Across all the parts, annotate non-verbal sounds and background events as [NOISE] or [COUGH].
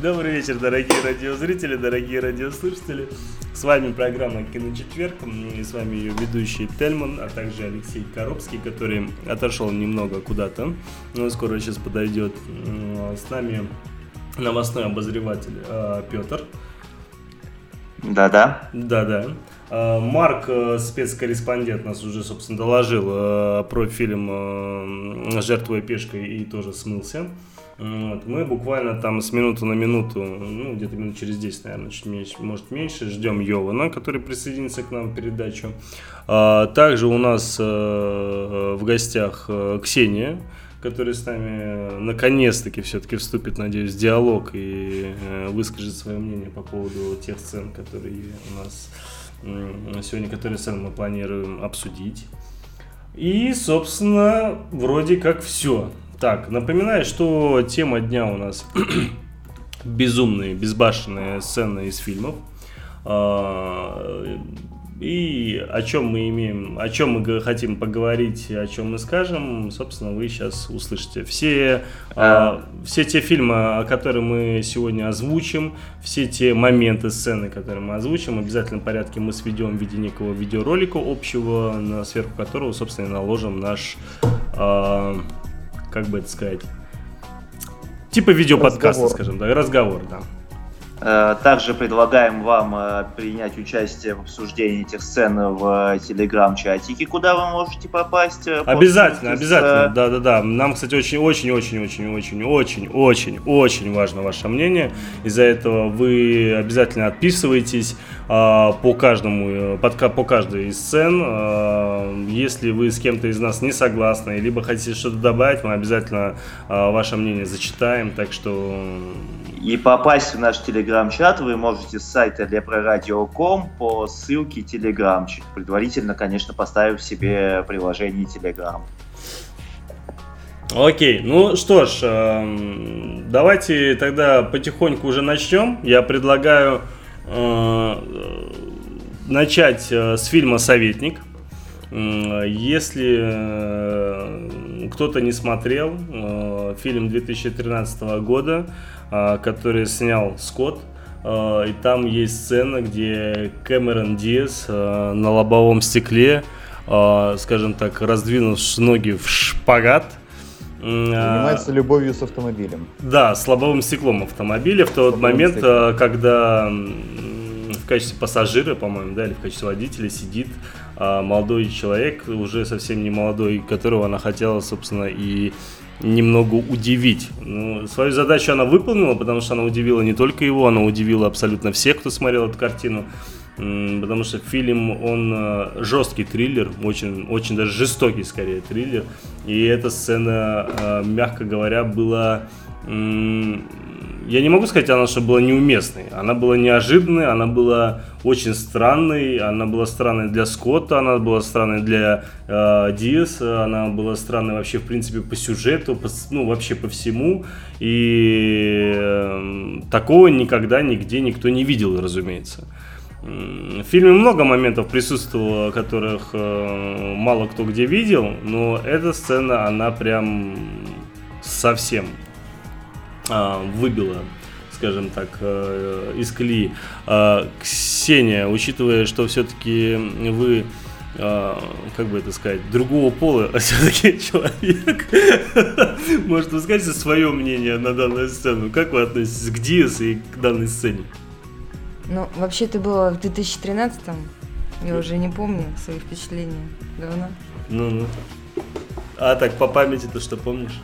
Добрый вечер, дорогие радиозрители, дорогие радиослушатели. С вами программа «Киночетверг», и с вами ее ведущий Тельман, а также Алексей Коробский, который отошел немного куда-то, но скоро сейчас подойдет. С нами новостной обозреватель а, Петр. Да-да. Да-да. А, Марк, э, спецкорреспондент, нас уже, собственно, доложил э, про фильм э, «Жертвуя пешкой» и тоже смылся. Вот. Мы буквально там с минуты на минуту, ну, где-то минут через 10, наверное, чуть меньше, может меньше, ждем Йована, который присоединится к нам в передачу. А, также у нас а, в гостях а, Ксения, которая с нами наконец-таки все-таки вступит, надеюсь, в диалог и выскажет свое мнение по поводу тех сцен, которые у нас сегодня, которые сцены мы планируем обсудить. И, собственно, вроде как все. Так, напоминаю, что тема дня у нас [CLEARS THROAT] безумные, безбашенные сцены из фильмов. А, и о чем мы имеем, о чем мы хотим поговорить, о чем мы скажем, собственно, вы сейчас услышите. Все, а... все те фильмы, которые мы сегодня озвучим, все те моменты, сцены, которые мы озвучим, в обязательном порядке мы сведем в виде некого видеоролика общего, на сверху которого, собственно, наложим наш а, как бы это сказать, типа видеоподкаста, скажем, да, разговор, да. Э, также предлагаем вам э, принять участие в обсуждении этих сцен в телеграм-чатике, куда вы можете попасть. Э, обязательно, обязательно, да-да-да. Нам, кстати, очень-очень-очень-очень-очень-очень-очень важно ваше мнение. Из-за этого вы обязательно отписывайтесь по каждому, по каждой из сцен. Если вы с кем-то из нас не согласны, либо хотите что-то добавить, мы обязательно ваше мнение зачитаем. Так что и попасть в наш телеграм-чат вы можете с сайта leproradio.com по ссылке телеграмчик, предварительно, конечно, поставив себе приложение телеграм. Окей, ну что ж, э, давайте тогда потихоньку уже начнем. Я предлагаю э, начать э, с фильма «Советник». Если э, кто-то не смотрел, э, фильм 2013 года, э, который снял Скотт, и там есть сцена, где Кэмерон Диас на лобовом стекле, скажем так, раздвинув ноги в шпагат, Занимается любовью с автомобилем. Да, с лобовым стеклом автомобиля в тот момент, стеклом. когда в качестве пассажира, по-моему, да, или в качестве водителя сидит а молодой человек, уже совсем не молодой, которого она хотела, собственно, и немного удивить. Ну, свою задачу она выполнила, потому что она удивила не только его, она удивила абсолютно всех, кто смотрел эту картину. Потому что фильм, он э, жесткий триллер, очень, очень даже жестокий скорее триллер. И эта сцена, э, мягко говоря, была я не могу сказать, она что была неуместной. Она была неожиданной, она была очень странной, она была странной для Скотта, она была странной для э, Диаса, она была странной вообще в принципе по сюжету, по, ну вообще по всему. И э, такого никогда нигде никто не видел, разумеется. В фильме много моментов присутствовало, которых э, мало кто где видел, но эта сцена, она прям совсем а, выбила скажем так, э, из колеи. А, Ксения, учитывая, что все-таки вы а, как бы это сказать, другого пола, а все-таки [LAUGHS] человек. [LAUGHS] Может, вы скажете свое мнение на данную сцену? Как вы относитесь к Диас и к данной сцене? Ну, вообще это было в 2013-м. Я уже не помню свои впечатления. Давно. Ну-ну. А так, по памяти ты что помнишь?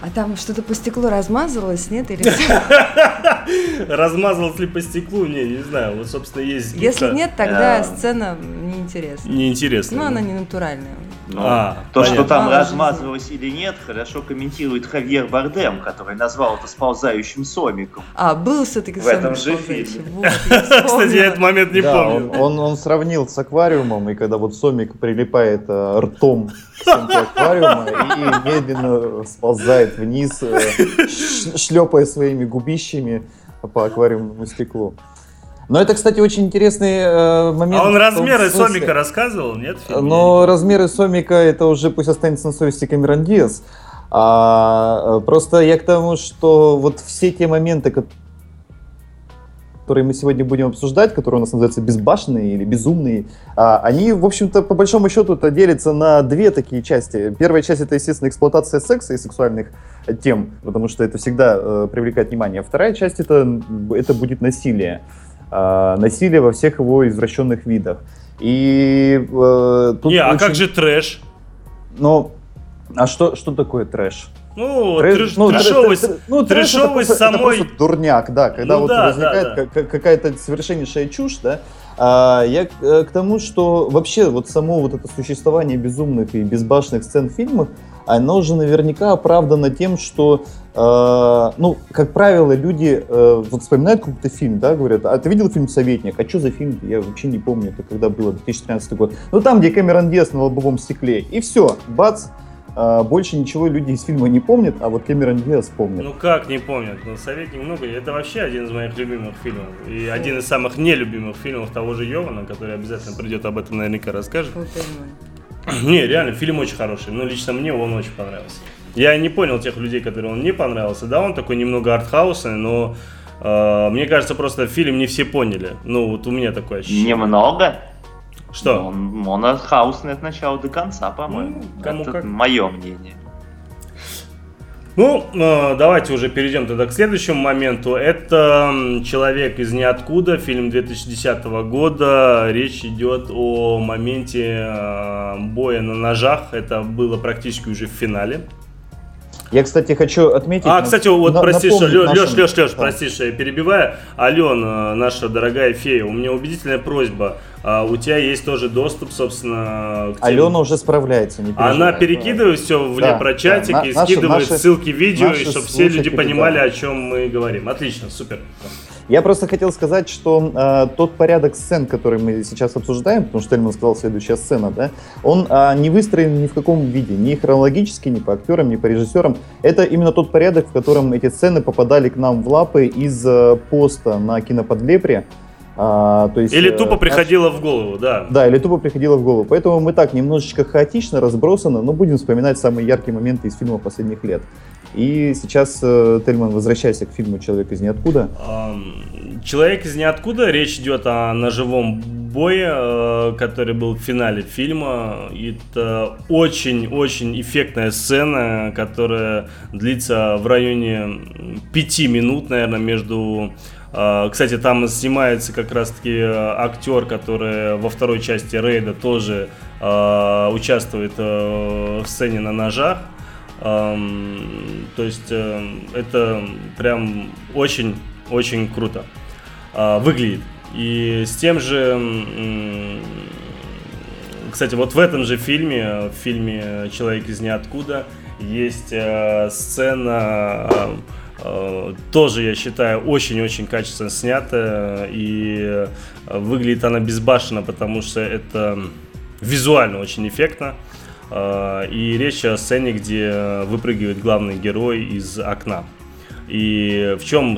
А там что-то по стеклу размазалось, нет? Или... [LAUGHS] Размазалось ли по стеклу? Не, не знаю. Вот, собственно, есть... Если нет, тогда сцена неинтересна. Неинтересна. Ну, она не натуральная. Ну, а, то, понятно. что там размазывалось или нет, хорошо комментирует Хавьер Бардем, который назвал это сползающим сомиком. А, был все-таки В этом же фильме. [LAUGHS] Кстати, я этот момент не помню. Он, он сравнил с аквариумом, и когда вот сомик прилипает э, ртом к стенке аквариума и медленно сползает вниз, э, шлепая своими губищами по аквариумному стеклу. Но это, кстати, очень интересный э, момент. А он размеры смысле... Сомика рассказывал, нет? Но размеры Сомика это уже пусть останется на совести Камерон Диас. А, просто я к тому, что вот все те моменты, которые мы сегодня будем обсуждать, которые у нас называются безбашенные или безумные, а, они, в общем-то, по большому счету это делятся на две такие части. Первая часть это, естественно, эксплуатация секса и сексуальных тем, потому что это всегда э, привлекает внимание. Вторая часть это, это будет насилие. Э, насилие во всех его извращенных видах. И э, тут Не, очень... а как же трэш? Ну, а что, что такое трэш? Ну, трэш, ну, трэшовость, трэш, ну, трэшовость это самой... Это дурняк, да, когда ну, вот да, возникает да, да. какая-то совершеннейшая чушь, да, а, я к, э, к тому, что вообще вот само вот это существование безумных и безбашенных сцен в фильмах, оно уже наверняка оправдано тем, что, э, ну, как правило, люди э, вот вспоминают какой-то фильм, да, говорят, а ты видел фильм «Советник»? А что за фильм? Я вообще не помню, это когда было, 2013 год. Ну, там, где Кэмерон Диас на лобовом стекле. И все, бац, больше ничего люди из фильма не помнят, а вот Кэмерон Диас помнит. Ну как не помнят? Ну, «Советник» много. Это вообще один из моих любимых фильмов. И один из самых нелюбимых фильмов того же Йована, который обязательно придет об этом наверняка расскажет. [CLEARS THROAT] Не, реально, фильм очень хороший. Но лично мне он очень понравился. Я не понял тех людей, которые он не понравился. Да, он такой немного артхаусный, но э, мне кажется, просто фильм не все поняли. Ну, вот у меня такое ощущение. Немного? Что? Он, он хаусный от начала до конца, по-моему. Ну, кому Это как. мое мнение. Ну, э, давайте уже перейдем тогда к следующему моменту. Это «Человек из ниоткуда», фильм 2010 года. Речь идет о моменте э, боя на ножах. Это было практически уже в финале. Я, кстати, хочу отметить... А, кстати, вот, на, прости, что, Леш, нашим... Леш, Леш, да. прости, что я перебиваю. Алена, наша дорогая фея, у меня убедительная просьба. А у тебя есть тоже доступ, собственно, к тем... Алена уже справляется, не Она перекидывает все в да, лепрочатик да, и наши, скидывает наши, ссылки видео, и чтобы все люди понимали, да. о чем мы говорим. Отлично, супер. Я просто хотел сказать, что э, тот порядок сцен, который мы сейчас обсуждаем, потому что Эльман сказал следующая сцена, да, он э, не выстроен ни в каком виде, ни хронологически, ни по актерам, ни по режиссерам. Это именно тот порядок, в котором эти сцены попадали к нам в лапы из э, поста на киноподлепре. А, то есть, или тупо э, приходило в голову, да. Да, или тупо приходило в голову. Поэтому мы так немножечко хаотично, разбросаны, но будем вспоминать самые яркие моменты из фильма последних лет. И сейчас, э, Тельман, возвращайся к фильму «Человек из ниоткуда». «Человек из ниоткуда» речь идет о ножевом бое, э, который был в финале фильма. Это очень-очень эффектная сцена, которая длится в районе пяти минут, наверное, между э, кстати, там снимается как раз-таки актер, который во второй части Рейда тоже участвует в сцене на ножах. То есть э, это прям очень-очень круто а, выглядит. И с тем же, кстати, вот в этом же фильме, в фильме «Человек из ниоткуда», есть э, сцена, э, тоже, я считаю, очень-очень качественно снятая, и выглядит она безбашенно, потому что это визуально очень эффектно. Э, и речь о сцене, где выпрыгивает главный герой из окна. И в чем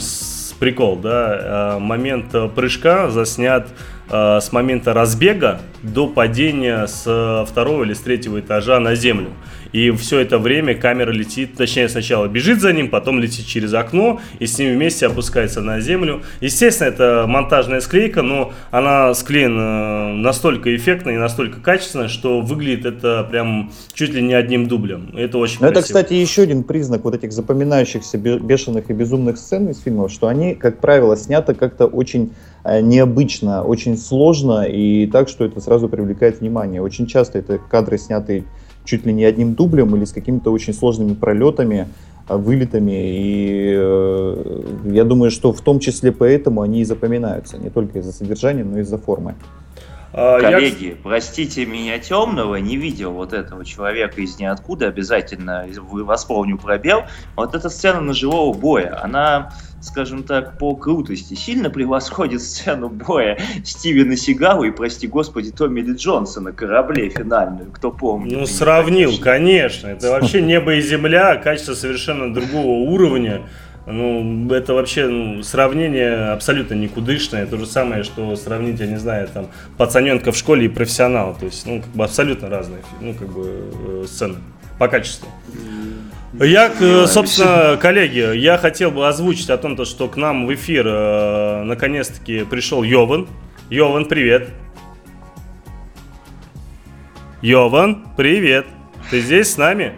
прикол, да? Э, момент прыжка заснят э, с момента разбега до падения с второго или с третьего этажа на землю. И все это время камера летит, точнее сначала бежит за ним, потом летит через окно и с ним вместе опускается на землю. Естественно, это монтажная склейка, но она склеена настолько эффектно и настолько качественно, что выглядит это прям чуть ли не одним дублем. Это очень но Это, кстати, еще один признак вот этих запоминающихся бешеных и безумных сцен из фильмов, что они, как правило, сняты как-то очень э, необычно, очень сложно и так, что это сразу привлекает внимание. Очень часто это кадры, снятые чуть ли не одним дублем или с какими-то очень сложными пролетами, а, вылетами. И э, я думаю, что в том числе поэтому они и запоминаются, не только из-за содержания, но и из-за формы. А, Коллеги, я... простите меня темного, не видел вот этого человека из ниоткуда, обязательно восполню пробел. Вот эта сцена ножевого боя, она, скажем так, по крутости сильно превосходит сцену боя Стивена Сигала и, прости господи, Томми Ли Джонса на корабле финальную, кто помнит. Ну, сравнил, конечно. Это вообще небо и земля, качество совершенно другого уровня. Ну, это вообще ну, сравнение абсолютно никудышное. То же самое, что сравнить, я не знаю, там, пацаненка в школе и профессионал. То есть, ну, как бы абсолютно разные, ну, как бы, э, сцены по качеству. Я, э, собственно, коллеги, я хотел бы озвучить о том, что к нам в эфир э, наконец-таки пришел Йован. Йован, привет. Йован, привет. Ты здесь с нами?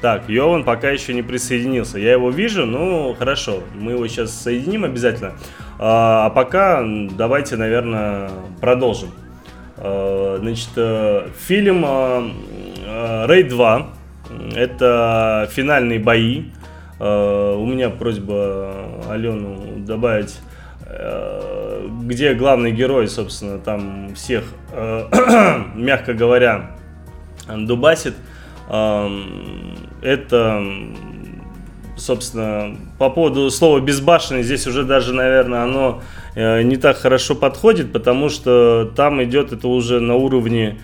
Так, Йован пока еще не присоединился. Я его вижу, ну хорошо, мы его сейчас соединим обязательно. А, а пока давайте, наверное, продолжим. А, значит, фильм Рейд 2 это финальные бои. У меня просьба Алену добавить э, где главный герой, собственно, там всех, э, [CLEARS THROAT] мягко говоря, дубасит. Это, собственно, по поводу слова безбашенный, здесь уже даже, наверное, оно э, не так хорошо подходит, потому что там идет это уже на уровне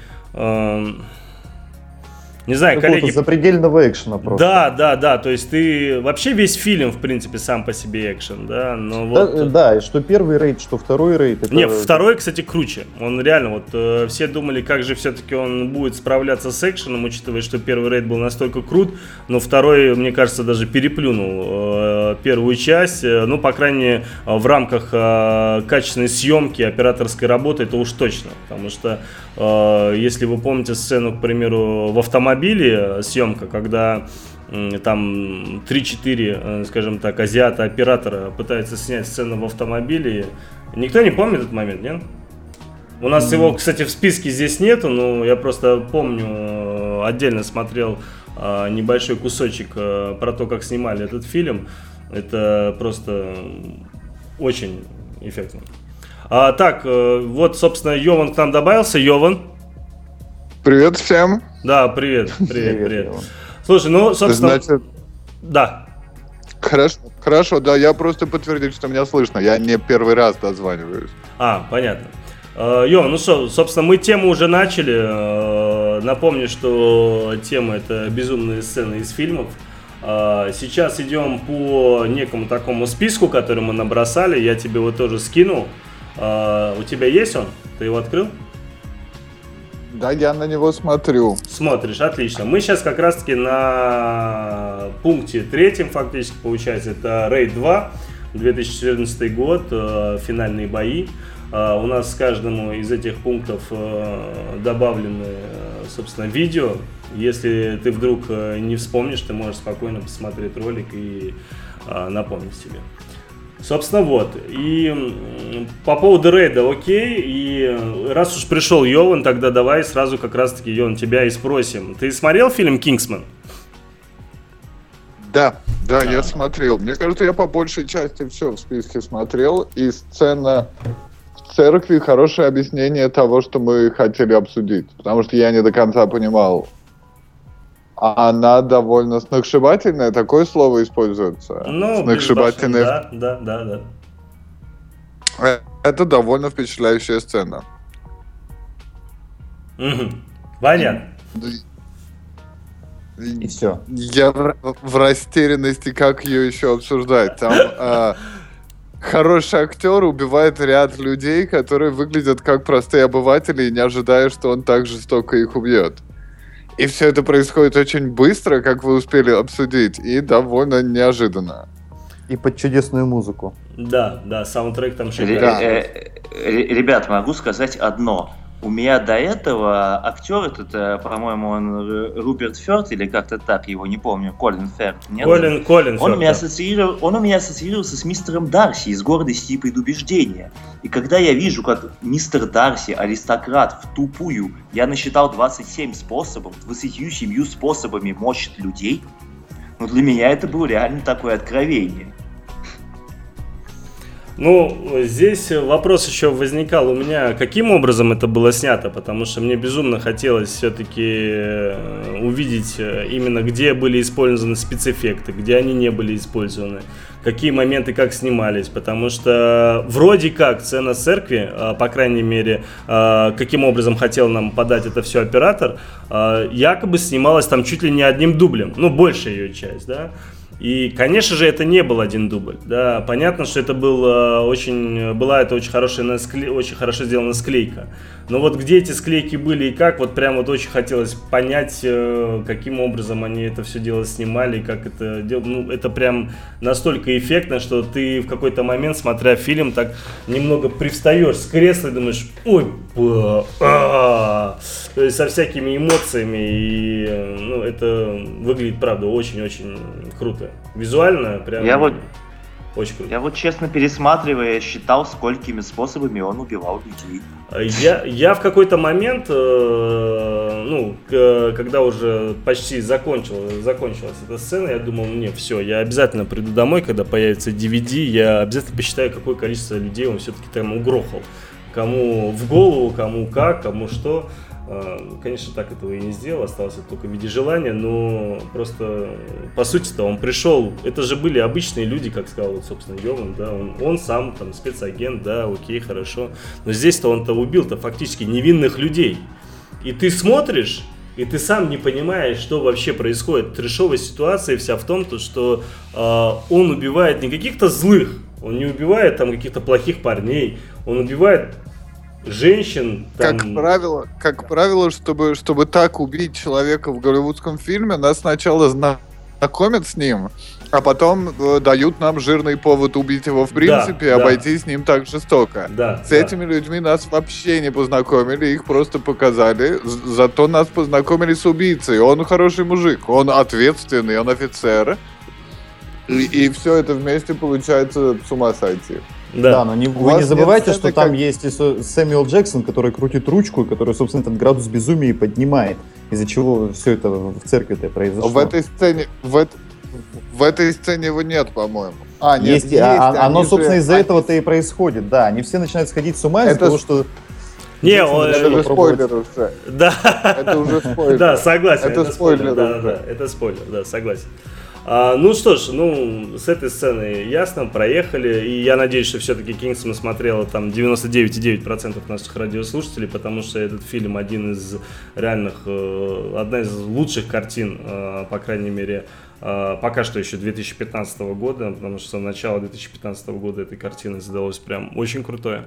не знаю, коллеги... запредельного экшена просто. Да, да, да, то есть ты... Вообще весь фильм, в принципе, сам по себе экшен, да, но да, вот... Да, что первый рейд, что второй рейд. Это... Не, второй, кстати, круче. Он реально, вот э, все думали, как же все-таки он будет справляться с экшеном, учитывая, что первый рейд был настолько крут, но второй, мне кажется, даже переплюнул э, первую часть, э, ну, по крайней мере, в рамках э, качественной съемки, операторской работы, это уж точно, потому что, э, если вы помните сцену, к примеру, в автомобиле, автомобиле съемка, когда там 3-4, э, скажем так, азиата-оператора пытаются снять сцену в автомобиле. Никто не помнит этот момент, нет? У нас его, кстати, в списке здесь нету, но я просто помню, э, отдельно смотрел э, небольшой кусочек про то, как снимали этот фильм. Это просто очень эффектно. А, так, вот, собственно, Йован к нам добавился. Йован. Привет всем. Да, привет, привет, привет. Слушай, ну, собственно... Значит... Да. Хорошо, хорошо, да, я просто подтвердить, что меня слышно. Я не первый раз дозваниваюсь. А, понятно. Э, Йо, ну что, собственно, мы тему уже начали. Э, напомню, что тема это безумные сцены из фильмов. Э, сейчас идем по некому такому списку, который мы набросали. Я тебе его тоже скинул. У тебя есть он? Ты его открыл? Да, я на него смотрю. Смотришь, отлично. Мы сейчас как раз-таки на пункте третьем, фактически, получается, это Рейд 2, 2014 год, э, финальные бои. Э, у нас с каждому из этих пунктов э, добавлены, собственно, видео. Если ты вдруг не вспомнишь, ты можешь спокойно посмотреть ролик и напомнить себе. Собственно, вот. И по поводу рейда, окей. И раз уж пришел Йован, тогда давай сразу как раз-таки, Йован, тебя и спросим. Ты смотрел фильм «Кингсман»? Да, да, а. я смотрел. Мне кажется, я по большей части все в списке смотрел. И сцена в церкви хорошее объяснение того, что мы хотели обсудить. Потому что я не до конца понимал, она довольно сногсшибательная, такое слово используется. Ну, сногсшибательная. Да, да, да, да. Э, это довольно впечатляющая сцена. Угу. Понятно. И все. Я в, в растерянности, как ее еще обсуждать. Там э, хороший актер убивает ряд людей, которые выглядят как простые обыватели, и не ожидая, что он так жестоко их убьет. И все это происходит очень быстро, как вы успели обсудить, и довольно неожиданно. И под чудесную музыку. Да, да, саундтрек там шикарный. Э, э, ребят, могу сказать одно. У меня до этого актер, этот, э, по-моему, он Руперт Ферт или как-то так, его не помню, Колин Ферт. Нет? Колин, Колин он, меня ассоциировал, он у меня ассоциировался с мистером Дарси из «Гордости и предубеждения». И когда я вижу, как мистер Дарси, аристократ, в тупую, я насчитал 27 способов, 27 способами мочит людей, ну для меня это было реально такое откровение. Ну, здесь вопрос еще возникал у меня, каким образом это было снято, потому что мне безумно хотелось все-таки э, увидеть э, именно, где были использованы спецэффекты, где они не были использованы, какие моменты как снимались, потому что вроде как цена церкви, э, по крайней мере, каким образом хотел нам подать это все оператор, якобы снималась там чуть ли не одним дублем, ну, большая ее часть, да, И, конечно же, это не был один дубль. Да, понятно, что это был э, очень, была это очень хорошая наскле, очень хорошо сделана склейка. Но вот где эти склейки были и как, вот прям вот очень хотелось понять, э, каким образом они это все дело снимали, как это делали. Ну, это прям настолько эффектно, что ты в какой-то момент, смотря фильм, так немного привстаешь с кресла и думаешь, ой, а то есть со всякими эмоциями, и ну, это выглядит, правда, очень-очень круто. Визуально прям... Я вот очень круто. Я вот честно пересматривая, считал, сколькими способами он убивал людей. Я, я в какой-то момент, э, ну, к, когда уже почти закончил, закончилась эта сцена, я думал, не, все, я обязательно приду домой, когда появится DVD, я обязательно посчитаю, какое количество людей он все-таки там угрохал. Кому в голову, кому как, кому что. А, конечно, так этого и не сделал, осталось только в виде желания, но просто, по сути-то, он пришел, это же были обычные люди, как сказал, вот, собственно, Йован, да, он, он сам там спецагент, да, окей, хорошо, но здесь-то он-то убил-то фактически невинных людей, и ты смотришь, и ты сам не понимаешь, что вообще происходит. Трешовая ситуация вся в том, то, что э, он убивает не каких-то злых, он не убивает там каких-то плохих парней, он убивает женщин. Там... Как правило, как правило, чтобы, чтобы так убить человека в голливудском фильме, нас сначала знакомят с ним, а потом э, дают нам жирный повод убить его в принципе, да, обойти да. с ним так жестоко. Да, с да. этими людьми нас вообще не познакомили, их просто показали. Зато нас познакомили с убийцей. Он хороший мужик, он ответственный, он офицер. И, и все это вместе получается с ума сойти. Да, да но не, вы не забывайте, что там как... есть и Сэмюэл Джексон, который крутит ручку, и который, собственно, этот градус безумия поднимает, из-за чего все это в церкви-то произошло. В этой сцене, в, в этой сцене его нет, по-моему. А, нет, есть, есть а, оно, собственно, из-за этого-то и происходит, да. Они все начинают сходить с ума из-за того, что не, он, это уже спойлер уже. Да. Это уже спойлер. Да, согласен. Это, это спойлер. спойлер да, да, это спойлер, да, согласен. А, ну что ж, ну, с этой сцены ясно, проехали. И я надеюсь, что все-таки Кингсман смотрела там 99,9% наших радиослушателей, потому что этот фильм один из реальных, э, одна из лучших картин, э, по крайней мере, э, пока что еще 2015 года, потому что начало 2015 года этой картины задалось прям очень крутое.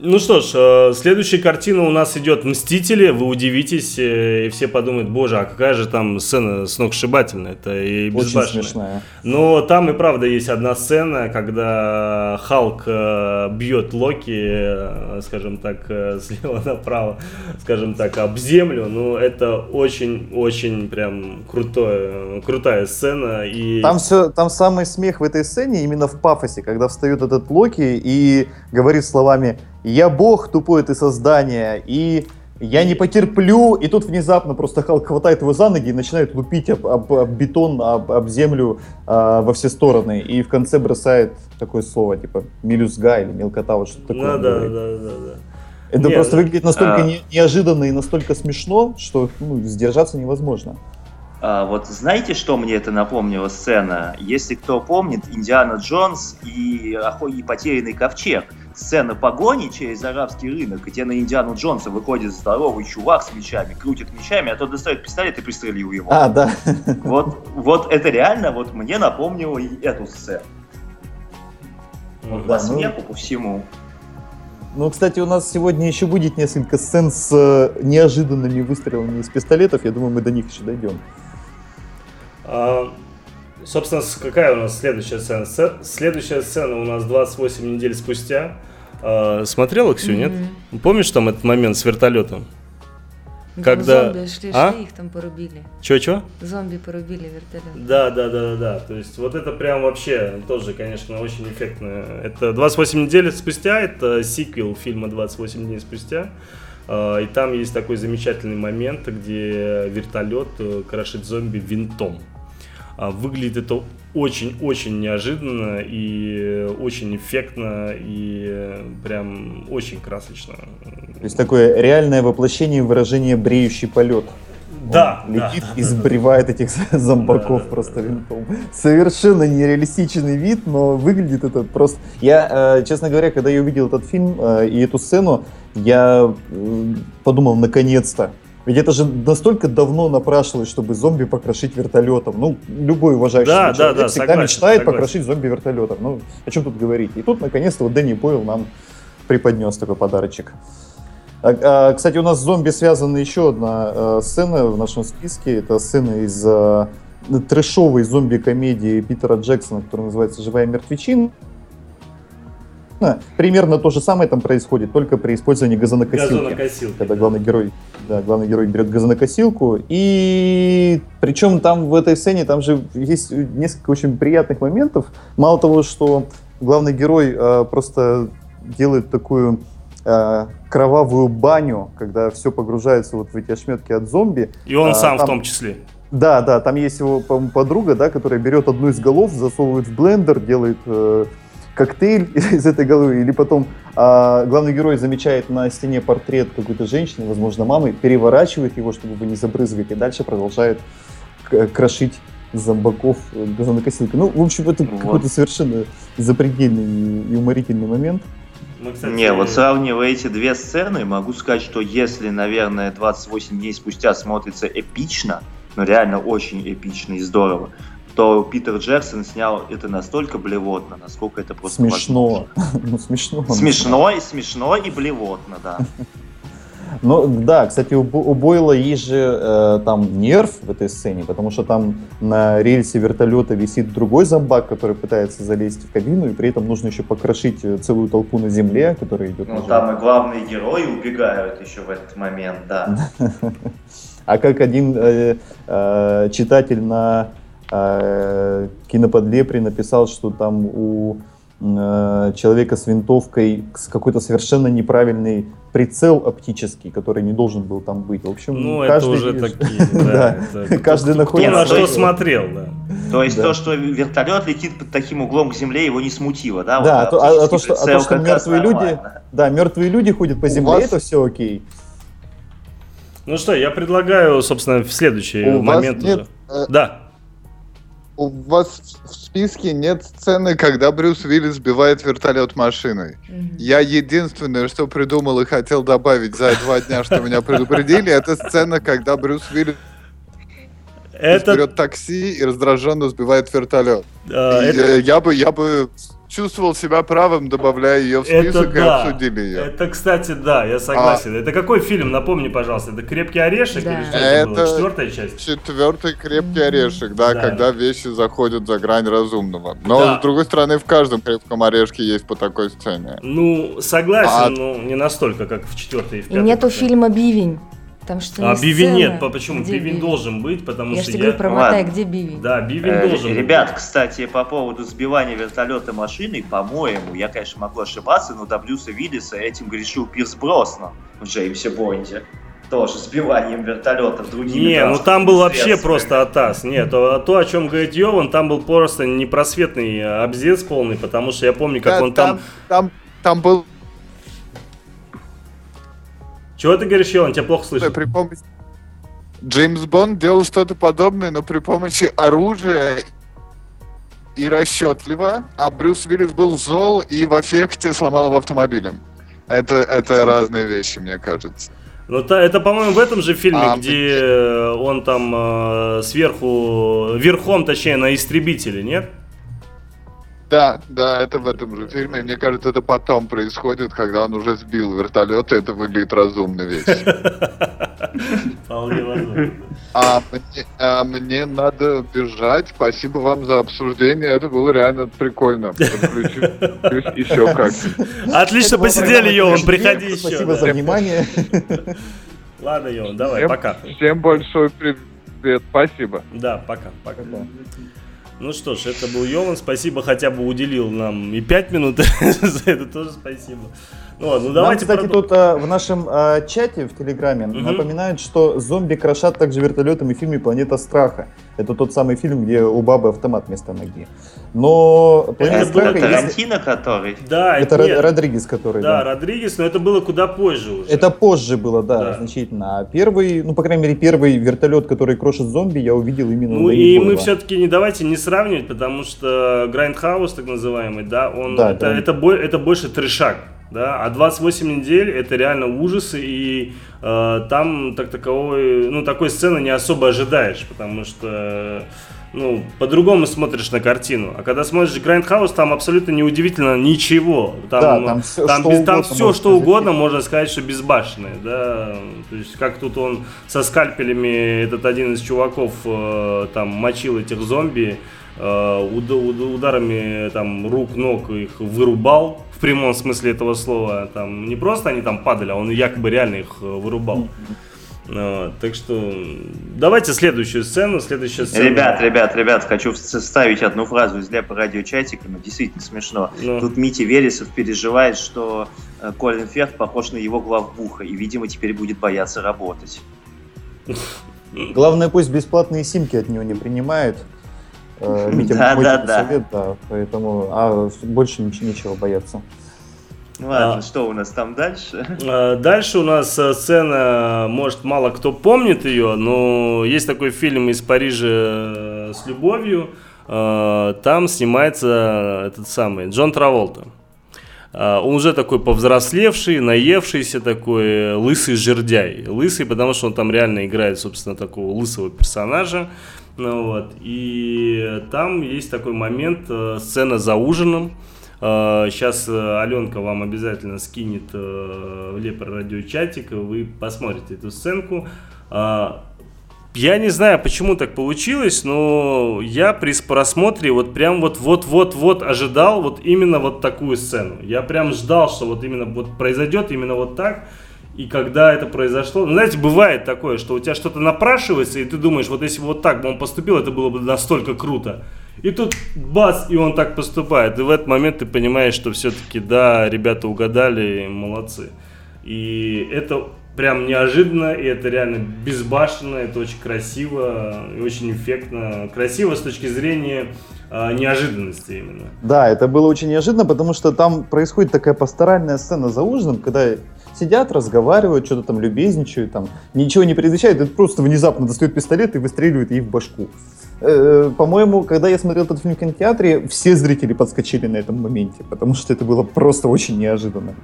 Ну что ж, э, следующая картина у нас идет «Мстители». Вы удивитесь, э, и все подумают, боже, а какая же там сцена сногсшибательная, это и безбашенная. Очень смешная. Но там и правда есть одна сцена, когда Халк э, бьет Локи, скажем так, [LAUGHS] слева направо, скажем так, об землю. Ну, это очень-очень прям крутое, крутая сцена. И... Там, все, там самый смех в этой сцене именно в пафосе, когда встает этот Локи и говорит словами я бог, тупое ты создание, и я не потерплю, и тут внезапно просто Халк хватает его за ноги и начинает лупить об, об, об бетон, об, об землю э, во все стороны, и в конце бросает такое слово, типа, мелюзга или мелкота, вот что-то такое. Ну, да, да, да, да. Это Нет, просто выглядит настолько а... неожиданно и настолько смешно, что ну, сдержаться невозможно. А, вот знаете, что мне это напомнило сцена? Если кто помнит, Индиана Джонс и, и потерянный ковчег. Сцена погони через арабский рынок, где на Индиану Джонса выходит здоровый чувак с мечами, крутит мечами, а тот достает пистолет и пристрелил его. А, да. Вот, вот это реально вот мне напомнило и эту сцену. Вот да, по ну... смеху, по всему. Ну, кстати, у нас сегодня еще будет несколько сцен с э, неожиданными выстрелами из пистолетов. Я думаю, мы до них еще дойдем. А, собственно, какая у нас следующая сцена? Следующая сцена у нас 28 недель спустя. А, смотрела, Ксю, нет? Mm-hmm. Помнишь там этот момент с вертолетом? Когда... Зомби шли, а? шли, их там порубили. Чё-чё? Зомби порубили вертолет. Да, да, да, да, да. То есть вот это прям вообще тоже, конечно, очень эффектно. Это 28 недель спустя, это сиквел фильма 28 дней спустя. А, и там есть такой замечательный момент, где вертолет э, крошит зомби винтом. А, выглядит это очень-очень неожиданно и очень эффектно и прям очень красочно. То есть такое реальное воплощение выражения бреющий полет. Да, Он летит да. и сбривает этих [LAUGHS] зомбаков да, просто винтом. Совершенно нереалистичный вид, но выглядит это просто... Я, э, честно говоря, когда я увидел этот фильм э, и эту сцену, я подумал, наконец-то, Ведь это же настолько давно напрашивалось, чтобы зомби покрошить вертолетом. Ну, любой уважающий да, человек да, да, всегда согласен, мечтает согласен. покрошить зомби вертолетом. Ну, о чем тут говорить? И тут, наконец-то, вот Дэнни Бойл нам преподнес такой подарочек. А, а, кстати, у нас с зомби связана еще одна э, сцена в нашем списке. Это сцена из э, трэшовой зомби-комедии Питера Джексона, которая называется «Живая мертвечина». Примерно то же самое там происходит, только при использовании газонокосилки. Газонокосилки. Когда главный герой, да, главный герой берет газонокосилку. И причем там в этой сцене там же есть несколько очень приятных моментов. Мало того, что главный герой э, просто делает такую э, кровавую баню, когда все погружается вот в эти ошметки от зомби. И он А, сам там- в том числе. Да, да, там есть его, подруга, да, которая берет одну из голов, засовывает в блендер, делает э, коктейль [LAUGHS] из этой головы, или потом а, главный герой замечает на стене портрет какой-то женщины, возможно, мамы, переворачивает его, чтобы его не забрызгать, и дальше продолжает крошить зомбаков э, газонокосилкой. Ну, в общем, это Вот. какой-то совершенно запредельный и уморительный момент. Мы, кстати, Не, вот сравнивая эти две сцены, могу сказать, что если, наверное, 28 дней спустя смотрится эпично, ну реально очень эпично и здорово, то Питер Джексон снял это настолько блевотно, насколько это просто Смешно. [LAUGHS] Ну, смешно. Смешно и смешно и блевотно, да. [LAUGHS] Ну да, кстати, у, у Бойла есть же э, там нерв в этой сцене, потому что там на рельсе вертолета висит другой зомбак, который пытается залезть в кабину, и при этом нужно еще покрошить э, целую толпу на земле, которая идет Ну там и главные герои убегают еще в этот момент, да. [LAUGHS] А как один э, э, читатель на э, киноподлепре написал, что там у э, человека с винтовкой с какой-то совершенно неправильный прицел оптический, который не должен был там быть. В общем, Ну, это каждый... уже такие, [LAUGHS] да. Это- [LAUGHS] Каждый кто- находит Кто на что смотрел, да. То есть то, что вертолет летит под таким углом к земле, его не смутило, да? Да, а то- а- а то, что- а мертвые люди-. Да, мертвые люди ходят по земле, это все окей. Ну что, я предлагаю, собственно, в следующий момент уже. э, Да. У вас в списке нет сцены, когда Брюс Уиллис сбивает вертолет машиной. Мгм. Я единственное, что придумал и хотел добавить за два дня, что меня предупредили, это сцена, когда Брюс Уиллис Это, берет такси и раздраженно сбивает вертолет. И, это, я бы, я бы чувствовал себя правым, добавляя ее в это список и да. обсудили ее. Это, кстати, да, я согласен. Это какой фильм? Напомни, пожалуйста. Это «Крепкий орешек» Да. или что это, было? Это- Четвертая часть? Четвертый крепкий орешек, да, Да. когда вещи заходят за грань разумного. Но, Да. с другой стороны, в каждом крепком орешке есть по такой сцене. Ну, согласен, А- но не настолько, как в четвертой и в И пятой. нету по-моему. фильма «Бивень». Там что А сцена, нет, по- почему? где Бивень должен быть, потому Я что же я... тебе говорю, промотай, Ладно. где бивень. Да, бивень Э, должен быть. Ребят, кстати, по поводу сбивания вертолета машиной, по-моему, я, конечно, могу ошибаться, но до Брюса Виллиса этим грешил Пирс Броснан в Джеймсе Бонде. Тоже сбиванием вертолетов другими Не, ну там был вообще просто атас. Нет, то, то, о чем говорит Йован, там был просто непросветный абзец полный, потому что я помню, как Да, он там... там, там был Чего ты говоришь, Йован? Тебя плохо слышно. при помощи... Джеймс Бонд делал что-то подобное, но при помощи оружия и расчетливо, а Брюс Уиллис был зол и в эффекте сломал его автомобилем. Это, это разные вещи, мне кажется. Ну, та- это, по-моему, в этом же фильме, А, где э, он там э, сверху, верхом, точнее, на истребителе, нет? Да, да, это в этом же фильме. Мне кажется, это потом происходит, когда он уже сбил вертолет, и это выглядит разумно вещь. [LAUGHS] Вполне возможно. А мне, а мне надо бежать. Спасибо вам за обсуждение. Это было реально прикольно. Еще как. Отлично посидели, Йован, «Трэш приходи Гейм». еще. Спасибо за внимание. [LAUGHS] Ладно, Йован, давай, пока. Всем большой привет. Спасибо. Да, пока, пока. Ну что ж, это был Йован. Спасибо, хотя бы уделил нам и 5 минут. [LAUGHS] За это тоже спасибо. Ну ну Нам, давайте кстати, продол- тут а, в нашем а, чате в Телеграме Мгм. напоминают, что зомби крошат также вертолетами в фильме «Планета страха». Это тот самый фильм, где у бабы автомат вместо ноги. Но «Планета Это страха» есть- Тарантино, который... Да, Это нет, Род- Родригес, который, Да, да. Родригес, но это было куда позже уже. Это позже было, да, Да. значительно. А первый, ну, по крайней мере, первый вертолет, который крошит зомби, я увидел именно Ну и мы все-таки не давайте не сравнивать, потому что Грайндхаус, так называемый, да, он Да, это, да. это, бо- это больше трешак. Да, а 28 недель это реально ужасы, и э, там так таковой, ну, такой сцены не особо ожидаешь, потому что ну, по-другому смотришь на картину. А когда смотришь Грайндхаус, там абсолютно неудивительно ничего. Там, да, там все, там, что, без, там все что угодно, можно сказать, что безбашенное. Да? То есть, как тут он со скальпелями, этот один из чуваков, э, там, мочил этих зомби, э, уд, уд, ударами там, рук, ног их вырубал, в прямом смысле этого слова. Там, не просто они там падали, а он якобы реально их э, вырубал. Вот, так что давайте следующую сцену. Следующая сцена. Ребят, ребят, ребят, хочу вставить одну фразу из ляпа радиочатика, но действительно смешно. Ну. Тут Мити Вересов переживает, что э, Колин Ферт похож на его главбуха и, видимо, теперь будет бояться работать. [LAUGHS] Главное, пусть бесплатные симки от него не принимает. Э, [LAUGHS] Митя да, да, да. совет, да, поэтому а больше ничего бояться. Ну ладно, а, что у нас там дальше? А, дальше у нас э, сцена, может, мало кто помнит ее, но есть такой фильм из Парижа э, с любовью. Там снимается этот самый Джон Траволта. Он уже такой повзрослевший, наевшийся такой лысый жердяй. Лысый, потому что он там реально играет, собственно, такого лысого персонажа. Ну, вот. И там есть такой момент, э, сцена за ужином, Сейчас э, Аленка вам обязательно скинет э, в Лепр радиочатик, вы посмотрите эту сценку. А, я не знаю, почему так получилось, но я при просмотре вот прям вот вот вот вот ожидал вот именно вот такую сцену. Я прям ждал, что вот именно вот произойдет именно вот так. И когда это произошло, ну, знаете, бывает такое, что у тебя что-то напрашивается, и ты думаешь, вот если бы вот так бы он поступил, это было бы настолько круто. И тут бац, и он так поступает. И в этот момент ты понимаешь, что все-таки, да, ребята угадали, молодцы. И это прям неожиданно, и это реально безбашенно, это очень красиво и очень эффектно. Красиво с точки зрения э, неожиданности именно. Да, это было очень неожиданно, потому что там происходит такая пасторальная сцена за ужином, когда сидят, разговаривают, что-то там любезничают, там ничего не предвещает, это просто внезапно достает пистолет и выстреливает ей в башку. Э, по-моему, когда я смотрел этот фильм в кинотеатре, все зрители подскочили на этом моменте, потому что это было просто очень неожиданно.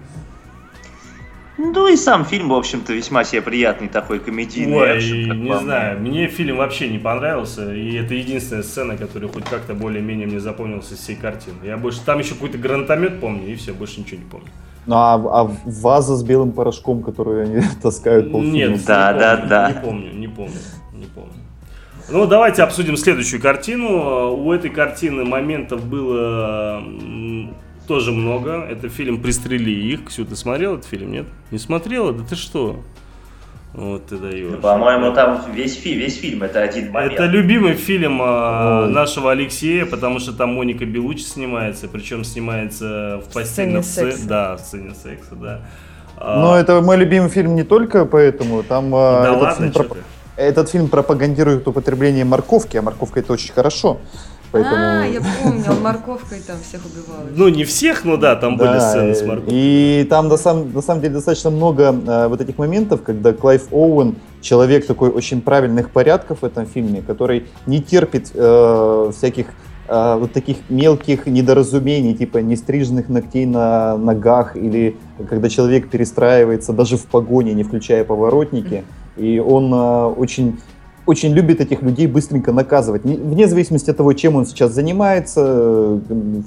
Ну и сам фильм, в общем-то, весьма себе приятный такой комедийный Ой, экшен, не знаю, мне фильм вообще не понравился, и это единственная сцена, которая хоть как-то более-менее мне запомнилась из всей картины. Я больше, там еще какой-то гранатомет помню, и все, больше ничего не помню. Ну а, а ваза с белым порошком, которую они [LAUGHS] таскают полфильма? Нет, да, не да, помню, да. Не помню, не помню, не помню. Ну, давайте обсудим следующую картину. У этой картины моментов было тоже много. Это фильм «Пристрели их». Ксю, ты смотрел этот фильм, нет? Не смотрела? Да ты что? Вот ты даешь. Ну, по-моему, там весь, фи весь фильм это один момент. Это любимый фильм а, нашего Алексея, потому что там Моника Белучи снимается, причем снимается в постельном сексе. Да, в сцене секса, да. Но а... это мой любимый фильм не только поэтому, там а, да ладно, фильм про... Этот фильм пропагандирует употребление морковки, а морковка это очень хорошо. Поэтому... А, я помню, он морковкой там всех убивал. Ну, не всех, но да, там да, были сцены с морковкой. И там на самом, на самом деле достаточно много э, вот этих моментов, когда Клайв Оуэн, человек такой очень правильных порядков в этом фильме, который не терпит э, всяких э, вот таких мелких недоразумений, типа нестриженных ногтей на ногах, или когда человек перестраивается даже в погоне, не включая поворотники. И он э, очень очень любит этих людей быстренько наказывать. Вне зависимости от того, чем он сейчас занимается, э,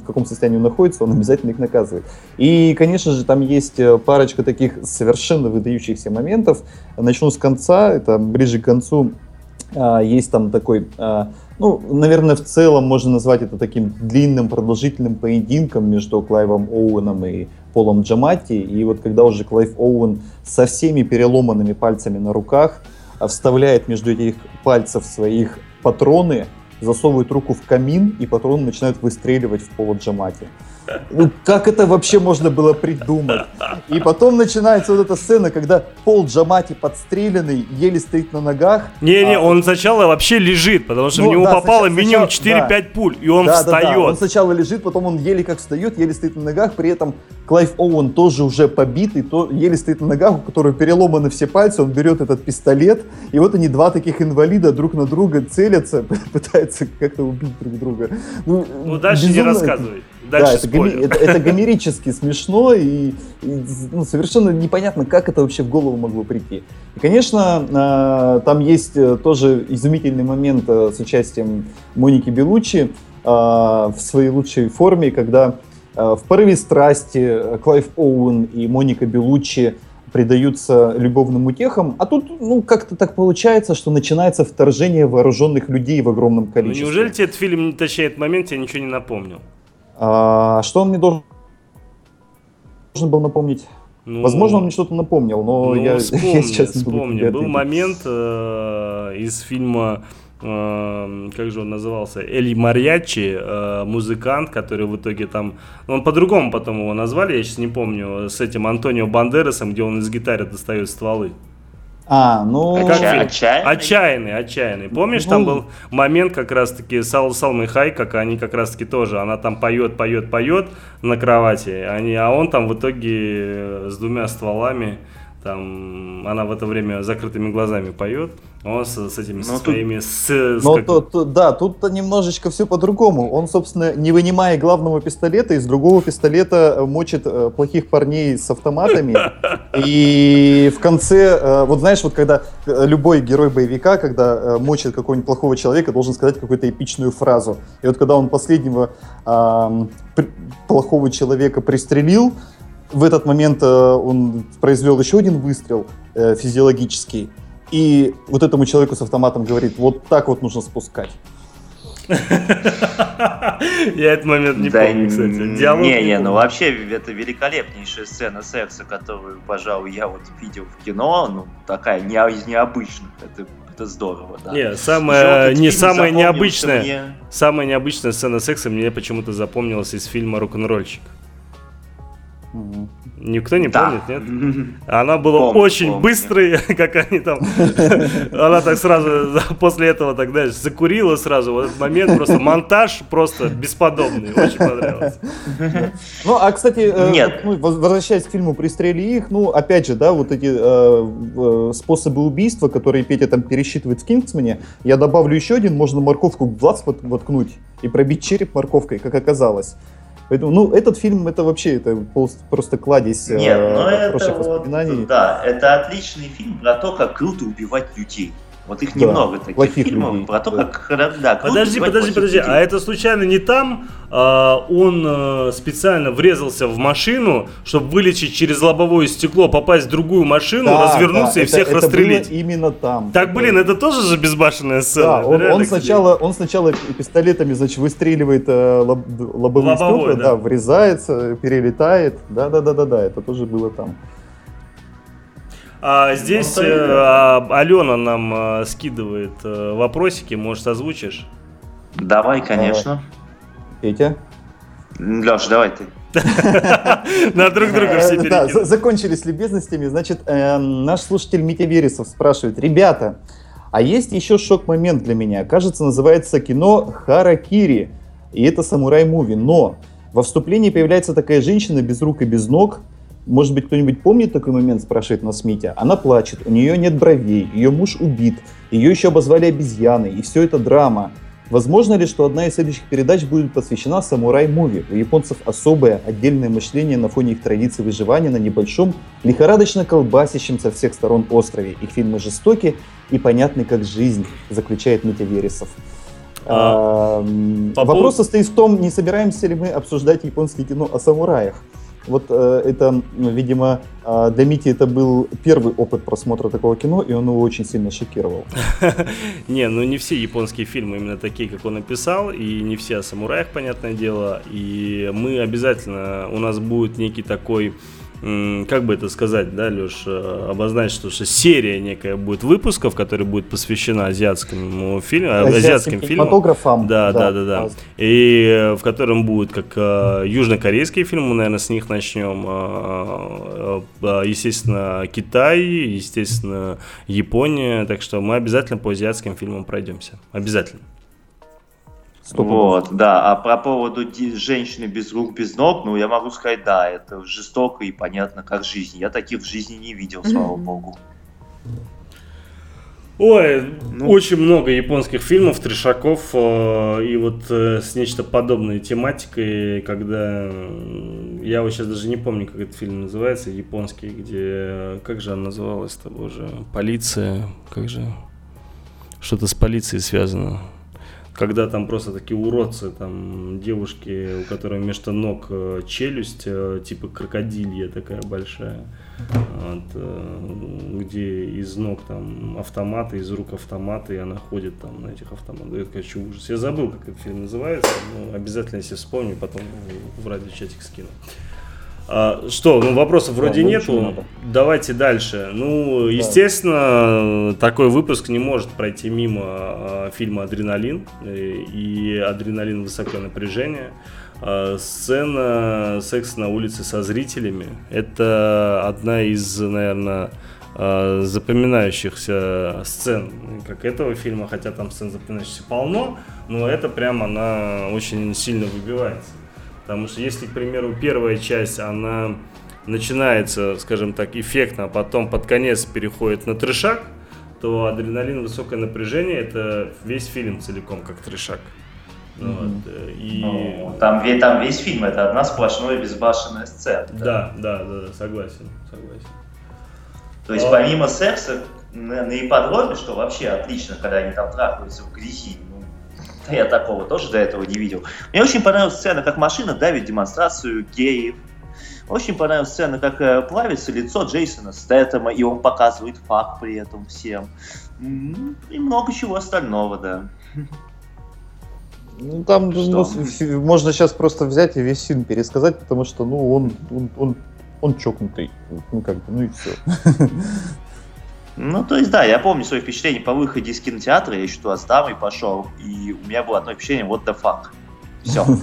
в каком состоянии он находится, он обязательно их наказывает. И, конечно же, там есть э, парочка таких совершенно выдающихся моментов. Начну с конца, это ближе к концу а, есть там такой, а, ну, наверное, в целом можно назвать это таким длинным, продолжительным поединком между Клайвом Оуэном и Полом Джамати. И вот когда уже Клайв Оуэн со всеми переломанными пальцами на руках вставляет между этих пальцев своих патроны, засовывает руку в камин, и патроны начинают выстреливать в Пола Джамати. Ну, как это вообще можно было придумать? И потом начинается вот эта сцена, когда Пол Джамати подстреленный, еле стоит на ногах. Не-не, а... он сначала вообще лежит, потому что ну, в него да, попало сначала, минимум 4-5 да. пуль, и он да, встает. Да, да. Он сначала лежит, потом он еле как встает, еле стоит на ногах, при этом Клайв Оуэн тоже уже побитый, то еле стоит на ногах, у которого переломаны все пальцы, он берет этот пистолет, и вот они два таких инвалида друг на друга целятся, [LAUGHS] пытаются как-то убить друг друга. Ну, ну дальше безумно... не рассказывай. Дальше да, это, гоми, это, это гомерически смешно и, и ну, совершенно непонятно, как это вообще в голову могло прийти. И, конечно, э, там есть э, тоже изумительный момент э, с участием Моники Белучи в своей лучшей форме, когда в порыве страсти Клайв Оуэн и Моника Белучи предаются любовным утехам, а тут, ну, как-то так получается, что начинается вторжение вооруженных людей в огромном ну, количестве. Ну, неужели тебе этот фильм, точнее, этот момент тебе ничего не напомнил? А, что он мне должен, должен был напомнить? Ну, Возможно, он мне что-то напомнил, но ну, я, [LAUGHS] вспомни, я сейчас не вспомни. Был момент э, из фильма как же он назывался, Эль Марьячи, э, музыкант, который в итоге там, ну, он по-другому потом его назвали, я сейчас не помню, с этим Антонио Бандерасом, где он из гитары достает стволы. А, ну... Как Отча- отчаянный? Отчаянный, отчаянный. Помнишь, ну... там был момент как раз-таки Сал Салмы Хай, как они как раз-таки тоже, она там поет, поет, поет на кровати, они, а он там в итоге с двумя стволами там она в это время закрытыми глазами поет, он с, с этими со своими... Тут, с, с но как... тут, тут, да, тут немножечко все по-другому. Он, собственно, не вынимая главного пистолета, из другого пистолета э, мочит э, плохих парней с автоматами. [LAUGHS] И в конце, э, вот знаешь, вот когда э, любой герой боевика, когда э, мочит какого-нибудь плохого человека, должен сказать какую-то эпичную фразу. И вот когда он последнего э, плохого человека пристрелил, в этот момент э, он произвел еще один выстрел э, физиологический, и вот этому человеку с автоматом говорит, вот так вот нужно спускать. [LAUGHS] Я этот момент не помню, кстати. Диалог не, не, ну вообще это великолепнейшая сцена секса, которую, пожалуй, я вот видел в кино, ну такая не из необычных. Это это здорово, да. Не, самая, не самая необычная, мне... самая необычная сцена секса мне почему-то запомнилась из фильма «Рок-н-ролльщик». Никто не да. помнит, нет? Она была помню, очень помню. быстрой, [LAUGHS] как они там. Она так сразу после этого так, знаешь, закурила сразу. Вот этот момент просто монтаж просто бесподобный. Очень понравилось. Ну, а кстати, э, нет. Ну, возвращаясь к фильму «Пристрели их», ну, опять же, да, вот эти э, э, способы убийства, которые Петя там пересчитывает в «Кингсмане», я добавлю еще один, можно морковку в глаз воткнуть и пробить череп морковкой, как оказалось. Поэтому, ну, этот фильм, это вообще, это просто кладезь Нет, э, но это воспоминаний. Вот, да, это отличный фильм про то, как круто убивать людей. Вот их да, немного таких фильмов людей. про то, да. как да, Подожди, подожди, подожди. Людей. А это случайно не там а, он а, специально врезался в машину, чтобы вылечить через лобовое стекло, попасть в другую машину, да, развернуться да, и это, всех это расстрелить? Было именно там. Так, блин, это тоже же безбашенная сцена. Да, он, он, сначала, он сначала пистолетами, значит, выстреливает э, лоб, лобовые Лобовой, стекла, да. да, врезается, перелетает. Да, да, да, да, да, это тоже было там. А здесь ну, э, а, Алена нам э, скидывает э, вопросики, может, озвучишь? Давай, конечно. Петя? Леш, давай ты. На друг друга все Да, закончились любезностями. Значит, наш слушатель Митя Вересов спрашивает. Ребята, а есть еще шок-момент для меня. Кажется, называется кино «Харакири». И это самурай-муви. Но во вступлении появляется такая женщина без рук и без ног, может быть, кто-нибудь помнит такой момент, спрашивает нас Митя. Она плачет, у нее нет бровей, ее муж убит, ее еще обозвали обезьяной, и все это драма. Возможно ли, что одна из следующих передач будет посвящена самурай-муви? У японцев особое, отдельное мышление на фоне их традиций выживания на небольшом, лихорадочно колбасящем со всех сторон острове. Их фильмы жестоки и понятны как жизнь, заключает Митя Вересов. А, а, вопрос поводу... состоит в том, не собираемся ли мы обсуждать японское кино о самураях. Вот э, это, видимо, э, для Мити это был первый опыт просмотра такого кино, и он его очень сильно шокировал. [LAUGHS] Не, ну не все японские фильмы именно такие, как он написал, и не все о самураях, понятное дело. И мы обязательно, у нас будет некий такой как бы это сказать, да, Леш, э, обозначить, что, что серия некая будет выпусков, которая будет посвящена азиатскому фильму, э, азиатским, фильмам. Фотографам. Да, да, да, да. да. И э, в котором будет как южнокорейские фильмы, мы, наверное, с них начнем. Естественно, Китай, естественно, Япония. Так что мы обязательно по азиатским фильмам пройдемся. Обязательно. Вот, да. А про поводу женщины без рук, без ног, ну, я могу сказать, да, это жестоко и понятно, как жизнь. Я таких в жизни не видел, слава богу. Ой, ну, очень много японских фильмов, трешаков э, и вот э, с нечто подобной тематикой, когда я вот сейчас даже не помню, как этот фильм называется, японский, где как же он называлась-то, боже, полиция, как же что-то с полицией связано когда там просто такие уродцы, там девушки, у которых вместо ног э, челюсть, э, типа крокодилья такая большая, вот, э, где из ног там автоматы, из рук автоматы, и она ходит там на этих автоматах. Это, конечно, ужас. Я забыл, как этот фильм называется, но обязательно, если вспомню, потом в радиочатик скину. А, что, ну вопросов вроде да, нету. Надо. Давайте дальше. Ну, да. естественно, такой выпуск не может пройти мимо а, фильма Адреналин и Адреналин высокое напряжение. А, сцена секса на улице со зрителями. Это одна из, наверное, а, запоминающихся сцен как этого фильма, хотя там сцен запоминающихся полно, но это прям она очень сильно выбивается. Потому что если, к примеру, первая часть, она начинается, скажем так, эффектно, а потом под конец переходит на трешак, то адреналин, высокое напряжение это весь фильм целиком как трешак. Mm-hmm. Вот, и... ну, там, там весь фильм это одна сплошная безбашенная сцена. Да, да, да, да, согласен, согласен. То есть а... помимо секса на, на ипподроме, что вообще отлично, когда они там трахаются в грязи, я такого тоже до этого не видел. Мне очень понравилась сцена, как машина давит демонстрацию геев. Очень понравилась сцена, как э, плавится лицо Джейсона Стэттема, и он показывает факт при этом всем. И много чего остального, да. Ну, там ну, можно сейчас просто взять и весь фильм пересказать, потому что, ну, он, он, он, он чокнутый. Ну, как бы, ну и все. [LAUGHS] Ну, то есть, да, я помню свои впечатления по выходе из кинотеатра, я еще туда с дамой пошел, и у меня было одно впечатление, вот the fuck. Все. [LAUGHS]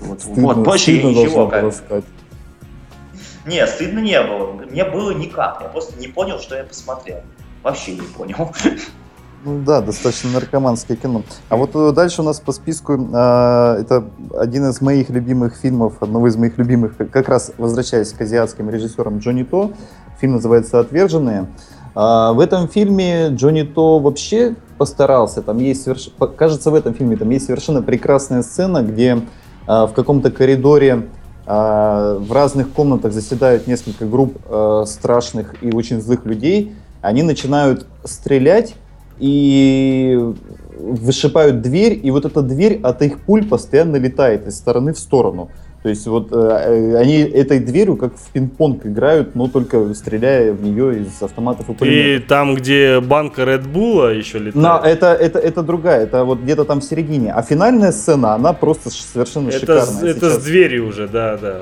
Вот, вот больше ничего. Не, стыдно не было. Мне было никак. Я просто не понял, что я посмотрел. Вообще не понял. [LAUGHS] Ну да, достаточно наркоманское кино. А вот э, дальше у нас по списку э, это один из моих любимых фильмов, одного из моих любимых, как раз возвращаясь к азиатским режиссерам Джонни То. Фильм называется «Отверженные». А в этом фильме Джонни То вообще постарался. Там есть, соверш... кажется, в этом фильме там есть совершенно прекрасная сцена, где а, в каком-то коридоре а, в разных комнатах заседают несколько групп страшных и очень злых людей. Они начинают стрелять и вышибают дверь, и вот эта дверь от их пуль постоянно летает из стороны в сторону. То есть вот э, э, они этой дверью как в пинг-понг играют, но только стреляя в нее из автоматов и пулеметов. И там, где банка Red Bull еще летает? Но это, это, это другая, это вот где-то там в середине. А финальная сцена, она просто совершенно это шикарная. Это с дверью уже, да, да.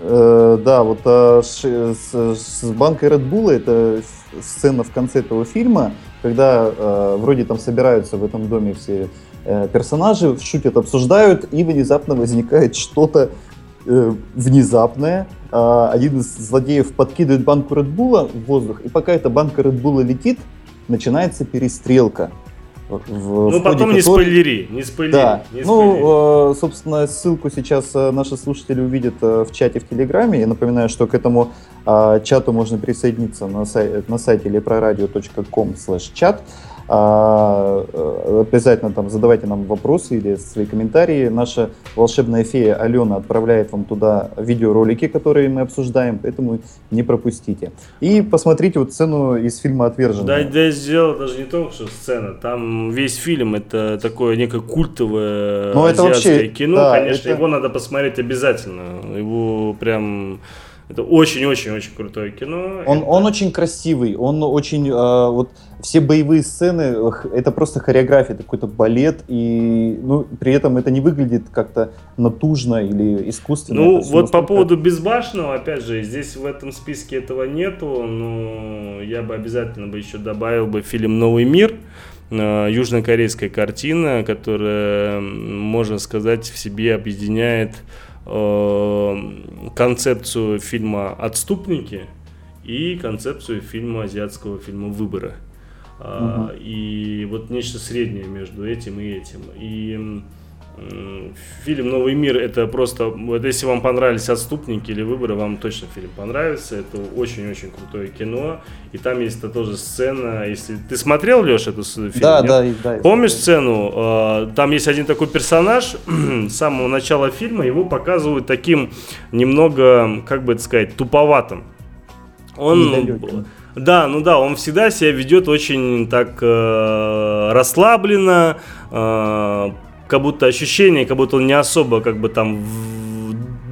Э, да, вот э, с, с, с банкой Red Bull это сцена в конце этого фильма, когда э, вроде там собираются в этом доме все э, персонажи, шутят, обсуждают, и внезапно возникает что-то э, внезапное. Э, один из злодеев подкидывает банку Редбула в воздух, и пока эта банка Редбула летит, начинается перестрелка. В, ну, потом которой... не спойлери, не спойлери. Да. Не ну, э, собственно, ссылку сейчас э, наши слушатели увидят э, в чате в Телеграме. Я напоминаю, что к этому э, чату можно присоединиться на, сай- на сайте leproradio.com slash чат. А, э, обязательно там задавайте нам вопросы или свои комментарии. Наша волшебная фея Алена отправляет вам туда видеоролики, которые мы обсуждаем, поэтому не пропустите. И посмотрите вот сцену из фильма «Отверженные». Да, да, дело даже не то, что сцена. Там весь фильм это такое некое культовое ну, это вообще, кино. Да, Конечно, это... его надо посмотреть обязательно. Его прям это очень-очень-очень крутое кино. Он, это... он очень красивый, он очень... Э, вот все боевые сцены, это просто хореография, это какой-то балет, и ну, при этом это не выглядит как-то натужно или искусственно. Ну, вот настолько... по поводу безбашенного, опять же, здесь в этом списке этого нету, но я бы обязательно бы еще добавил бы фильм «Новый мир», э, южнокорейская картина, которая, можно сказать, в себе объединяет концепцию фильма «Отступники» и концепцию фильма азиатского фильма «Выборы». Угу. И вот нечто среднее между этим и этим. И Фильм «Новый мир» это просто, вот если вам понравились «Отступники» или «Выборы», вам точно фильм понравится. Это очень-очень крутое кино. И там есть -то тоже сцена, если... Ты смотрел, Леш, эту фильм? Да, да, да. Помнишь сцену? А, там есть один такой персонаж, [CLEARS THROAT] с самого начала фильма его показывают таким немного, как бы это сказать, туповатым. Он... Да, ну да, он всегда себя ведет очень так э, расслабленно, э, как будто ощущение, как будто он не особо как бы там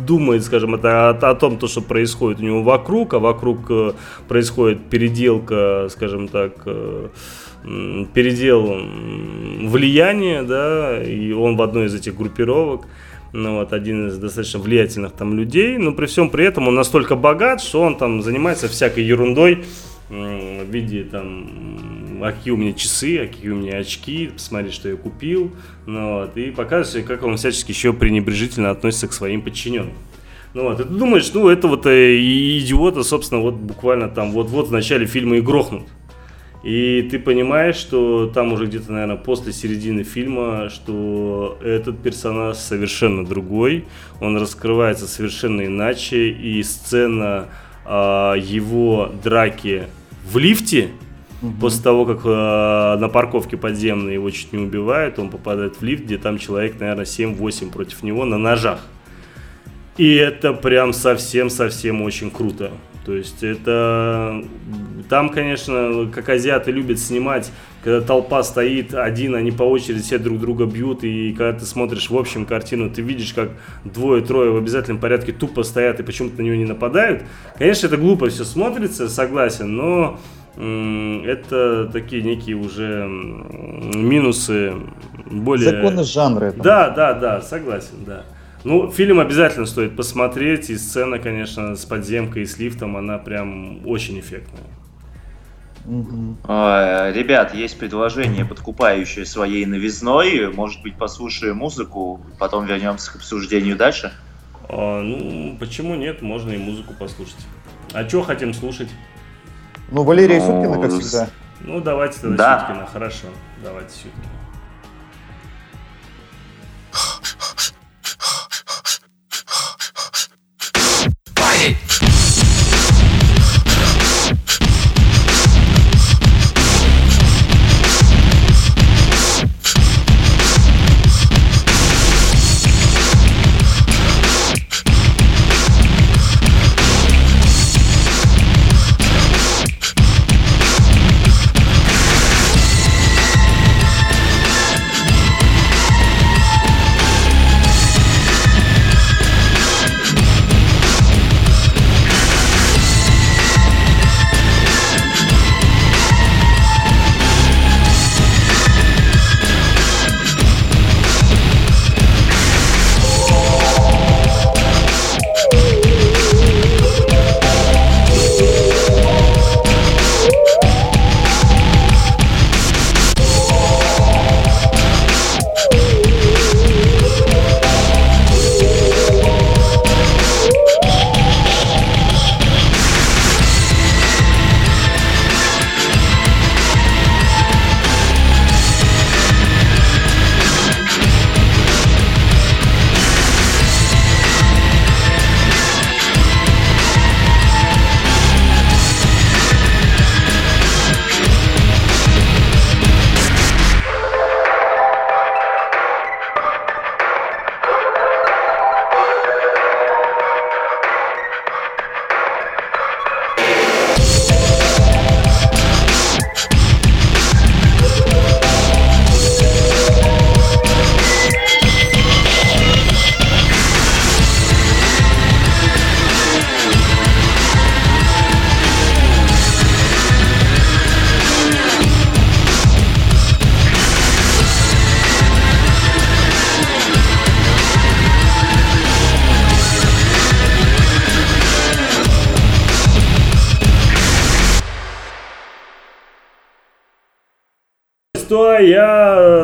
думает, скажем, это о, о том, то, что происходит у него вокруг, а вокруг э, происходит переделка, скажем так, э, передел влияния, да, и он в одной из этих группировок ну, вот, один из достаточно влиятельных там людей, но при всем при этом он настолько богат, что он там занимается всякой ерундой в виде там, а какие у меня часы, а какие у меня очки, посмотри, что я купил, ну, вот, и показывает, как он всячески еще пренебрежительно относится к своим подчиненным. Ну вот, и ты думаешь, ну это вот э, идиота, собственно, вот буквально там вот-вот в начале фильма и грохнут. И ты понимаешь, что там уже где-то, наверное, после середины фильма, что этот персонаж совершенно другой, он раскрывается совершенно иначе, и сцена э, его драки в лифте, угу. после того, как э, на парковке подземной его чуть не убивают, он попадает в лифт, где там человек, наверное, 7-8 против него на ножах. И это прям совсем-совсем очень круто. То есть это... Там, конечно, как азиаты любят снимать, когда толпа стоит один, они по очереди все друг друга бьют, и когда ты смотришь в общем картину, ты видишь, как двое-трое в обязательном порядке тупо стоят и почему-то на него не нападают. Конечно, это глупо все смотрится, согласен, но это такие некие уже минусы более... Законы жанра. Да, да, да, согласен, да. Ну, фильм обязательно стоит посмотреть, и сцена, конечно, с подземкой и с лифтом, она прям очень эффектная. Ребят, есть предложение, подкупающее своей новизной. Может быть, послушаем музыку, потом вернемся к обсуждению дальше? А, ну, почему нет? Можно и музыку послушать. А что хотим слушать? Ну, Валерия ну, Сюткина, как всегда. Ну, давайте тогда да. Сюткина, хорошо. Давайте Сюткина.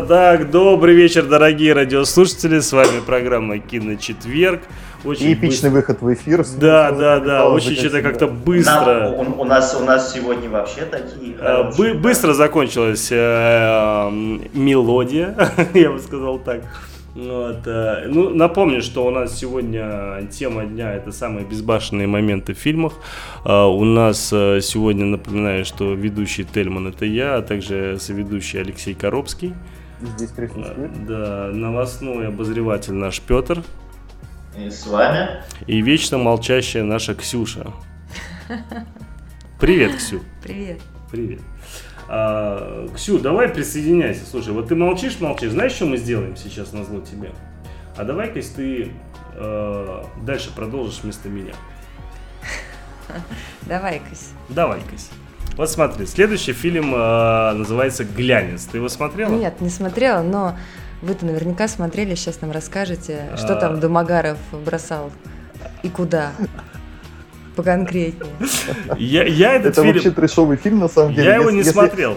Так, добрый вечер, дорогие радиослушатели. С вами программа Киночетверг. Очень Эпичный быстро... выход в эфир. Да, да, да. Очень что-то как-то быстро. Нам, у, у, нас, у нас сегодня вообще такие а, хорошие, Бы- да? Быстро закончилась э, мелодия, [LAUGHS] я бы сказал так. Вот, э, ну, напомню, что у нас сегодня тема дня это самые безбашенные моменты в фильмах. Э, у нас э, сегодня, напоминаю, что ведущий Тельман это я, а также соведущий Алексей Коробский. Здесь присутствует. Да, новостной обозреватель наш Петр. И с вами. И вечно молчащая наша Ксюша. Привет, Ксю. Привет. Привет. А, Ксю, давай присоединяйся. Слушай, вот ты молчишь, молчишь. Знаешь, что мы сделаем сейчас на зло тебе? А давай-ка ты э, дальше продолжишь вместо меня. Давай, Кась. Вот смотри, следующий фильм э, называется «Глянец». Ты его смотрела? Нет, не смотрела, но вы-то наверняка смотрели, сейчас нам расскажете, что А. там Домогаров бросал и куда. Поконкретнее. Я, я этот Это фильм... вообще трешовый фильм, на самом деле. Я его Если- не если- смотрел.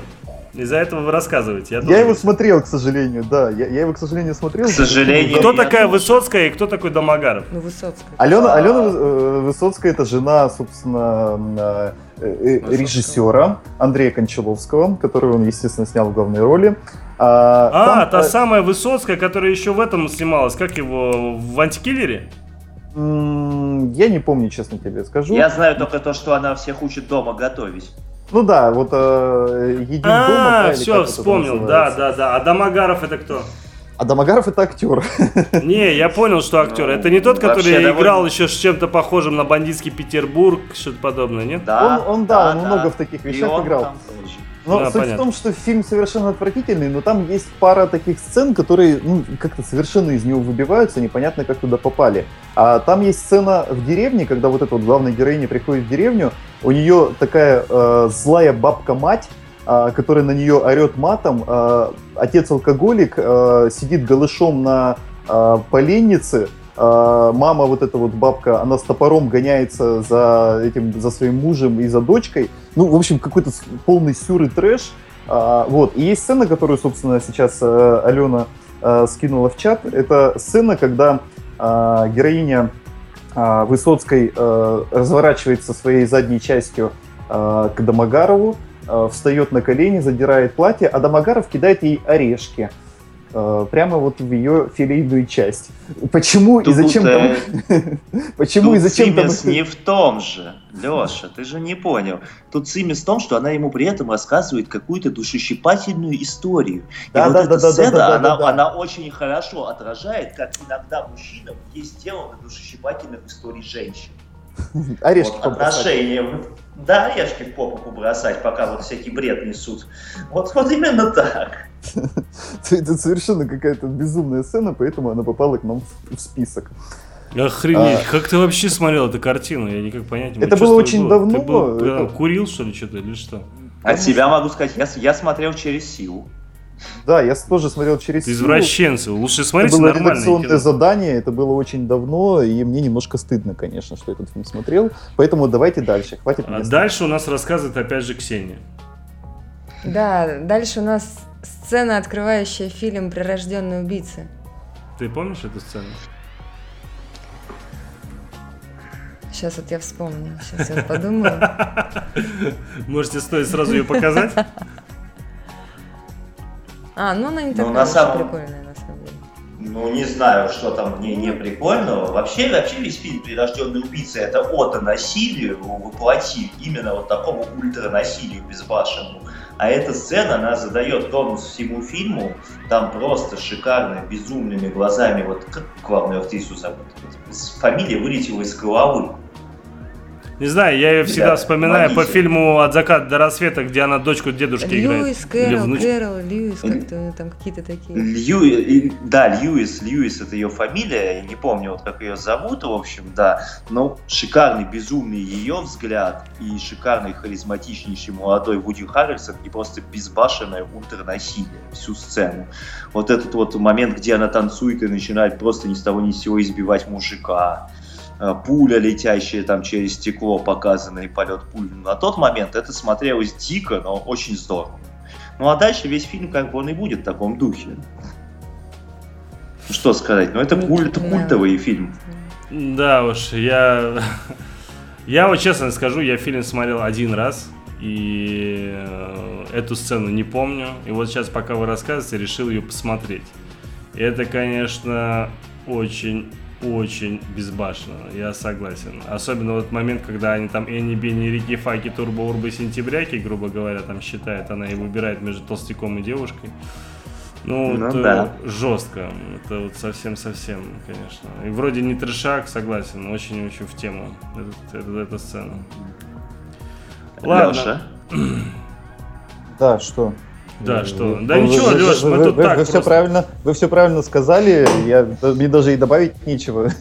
Из-за этого вы рассказываете. Я, Я его смотрел, к сожалению, да. Я, я его, к сожалению, смотрел. К сожалению. Кто Я такая тоже. Высоцкая и кто такой Домогаров? Ну, Высоцкая. Алена, Алена э, Высоцкая это жена, собственно, э. Режиссера Андрея Кончаловского, который он, естественно, снял в главной роли. А, А, там, та э, самая Высоцкая, которая еще в этом снималась. Как его? В антикиллере? я не помню, честно тебе скажу. Я знаю только то, что она всех учит дома готовить. Ну да, вот э, един дома. А, да, или все, вспомнил. Да, да, да. А Домогаров это кто? А Домогаров это актер. Не, я понял, что актер. Ну, Это не тот, который вообще довольно- играл еще с чем-то похожим на бандитский Петербург, что-то подобное, нет? Да, Он- он, да, он много в таких вещах он играл. там. Но Да, суть понятно. в том, что фильм совершенно отвратительный, но там есть пара таких сцен, которые ну, как-то совершенно из него выбиваются, непонятно, как туда попали. А там есть сцена в деревне, когда вот эта вот главная героиня приходит в деревню, у нее такая э, злая бабка-мать, э, которая на нее орет матом, э, отец-алкоголик э, сидит голышом на э, поленнице, э, мама вот эта вот бабка, она с топором гоняется за этим, за своим мужем и за дочкой. Ну, в общем, какой-то полный сюр и трэш. А, вот. И есть сцена, которую, собственно, сейчас э, Алена э, скинула в чат. Это сцена, когда а, героиня а, Высоцкой э, разворачивается своей задней частью э, к Домогарову, э, встает на колени, задирает платье, а Домогаров кидает ей орешки. э, Прямо вот в ее филейную часть. Почему и Тут, зачем э, там... [LAUGHS] Почему и Тут зачем там... цимис не в том же, Леша, ты же не понял. Тут цимис в том, что она ему при этом рассказывает какую-то душещипательную историю. И Да, вот да, эта да, сцена, да, да, она, да, да. она очень хорошо отражает, как иногда мужчинам есть дело до душещипательных историй женщин. [LAUGHS] Орешки Вот, отношения. Да, орешки в попу побросать, пока вот всякий бред несут. Вот, вот именно так. [LAUGHS] Это совершенно какая-то безумная сцена, поэтому она попала к нам в- список. Охренеть, как ты вообще смотрел эту картину? Я никак понять не могу. Это было очень было? давно, Ты был, это- курил, что ли, что-то, или что? От себя могу сказать, я, я смотрел через силу. Да, я тоже смотрел через Ты силу. извращенцы. Лучше Это смотрите было нормальное редакционное кино. задание, это было очень давно, и мне немножко стыдно, конечно, что я этот фильм смотрел. Поэтому давайте дальше, хватит А дальше у нас рассказывает опять же Ксения. Да, дальше у нас сцена, открывающая фильм «Прирожденные убийцы». Ты помнишь эту сцену? Сейчас вот я вспомню, сейчас я подумаю. [LAUGHS] Можете стоит сразу ее показать? [LAUGHS] А, ну она не Ну, такая на самом- прикольная, на самом деле. Ну, не знаю, что там в ней не прикольного. Вообще, вообще весь фильм «Прирожденный убийца» — это ода насилию воплотив, именно вот такому ультранасилию безбашенному. А эта сцена, она задает тонус всему фильму. Там просто шикарно, безумными глазами. Вот как главную актрису зовут? Фамилия вылетела из головы. Не знаю, я ее всегда Ребята, вспоминаю по помогите. фильму «От заката до рассвета», где она дочку дедушки играет. Льюис, Кэрол. Кэрол, Льюис, как-то у нее там какие-то такие. Лью... Да, Льюис, Льюис это ее фамилия, я не помню, вот как ее зовут, в общем, да. Но шикарный, безумный ее взгляд и шикарный, харизматичнейший молодой Вуди Харрельсон и просто безбашенное ультранасилие всю сцену. Вот этот вот момент, где она танцует и начинает просто ни с того ни с сего избивать мужика. Э, Пуля, летящая там через стекло, показанный полет пули. На тот момент это смотрелось дико, но очень здорово. Ну а дальше весь фильм как бы он и будет в таком духе. Ну, Что сказать, ну это Не культ, знаю. культовый фильм. Да уж, я... Я вот честно скажу, я фильм смотрел один раз, и э, эту сцену не помню. И вот сейчас, пока вы рассказываете, решил ее посмотреть. Это, конечно, очень очень безбашенно, я согласен. Особенно вот момент, когда они там Энни, Бенни, Рики, Факи, Турбо, Урбы, Сентябряки, грубо говоря, там считает, она и выбирает между толстяком и девушкой. Ну, ну это да. жестко. Это вот совсем-совсем, конечно. И вроде не трешак, согласен, очень-очень в тему эта, эта, эта сцена. Ладно. Леша. Да, что? Да, что? Да вы, ничего, вы, Леш, мы вы, тут вы, так вы все правильно, Вы все правильно сказали, я, мне даже и добавить нечего.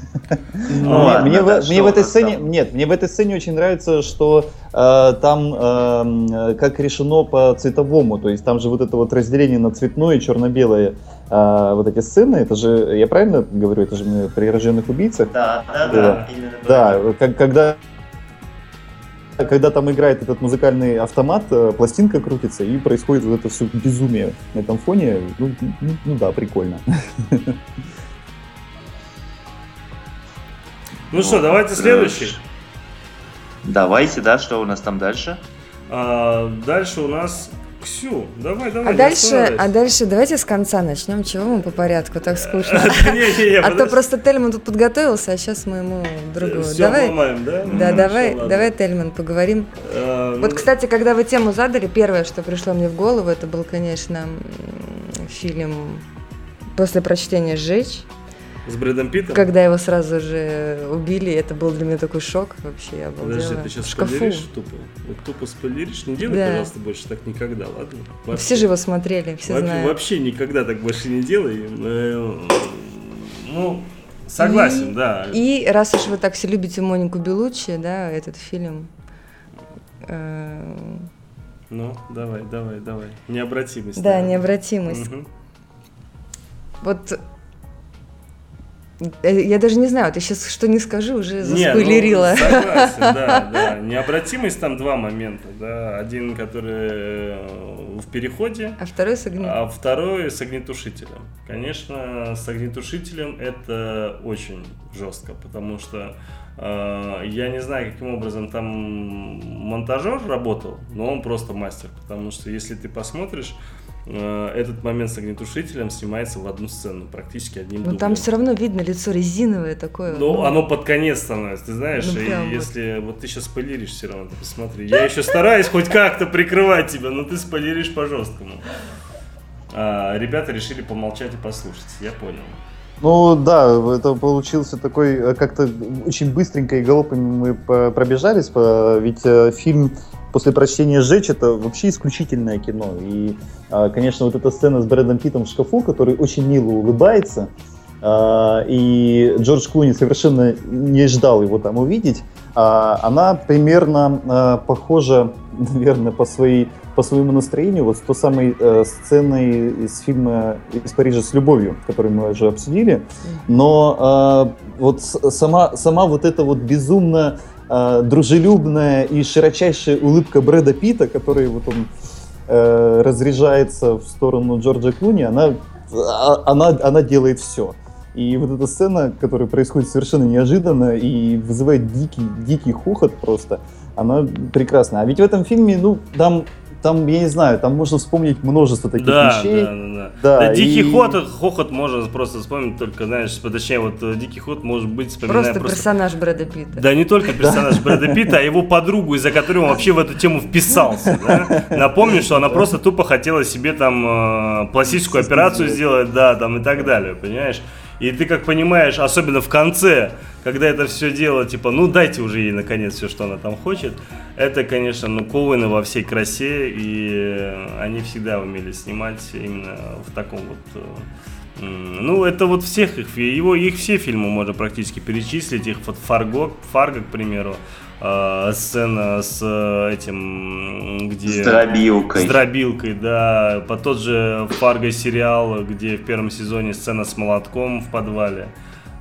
Ну, ладно, мне, да, в, мне в этой сцене, там? нет, мне в этой сцене очень нравится, что э, там э, как решено по цветовому, то есть там же вот это вот разделение на цветное и черно-белое, э, вот эти сцены, это же, я правильно говорю, это же мы при рожденных убийцах? Да, да, да. Да, да когда когда там играет этот музыкальный автомат, э, пластинка крутится, и происходит вот это все безумие на этом фоне. Ну, ну, ну да, прикольно. [LAUGHS] Ну что, давайте следующий. Давайте, да, что у нас там дальше? А, дальше у нас Ксю, давай, давай. А дальше, а дальше давайте с конца начнем. Чего мы по порядку? Так скучно. [LAUGHS] А то просто Тельман тут подготовился, а сейчас мы ему другую. Давай. Да, давай, давай, Тельман, поговорим. А, вот, ну, кстати, когда вы тему задали, первое, что пришло мне в голову, это был, конечно, фильм после прочтения «Сжечь». С Брэдом Питтом? Когда его сразу же убили, это был для меня такой шок вообще. Я Подожди, ты сейчас спойлеришь тупо? Вот тупо спойлеришь? Не делай, да. пожалуйста, больше так никогда, ладно? Вообще. Все же его смотрели, все вообще, знают. Вообще никогда так больше не делай. Ну, согласен, и, да. И раз уж вы так все любите Монику Белуччи, да, этот фильм... Э... Ну, давай, давай, давай. Необратимость. Да, наверное. необратимость. Угу. Вот я даже не знаю, ты сейчас что не скажи, уже заспойлерила. Не, ну, согласен, да, [LAUGHS] да. Необратимость там два момента, да. Один, который э, в переходе. А второй с огнетушителем. А второй с огнетушителем. Конечно, с огнетушителем это очень жестко, потому что э, я не знаю, каким образом там монтажер работал, но он просто мастер, потому что если ты посмотришь, Э, этот момент с огнетушителем снимается в одну сцену, практически одним Но там все равно видно лицо резиновое такое. Ну, ну оно под конец становится, ты знаешь, ну, и если вот. вот ты сейчас спойлеришь все равно, ты посмотри. Я еще [LAUGHS] стараюсь хоть как-то прикрывать тебя, но ты спойлеришь по-жесткому. А, ребята решили помолчать и послушать, я понял. Ну да, это получился такой, э, как-то очень быстренько и галопами мы пробежались, ведь э, фильм после прочтения «Сжечь» это вообще исключительное кино. И, а, конечно, вот эта сцена с Брэдом Питтом в шкафу, который очень мило улыбается, а, и Джордж Клуни совершенно не ждал его там увидеть, а, она примерно похожа, наверное, по, своей, по своему настроению вот с той самой э, сценой из фильма «Из Парижа с любовью», который мы уже обсудили. Но вот сама, сама вот эта вот безумно э, дружелюбная и широчайшая улыбка Брэда Питта, который вот он э, разряжается в сторону Джорджа Клуни, она, а, она, она делает все. И вот эта сцена, которая происходит совершенно неожиданно и вызывает дикий, дикий хохот просто, она прекрасна. А ведь в этом фильме, ну, там там, я не знаю, там можно вспомнить множество таких да, вещей. Да, да, да. да, да дикий и... ход, хохот можно просто вспомнить только, знаешь, точнее, вот э, дикий ход может быть вспоминая просто... Просто персонаж Брэда Питта. Да, не только персонаж Брэда Питта, а его подругу, из-за которой он вообще в эту тему вписался. Да? Напомню, что она просто тупо хотела себе там э, пластическую операцию сделать, да, там и так далее, понимаешь? И ты как понимаешь, особенно в конце, когда это все дело, типа, ну дайте уже ей наконец все, что она там хочет, это, конечно, ну Коуэны во всей красе, и они всегда умели снимать именно в таком вот э, ну, это вот всех их, его, их все фильмы можно практически перечислить, их вот Фарго, Фарго, к примеру, э, сцена с э, этим, где... С дробилкой. С дробилкой, да. По тот же Фарго сериал, где в первом сезоне сцена с молотком в подвале.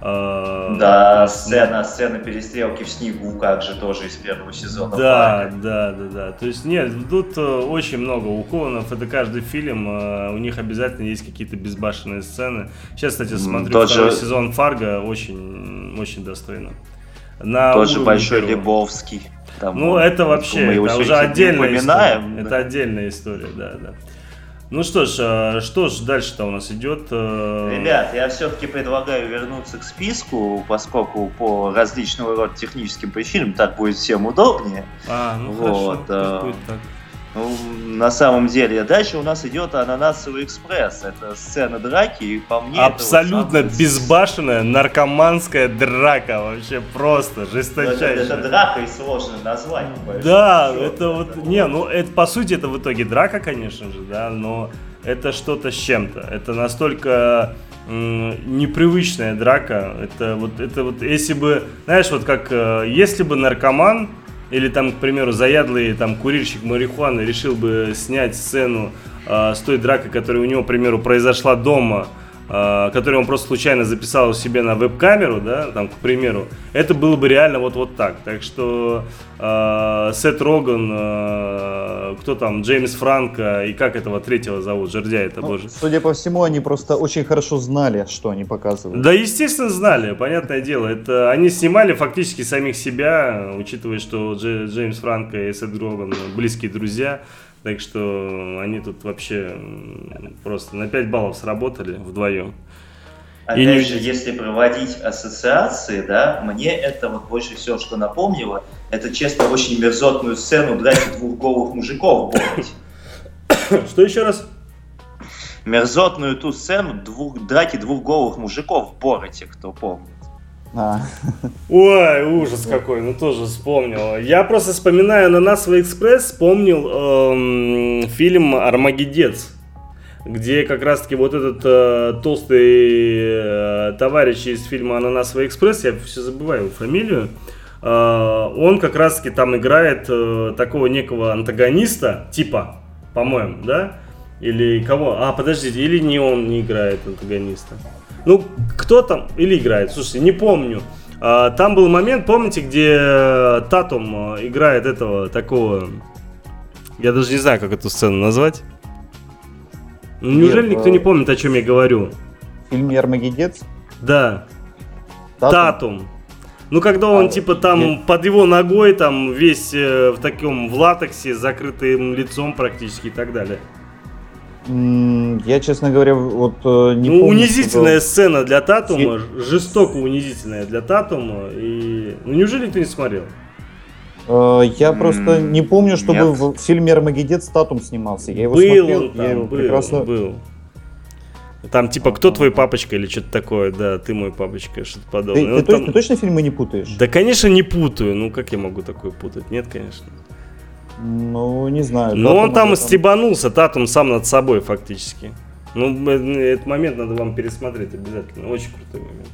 Э, да, сцена, сцена перестрелки в снегу, как же тоже из первого сезона. Да, Фарго. да, да, да. То есть нет, тут очень много уклонов. Это каждый фильм, у них обязательно есть какие-то безбашенные сцены. Сейчас, кстати, смотрю Тот второй же... сезон Фарго, очень, очень достойно на Тот же Большой первого. Лебовский. Там, ну, это вообще, мы это уже отдельная история. Это отдельная история, да, да. Ну что ж, а, что ж дальше-то у нас идет? Э, Ребят, я все-таки предлагаю вернуться к списку, поскольку по различного рода техническим причинам так будет всем удобнее. А, ну вот, хорошо, будет так. Ну, на самом деле, дальше у нас идет ананасовый экспресс. Это сцена драки, и по мне Абсолютно вот безбашенная наркоманская драка. Вообще просто жесточайшая. Это, это драка и сложно назвать. Да, счету, это вот... Это не, ну это по сути это в итоге драка, конечно же, да, но это что-то с чем-то. Это настолько непривычная драка. Это вот, это вот, если бы, знаешь, вот как, э, если бы наркоман или там, к примеру, заядлый там курильщик марихуаны решил бы снять сцену э, с той дракой, которая у него, к примеру, произошла дома, э, которую он просто случайно записал у себя на веб-камеру, да, там, к примеру, это было бы реально вот вот так. Так что э, Сет Роган, э, кто там, Джеймс Франко и как этого третьего зовут, жердяй это, ну, боже. Судя по всему, они просто очень хорошо знали, что они показывают. Да, естественно, знали, понятное дело. Это они снимали фактически самих себя, учитывая, что Дж, Джеймс Франко и Сет Роган близкие друзья. Так что они тут вообще просто на 5 баллов сработали вдвоем. Опять и же, если проводить ассоциации, да, мне это вот больше всего, что напомнило, это, честно, очень мерзотную сцену драки двух голых мужиков городе. Что еще раз? Мерзотную ту сцену двух, драки двух голых мужиков в Бороте, кто помнит. А. Ой, ужас какой, ну тоже вспомнил. Я просто вспоминаю на нас экспресс, вспомнил эм, фильм Армагеддец где как раз-таки вот этот э, толстый э, товарищ из фильма «Ананасовый экспресс», я все забываю его фамилию, э, он как раз-таки там играет э, такого некого антагониста, типа, по-моему, да? Или кого? А, подождите, или не он не играет антагониста. Ну, кто там? Или играет? Слушайте, не помню. А, там был момент, помните, где Татум э, играет этого такого... Я даже не знаю, как эту сцену назвать. Ну, неужели Нет, никто не помнит, о чем я говорю? В фильме «Армагеддец»? Да. Татум. Татум. Ну, когда он, а, типа, там нет. под его ногой, там, весь э, в таком, в латексе, закрытым лицом практически и так далее. Я, честно говоря, вот э, не ну, помню, унизительная что... сцена для Татума, жестоко унизительная для Татума. И... Ну, неужели ты не смотрел? Э, я просто не помню, чтобы Нет. в фильме «Армагеддец» Татум снимался. Я его был смотрел, он там, я его был, прекрасно... был. Там типа кто твой папочка или что-то такое, да, ты мой папочка, что-то подобное. Ты, ну, ты, там... ты точно фильмы не путаешь? Да, конечно, не путаю. Ну, как я могу такое путать? Нет, конечно. Ну, не знаю. Ну, он там стебанулся, Татум сам над собой фактически. Ну, этот момент надо вам пересмотреть обязательно. Очень крутой момент.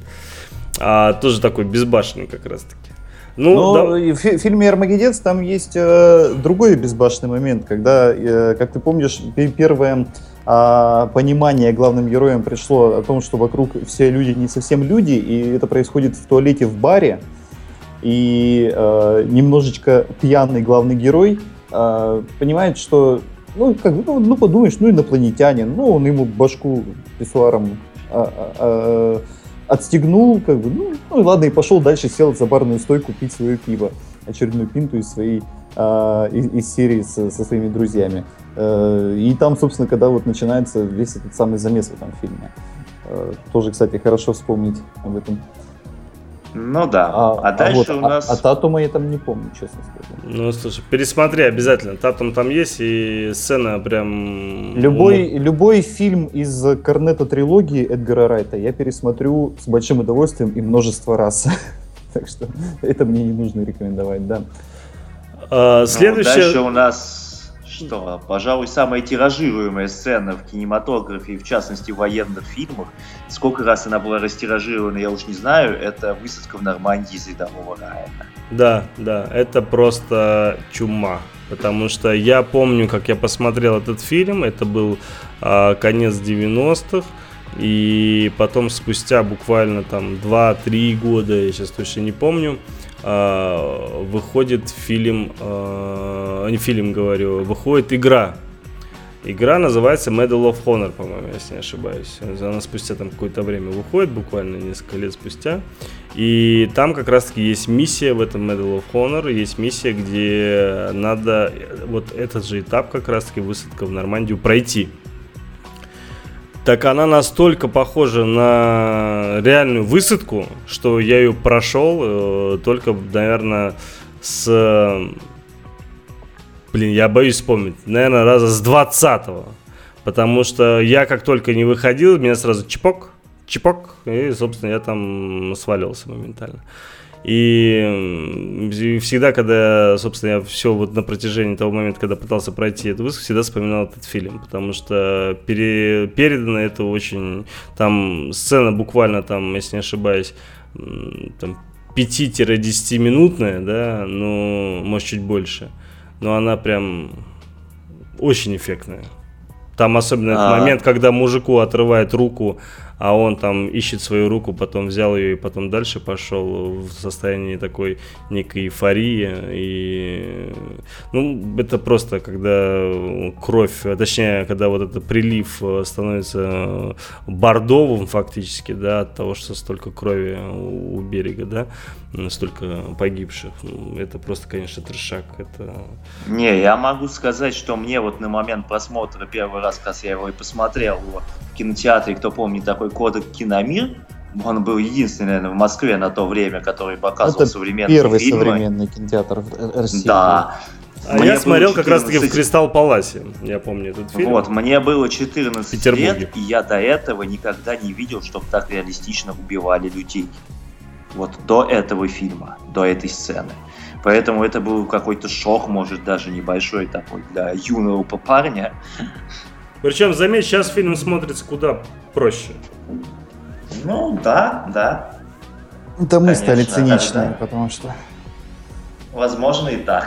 А, тоже такой безбашенный как раз-таки. Ну, Но да. в фильме «Армагеддец» там есть э, другой безбашенный момент, когда, э, как ты помнишь, первое э, понимание главным героям пришло о том, что вокруг все люди не совсем люди, и это происходит в туалете в баре, и э, немножечко пьяный главный герой э, понимает, что, ну, как ну, ну, подумаешь, ну, инопланетянин, ну, он ему башку писсуаром э, э, отстегнул, как бы, ну, ну и ладно, и пошел дальше, сел за барную стойку пить свое пиво, очередную пинту из своей э, из, из серии со, со своими друзьями. Э, и там, собственно, когда вот начинается весь этот самый замес в этом фильме. Э, тоже, кстати, хорошо вспомнить об этом. Ну да. А, а, а дальше а вот, у нас... А, а Татума я там не помню, честно скажу. Ну, слушай, пересмотри обязательно. Татум там есть, и сцена прям... Любой, любой фильм из Корнета трилогии Эдгара Райта я пересмотрю с большим удовольствием и множество раз. [LAUGHS] так что это мне не нужно рекомендовать, да. А, следующее... Ну, дальше у нас что, пожалуй, самая тиражируемая сцена в кинематографе, в частности в военных фильмах, сколько раз она была растиражирована, я уж не знаю, это высадка в Нормандии из рядового Райана. Да, да, это просто чума. Потому что я помню, как я посмотрел этот фильм, это был э, конец 90-х, и потом спустя буквально там 2-3 года, я сейчас точно не помню, э, выходит фильм, э, не фильм говорю, выходит игра. Игра называется Medal of Honor, по-моему, если не ошибаюсь. Она спустя там какое-то время выходит, буквально несколько лет спустя. И там как раз-таки есть миссия в этом Medal of Honor, есть миссия, где надо вот этот же этап как раз-таки высадка в Нормандию пройти. Так она настолько похожа на реальную высадку, что я ее прошел э, только, наверное, с... Блин, я боюсь вспомнить. Наверное, раза с 20-го. Потому что я как только не выходил, меня сразу чпок, чпок, и, собственно, я там свалился моментально. И всегда, когда, собственно, я все вот на протяжении того момента, когда пытался пройти эту выставку, всегда вспоминал этот фильм, потому что пере, передано это очень... Там сцена буквально там, если не ошибаюсь, там 5-10 минутная, да, ну, может, чуть больше. Но она прям очень эффектная. Там особенно этот момент, когда мужику отрывает руку а он там ищет свою руку, потом взял ее и потом дальше пошел в состоянии такой некой эйфории. И, ну, это просто когда кровь, точнее, когда вот этот прилив становится бордовым фактически, да, от того, что столько крови у берега, да, столько погибших. Ну, это просто, конечно, трешак. Это... Не, я могу сказать, что мне вот на момент просмотра первый раз, когда я его и посмотрел в кинотеатре, кто помнит такой кодек Киномир. Он был единственный, наверное, в Москве на то время, который показывал Это современные первый фильмы. современный кинотеатр в России. Да. А мне я смотрел 14... как раз-таки в Кристалл Паласе, я помню этот фильм. Вот, мне было 14 лет, и я до этого никогда не видел, чтобы так реалистично убивали людей. Вот до этого фильма, до этой сцены. Поэтому это был какой-то шок, может, даже небольшой такой для юного парня. Причем, заметь, сейчас фильм смотрится куда проще. Ну, да, да. Это мы Конечно, стали циничные, да, да. потому что... Возможно и так.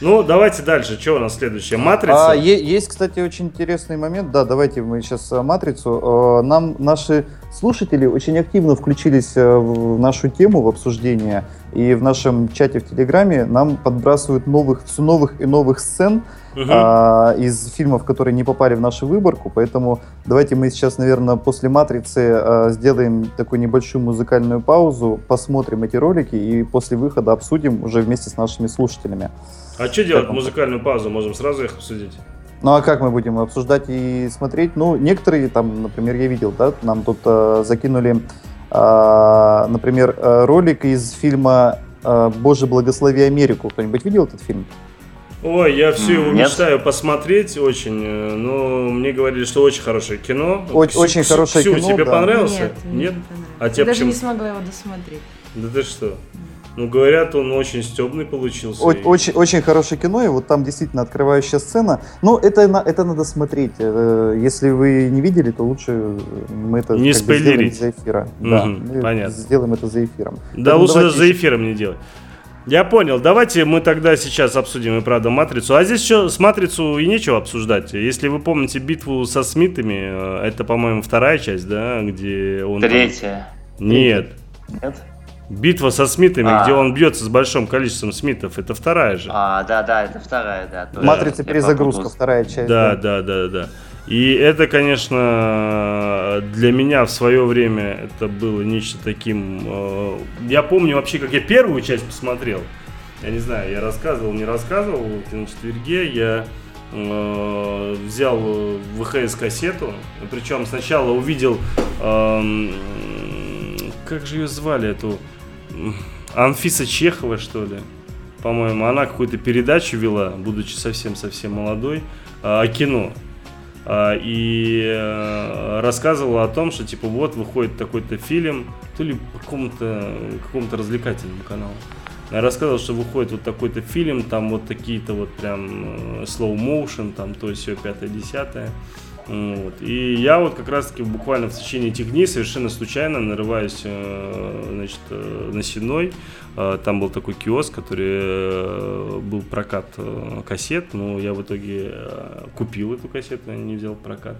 Ну, давайте дальше. Что у нас следующее? Матрица? А, есть, кстати, очень интересный момент. Да, давайте мы сейчас э, матрицу. Э, нам наши слушатели очень активно включились э, в нашу тему, в обсуждение. И в нашем чате в Телеграме нам подбрасывают новых, все новых и новых сцен угу. а, из фильмов, которые не попали в нашу выборку. Поэтому давайте мы сейчас, наверное, после «Матрицы» а, сделаем такую небольшую музыкальную паузу, посмотрим эти ролики и после выхода обсудим уже вместе с нашими слушателями. А что делать как музыкальную паузу? Можем сразу их обсудить? Ну а как мы будем обсуждать и смотреть? Ну, некоторые там, например, я видел, да, нам тут э, закинули а, например, э, ролик из фильма э, «Боже, благослови Америку». Кто-нибудь видел этот фильм? Ой, я все его Нет. мечтаю посмотреть очень, э, но мне говорили, что очень хорошее кино. Очень, очень хорошее Ксю, кино. тебе да. понравился? Нет? Нет? Не а тебе даже почему? не смогла его досмотреть. Да ты что? Ну, говорят, он очень стебный получился. О- и... очень, очень хорошее кино, и вот там действительно открывающая сцена. Но это, это надо смотреть. Э, если вы не видели, то лучше мы это не спойлерить. за эфира. Угу, да, понятно. Сделаем это за эфиром. Да, Поэтому лучше даже за эфиром не делать. Я понял. Давайте мы тогда сейчас обсудим и правда матрицу. А здесь что, с матрицу и нечего обсуждать. Если вы помните битву со Смитами, э, это, по-моему, вторая часть, да, где он. Третья. Там... Нет. Нет. Битва со Смитами, а. где он бьется с большим количеством Смитов, это вторая же. А, да, да, это вторая, да. Матрица перезагрузка, вторая часть. Да, да, да, да, да. И это, конечно, для меня в свое время это было нечто таким... Э, я помню вообще, как я первую часть посмотрел. Я не знаю, я рассказывал, не рассказывал на четверге. Я э, взял ВХС-кассету. Причем сначала увидел... Э, как же ее звали, эту Анфиса Чехова, что ли, по-моему, она какую-то передачу вела, будучи совсем-совсем молодой, а, о кино. А, и э, рассказывала о том, что типа вот выходит такой-то фильм, то ли по какому-то какому-то развлекательному каналу. Она рассказывала, что выходит вот такой-то фильм, там вот такие-то вот прям э, slow motion, там то есть все пятое-десятое. Вот. И я вот как раз-таки буквально в течение этих дней совершенно случайно нарываюсь э, значит, э, на Сеной. Э, там был такой киоск, который был прокат кассет, но я в итоге купил эту кассету, а не взял прокат.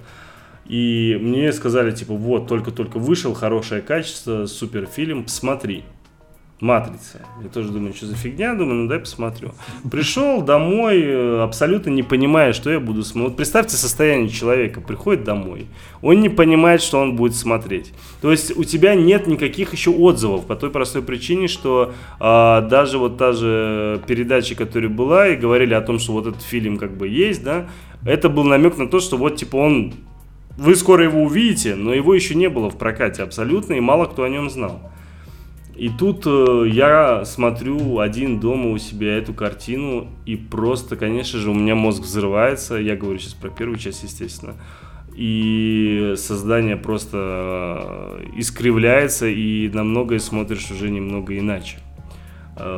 И мне сказали, типа, вот, только-только вышел, хорошее качество, супер фильм, посмотри. Матрица. Я тоже думаю, что за фигня, думаю, ну дай посмотрю. Пришел домой, э, абсолютно не понимая, что я буду смотреть. Вот представьте состояние человека, приходит домой, он не понимает, что он будет смотреть. То есть у тебя нет никаких еще отзывов по той простой причине, что а, даже вот та же передача, которая была, и говорили о том, что вот этот фильм как бы есть, да, это был намек на то, что вот типа он вы скоро его увидите, но его еще не было в прокате абсолютно, и мало кто о нем знал. И тут э, я смотрю один дома у себя эту картину, и просто, конечно же, у меня мозг взрывается. Я говорю сейчас про первую часть, естественно. И создание просто э, искривляется, и на многое смотришь уже немного иначе.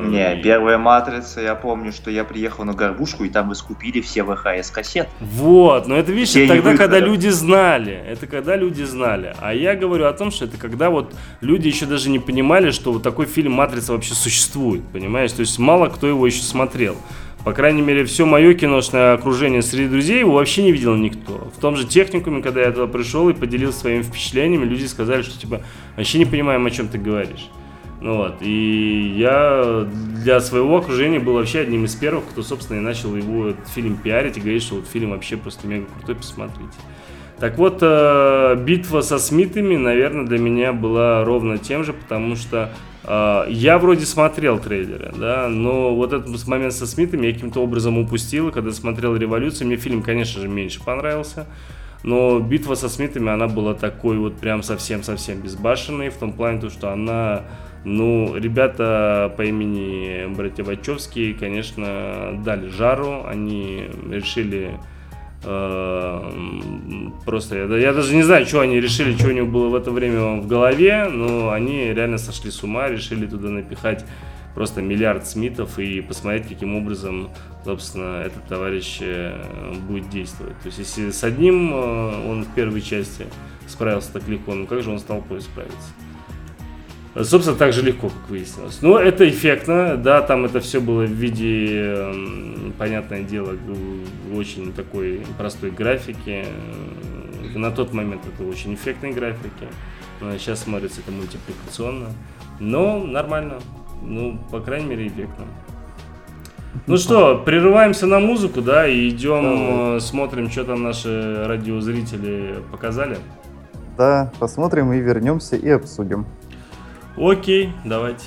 Не, первая матрица, я помню, что я приехал на горбушку, и там вы скупили все ВХС-кассеты. Вот, но это, видишь, это тогда, когда люди знали. Это когда люди знали. А я говорю о том, что это когда вот люди еще даже не понимали, что вот такой фильм «Матрица» вообще существует, понимаешь? То есть мало кто его еще смотрел. По крайней мере, все мое киношное окружение среди друзей его вообще не видел никто. В том же техникуме, когда я туда пришел и поделился своими впечатлениями, люди сказали, что типа вообще не понимаем, о чем ты говоришь. Ну вот, и я для своего окружения был вообще одним из первых, кто, собственно, и начал его этот фильм пиарить и говорить, что вот фильм вообще просто мега крутой, посмотрите. Так вот, э, битва со Смитами, наверное, для меня была ровно тем же, потому что э, я вроде смотрел трейлеры, да, но вот этот момент со Смитами я каким-то образом упустил, когда смотрел «Революцию», мне фильм, конечно же, меньше понравился, но битва со Смитами, она была такой вот прям совсем-совсем безбашенной, в том плане, то, что она ну, ребята по имени братья Вачовские, конечно, дали жару. Они решили э, просто... Я, я даже не знаю, что они решили, что у них было в это время в голове, но они реально сошли с ума, решили туда напихать просто миллиард смитов и посмотреть, каким образом, собственно, этот товарищ э, будет действовать. То есть, если с одним э, он в первой части справился так легко, ну как же он с толпой справится? Собственно, так же легко, как выяснилось. Но это эффектно, да, там это все было в виде, понятное дело, очень такой простой графики. На тот момент это очень эффектные графики. Сейчас смотрится это мультипликационно. Но нормально. Ну, по крайней мере, эффектно. Ну что, прерываемся на музыку, да, и идем, Давай. Э, смотрим, что там наши радиозрители показали. Да, посмотрим и вернемся и обсудим. Окей, давайте.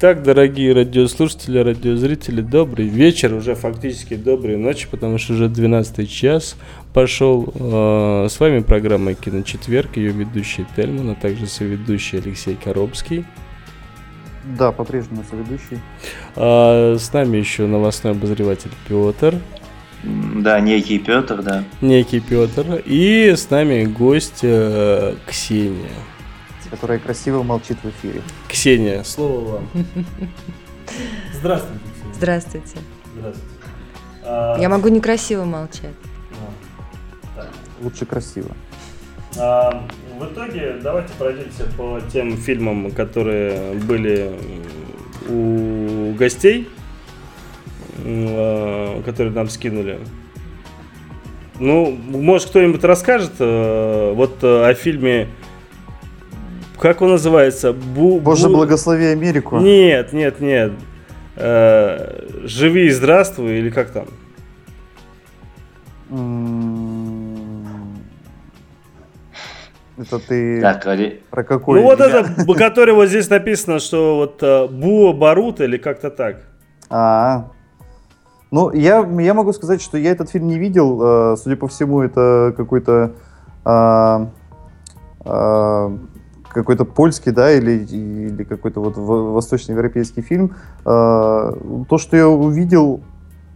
Итак, дорогие радиослушатели, радиозрители, добрый вечер, уже фактически доброй ночи, потому что уже 12 час пошел. Э, с вами программа «Киночетверг», ее ведущий Тельман, а также соведущий Алексей Коробский. Да, по-прежнему соведущий. А, с нами еще новостной обозреватель Петр. Да, некий Петр, да. Некий Петр. И с нами гость э, Ксения которая красиво молчит в эфире. Ксения, слово вам. Здравствуйте. Ксения. Здравствуйте. Здравствуйте. Я могу некрасиво молчать. А, Лучше красиво. А, в итоге давайте пройдемся по тем фильмам, которые были у гостей, а, которые нам скинули. Ну, может, кто-нибудь расскажет э, вот о фильме как он называется? Бу, Боже, бу... благослови Америку. Нет, нет, нет. Э, живи и здравствуй, или как там? Это ты так, Али... про какой? Ну вот это, который вот здесь написано, что вот uh, Буо Барут или как-то так. А, ну я, я могу сказать, что я этот фильм не видел. Uh, судя по всему, это какой-то uh, какой-то польский, да, или, или какой-то вот восточноевропейский фильм. А, то, что я увидел,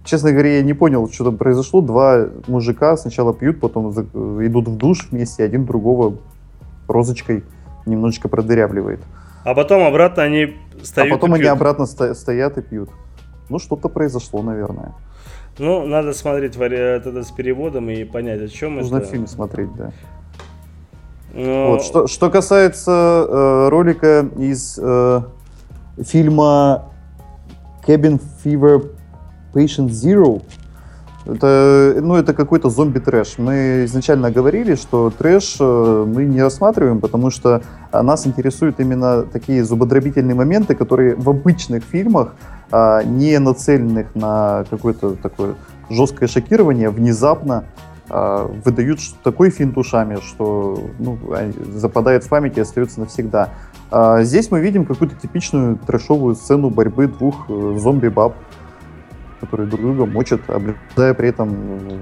честно говоря, я не понял, что там произошло. Два мужика сначала пьют, потом идут в душ вместе, один другого розочкой немножечко продырявливает. А потом обратно они стоят. А потом они обратно стоят и пьют. Ну, что-то произошло, наверное. Ну, надо смотреть вариант с переводом и понять, о чем Нужно это. Нужно фильм смотреть, да. Но... Вот. Что, что касается э, ролика из э, фильма Cabin Fever Patient Zero, это, ну, это какой-то зомби-трэш. Мы изначально говорили, что трэш э, мы не рассматриваем, потому что нас интересуют именно такие зубодробительные моменты, которые в обычных фильмах, э, не нацеленных на какое-то такое жесткое шокирование, внезапно выдают такой финт ушами, что ну, западает в память и остается навсегда. А здесь мы видим какую-то типичную трэшовую сцену борьбы двух э, зомби-баб, которые друг друга мочат, облюдая при этом...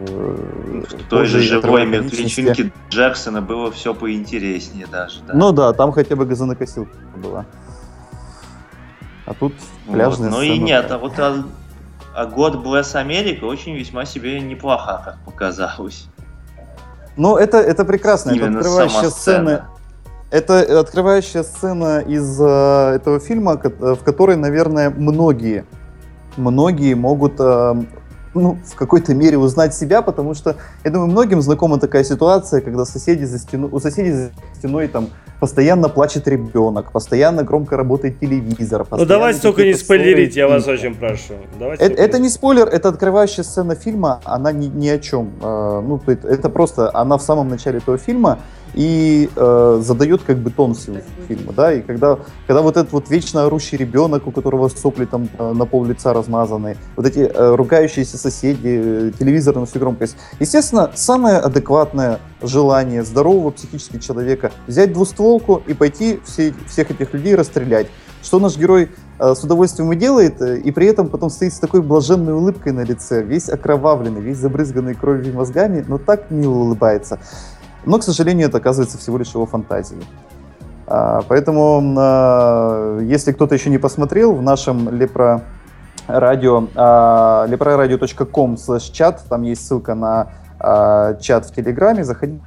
Э, в той же живой мертвечинке Джексона было все поинтереснее даже. Да? Ну да, там хотя бы газонокосилка была. А тут пляжная вот, Ну и нет, а вот а а год Bless Америка очень весьма себе неплоха, как показалось. Ну, это, это прекрасно. Именно это открывающая сцена. Это открывающая сцена из э, этого фильма, в которой, наверное, многие, многие могут э, ну, в какой-то мере узнать себя, потому что, я думаю, многим знакома такая ситуация, когда соседи за стену, у соседей за стеной там постоянно плачет ребенок, постоянно громко работает телевизор. Ну давайте только не спойлерить, я вас очень прошу. Давайте это, это не спойлер, это открывающая сцена фильма, она ни, ни о чем. Э, ну, это просто, она в самом начале этого фильма, и э, задает как бы тон всего фильма, да, и когда, когда вот этот вот вечно орущий ребенок, у которого сопли там э, на пол лица размазаны, вот эти э, ругающиеся соседи, э, телевизор на всю громкость. Естественно, самое адекватное желание здорового психически человека взять двустволку и пойти все, всех этих людей расстрелять. Что наш герой э, с удовольствием и делает, э, и при этом потом стоит с такой блаженной улыбкой на лице, весь окровавленный, весь забрызганный кровью и мозгами, но так мило улыбается. Но, к сожалению, это оказывается всего лишь его фантазией. А, поэтому, а, если кто-то еще не посмотрел, в нашем Лепро радио, а, leproradio.com slash чат, там есть ссылка на чат в Телеграме, заходите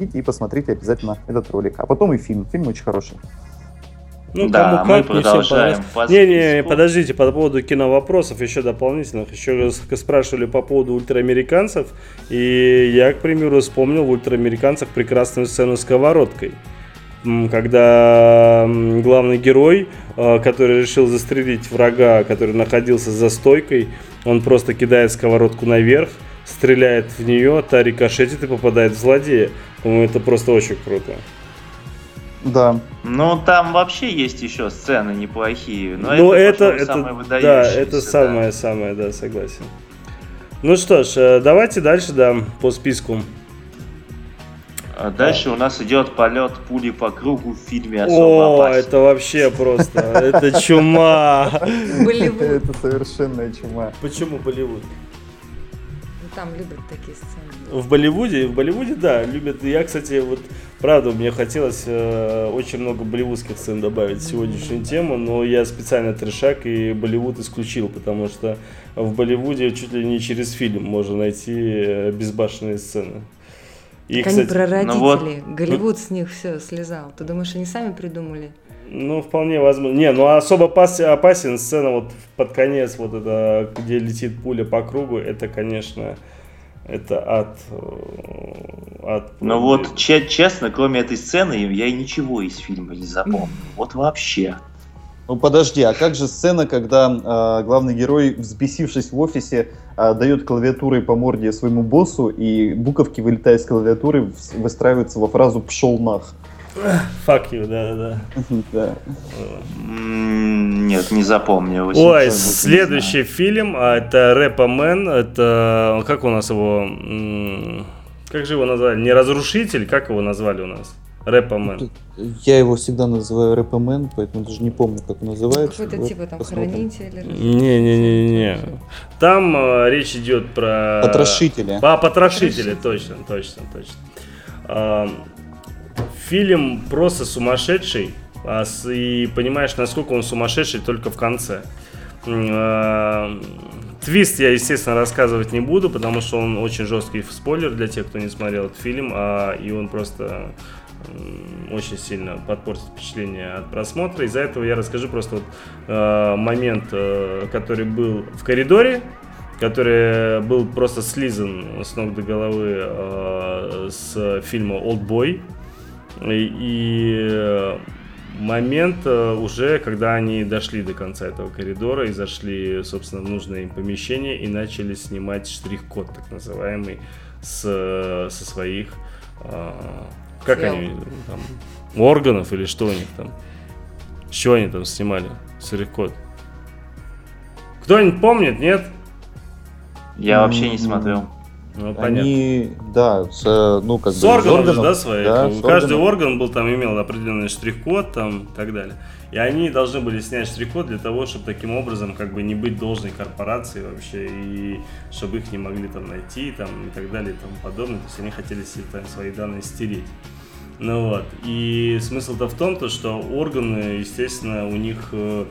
и посмотрите обязательно этот ролик. А потом и фильм. Фильм очень хороший. Ну, да, кому мы продолжаем. Не, не, не, подождите, по поводу киновопросов еще дополнительных. Еще спрашивали по поводу ультраамериканцев. И я, к примеру, вспомнил в ультраамериканцах прекрасную сцену с сковородкой. Когда главный герой, э, который решил застрелить врага, который находился за стойкой, он просто кидает сковородку наверх, стреляет в нее, та рикошетит и попадает в злодея. По-моему, это просто очень круто. Да. Ну, там вообще есть еще сцены неплохие. Но ну, это, это, это самое Да, это самое-самое, да. да, согласен. Ну что ж, э, давайте дальше, да, по списку. А дальше у нас идет полет пули по кругу в фильме «Особо О, это вообще просто, это [LAUGHS] чума. Болливуд. Это совершенная чума. Почему Болливуд? Ну, там любят такие сцены. В Болливуде, в Болливуде, да, любят. Я, кстати, вот Правда, мне хотелось э, очень много болливудских сцен добавить в сегодняшнюю тему, но я специально трешак и Болливуд исключил, потому что в Болливуде чуть ли не через фильм можно найти э, безбашенные сцены. И, так кстати, они про родителей. Ну вот... Голливуд с них все слезал. Ты думаешь, они сами придумали? Ну, вполне возможно. Не, ну особо опасен сцена вот под конец, вот это, где летит пуля по кругу, это, конечно, это от... от ну вот, честно, кроме этой сцены, я ничего из фильма не запомнил. [LAUGHS] Вот вообще. Ну подожди, а как же сцена, когда э, главный герой, взбесившись в офисе, э, дает клавиатурой по морде своему боссу, и буковки, вылетая из клавиатуры, выстраиваются во фразу «пшел нах». Fuck you, да, да. [LAUGHS] Нет, не запомню. Ой, следующий фильм, а, это Рэпамен, это, как у нас его, как же его назвали, не Разрушитель, как его назвали у нас? Рэпамен. Я его всегда называю Рэпамен, поэтому даже не помню, как он называется. Какой-то типа там хранитель. Не-не-не-не. Там э, речь идет про... Потрошители. По потрошители, точно, точно, точно. Фильм просто сумасшедший, а, и понимаешь, насколько он сумасшедший только в конце. А, твист я, естественно, рассказывать не буду, потому что он очень жесткий спойлер для тех, кто не смотрел этот фильм, а, и он просто очень сильно подпортит впечатление от просмотра. Из-за этого я расскажу просто вот, момент, э, который был в коридоре, который был просто слизан с ног до головы с фильма «Олдбой». И э, момент э, уже, когда они дошли до конца этого коридора и зашли, собственно, в нужное им помещение и начали снимать штрих-код, так называемый, с, со своих, э, как Сел. они, там, органов или что у них там, что они там снимали, штрих-код. Кто-нибудь помнит, нет? Я вообще не смотрел. Ну, Они, да, с, ну, как с бы... Органом, с органом, да, своих. Да, Каждый органом. орган был там, имел определенный штрих-код там и так далее. И они должны были снять штрих-код для того, чтобы таким образом как бы не быть должной корпорации вообще, и чтобы их не могли там найти там и так далее и тому подобное. То есть они хотели себе там свои данные стереть. Ну вот. И смысл-то в том, то, что органы, естественно, у них э,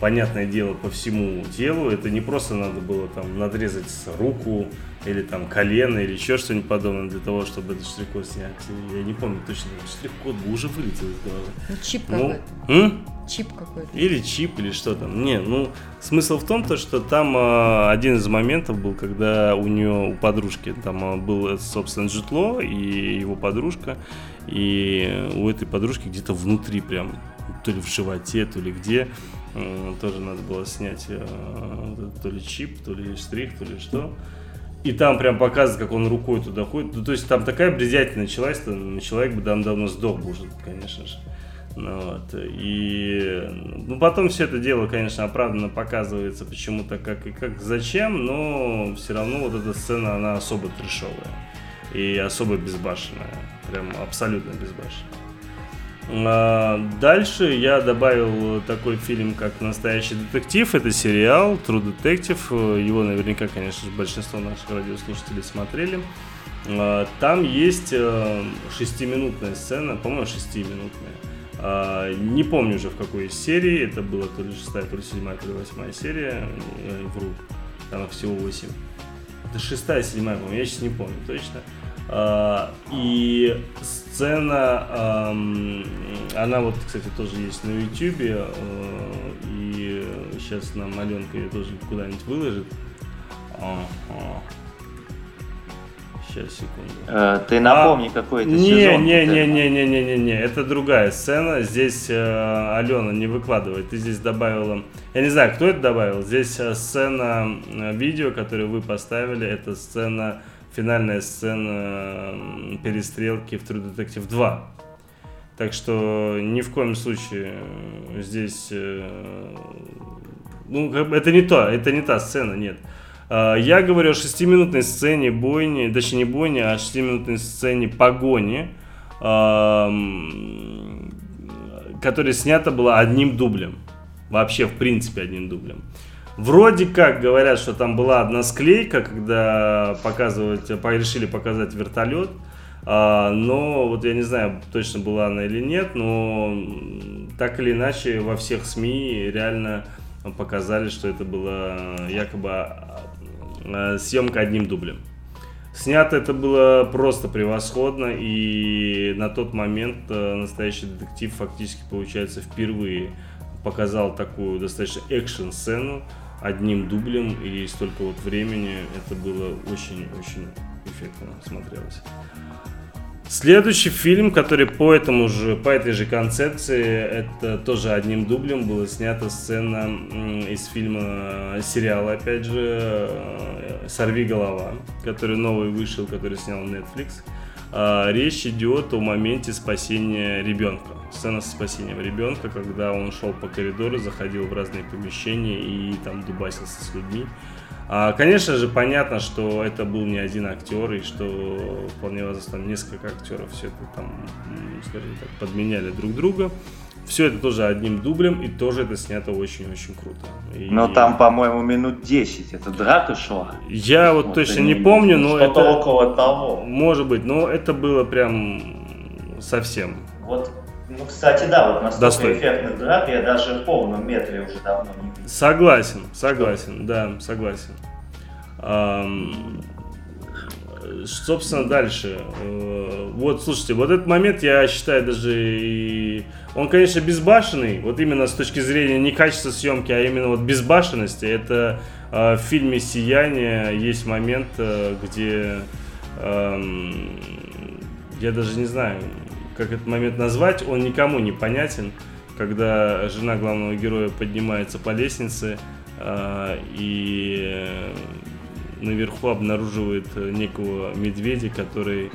понятное дело по всему телу. Это не просто надо было там надрезать руку, или там колено, или еще что-нибудь подобное для того, чтобы этот штрих-код снять. Я не помню точно, штрих-код бы уже вылетел из головы. Ну, чип ну, какой-то. Чип какой-то. Или чип, или что там. Не, ну, смысл в том, то, что там э, один из моментов был, когда у нее, у подружки, там э, был, собственно, житло и его подружка, и у этой подружки где-то внутри прям, то ли в животе, то ли где, тоже надо было снять э, то ли чип, то ли штрих, то ли что. И там прям показывает, как он рукой туда ходит. Ну, то есть там такая бредятина началась, что человек бы там давно сдох бы уже, конечно же. Ну, вот. И ну, потом все это дело, конечно, оправданно показывается почему-то как и как зачем, но все равно вот эта сцена, она особо трешовая и особо безбашенная. Прям абсолютно безбашенная. А, дальше я добавил такой фильм, как «Настоящий детектив». Это сериал True Detective. Его наверняка, конечно же, большинство наших радиослушателей смотрели. А, там есть э, шестиминутная сцена, по-моему, шестиминутная. А, не помню уже в какой серии, это было то ли шестая, то ли седьмая, то ли восьмая серия. Я вру, там всего восемь. Это шестая, седьмая, по-моему, я сейчас не помню точно. А, и сцена, она вот, кстати, тоже есть на YouTube, э, и сейчас нам Аленка ее тоже куда-нибудь выложит. Сейчас, секунду. Э, ты напомни, а, какой это не, сезон. Не, не, не, не, не, не, не, это другая сцена. Здесь э, Алена не выкладывает. Ты здесь добавила. Я не знаю, кто это добавил. Здесь э, сцена видео, которое вы поставили. Это сцена, финальная сцена перестрелки в True Detective 2. Так что ни в коем случае здесь. Э, ну, это не то, это не та сцена, нет. А, я говорю о шестиминутной сцене бойни, точнее не бойни, а шестиминутной сцене погони, которая снята была одним дублем. Вообще, в принципе, одним дублем. Вроде как говорят, что там была одна склейка, когда показывать, решили показать вертолет. А, но вот я не знаю, точно была она или нет, но так или иначе во всех СМИ реально показали, что это была якобы Э, съемка одним дублем. Снято это было просто превосходно, и на тот момент э, настоящий детектив фактически, получается, впервые показал такую достаточно экшн-сцену одним дублем, и столько вот времени это было очень-очень эффектно смотрелось. Следующий фильм, который по этому же, по этой же концепции, это тоже одним дублем была снята сцена из фильма, сериала, опять же, э, «Сорви голова», который новый вышел, который снял Netflix. А, речь идет о моменте спасения ребенка. Сцена спасения ребенка, когда он шел по коридору, заходил в разные помещения и там дубасился с людьми. А, конечно же, понятно, что это был не один актер, и что вполне возможно там несколько актеров все это там, скажем так, подменяли друг друга. Все это тоже одним дублем, и тоже это снято очень-очень круто. И... Но там, по-моему, минут 10 это драка шла. Я вот, вот точно не помню, но это... около того. Может быть, но это было прям совсем. Вот ну, кстати, да, вот настолько Достойно. эффектных драк я даже в полном метре уже давно не видел. Согласен, согласен, да, согласен. Um, собственно, дальше. Э, вот, слушайте, вот этот момент, я считаю, даже и... Он, конечно, безбашенный, вот именно с точки зрения не качества съемки, а именно вот безбашенности. Это э, в фильме «Сияние» есть момент, э, где... Э, я даже не знаю, как этот момент назвать, он никому не понятен, когда жена главного героя поднимается по лестнице и наверху обнаруживает некого медведя, который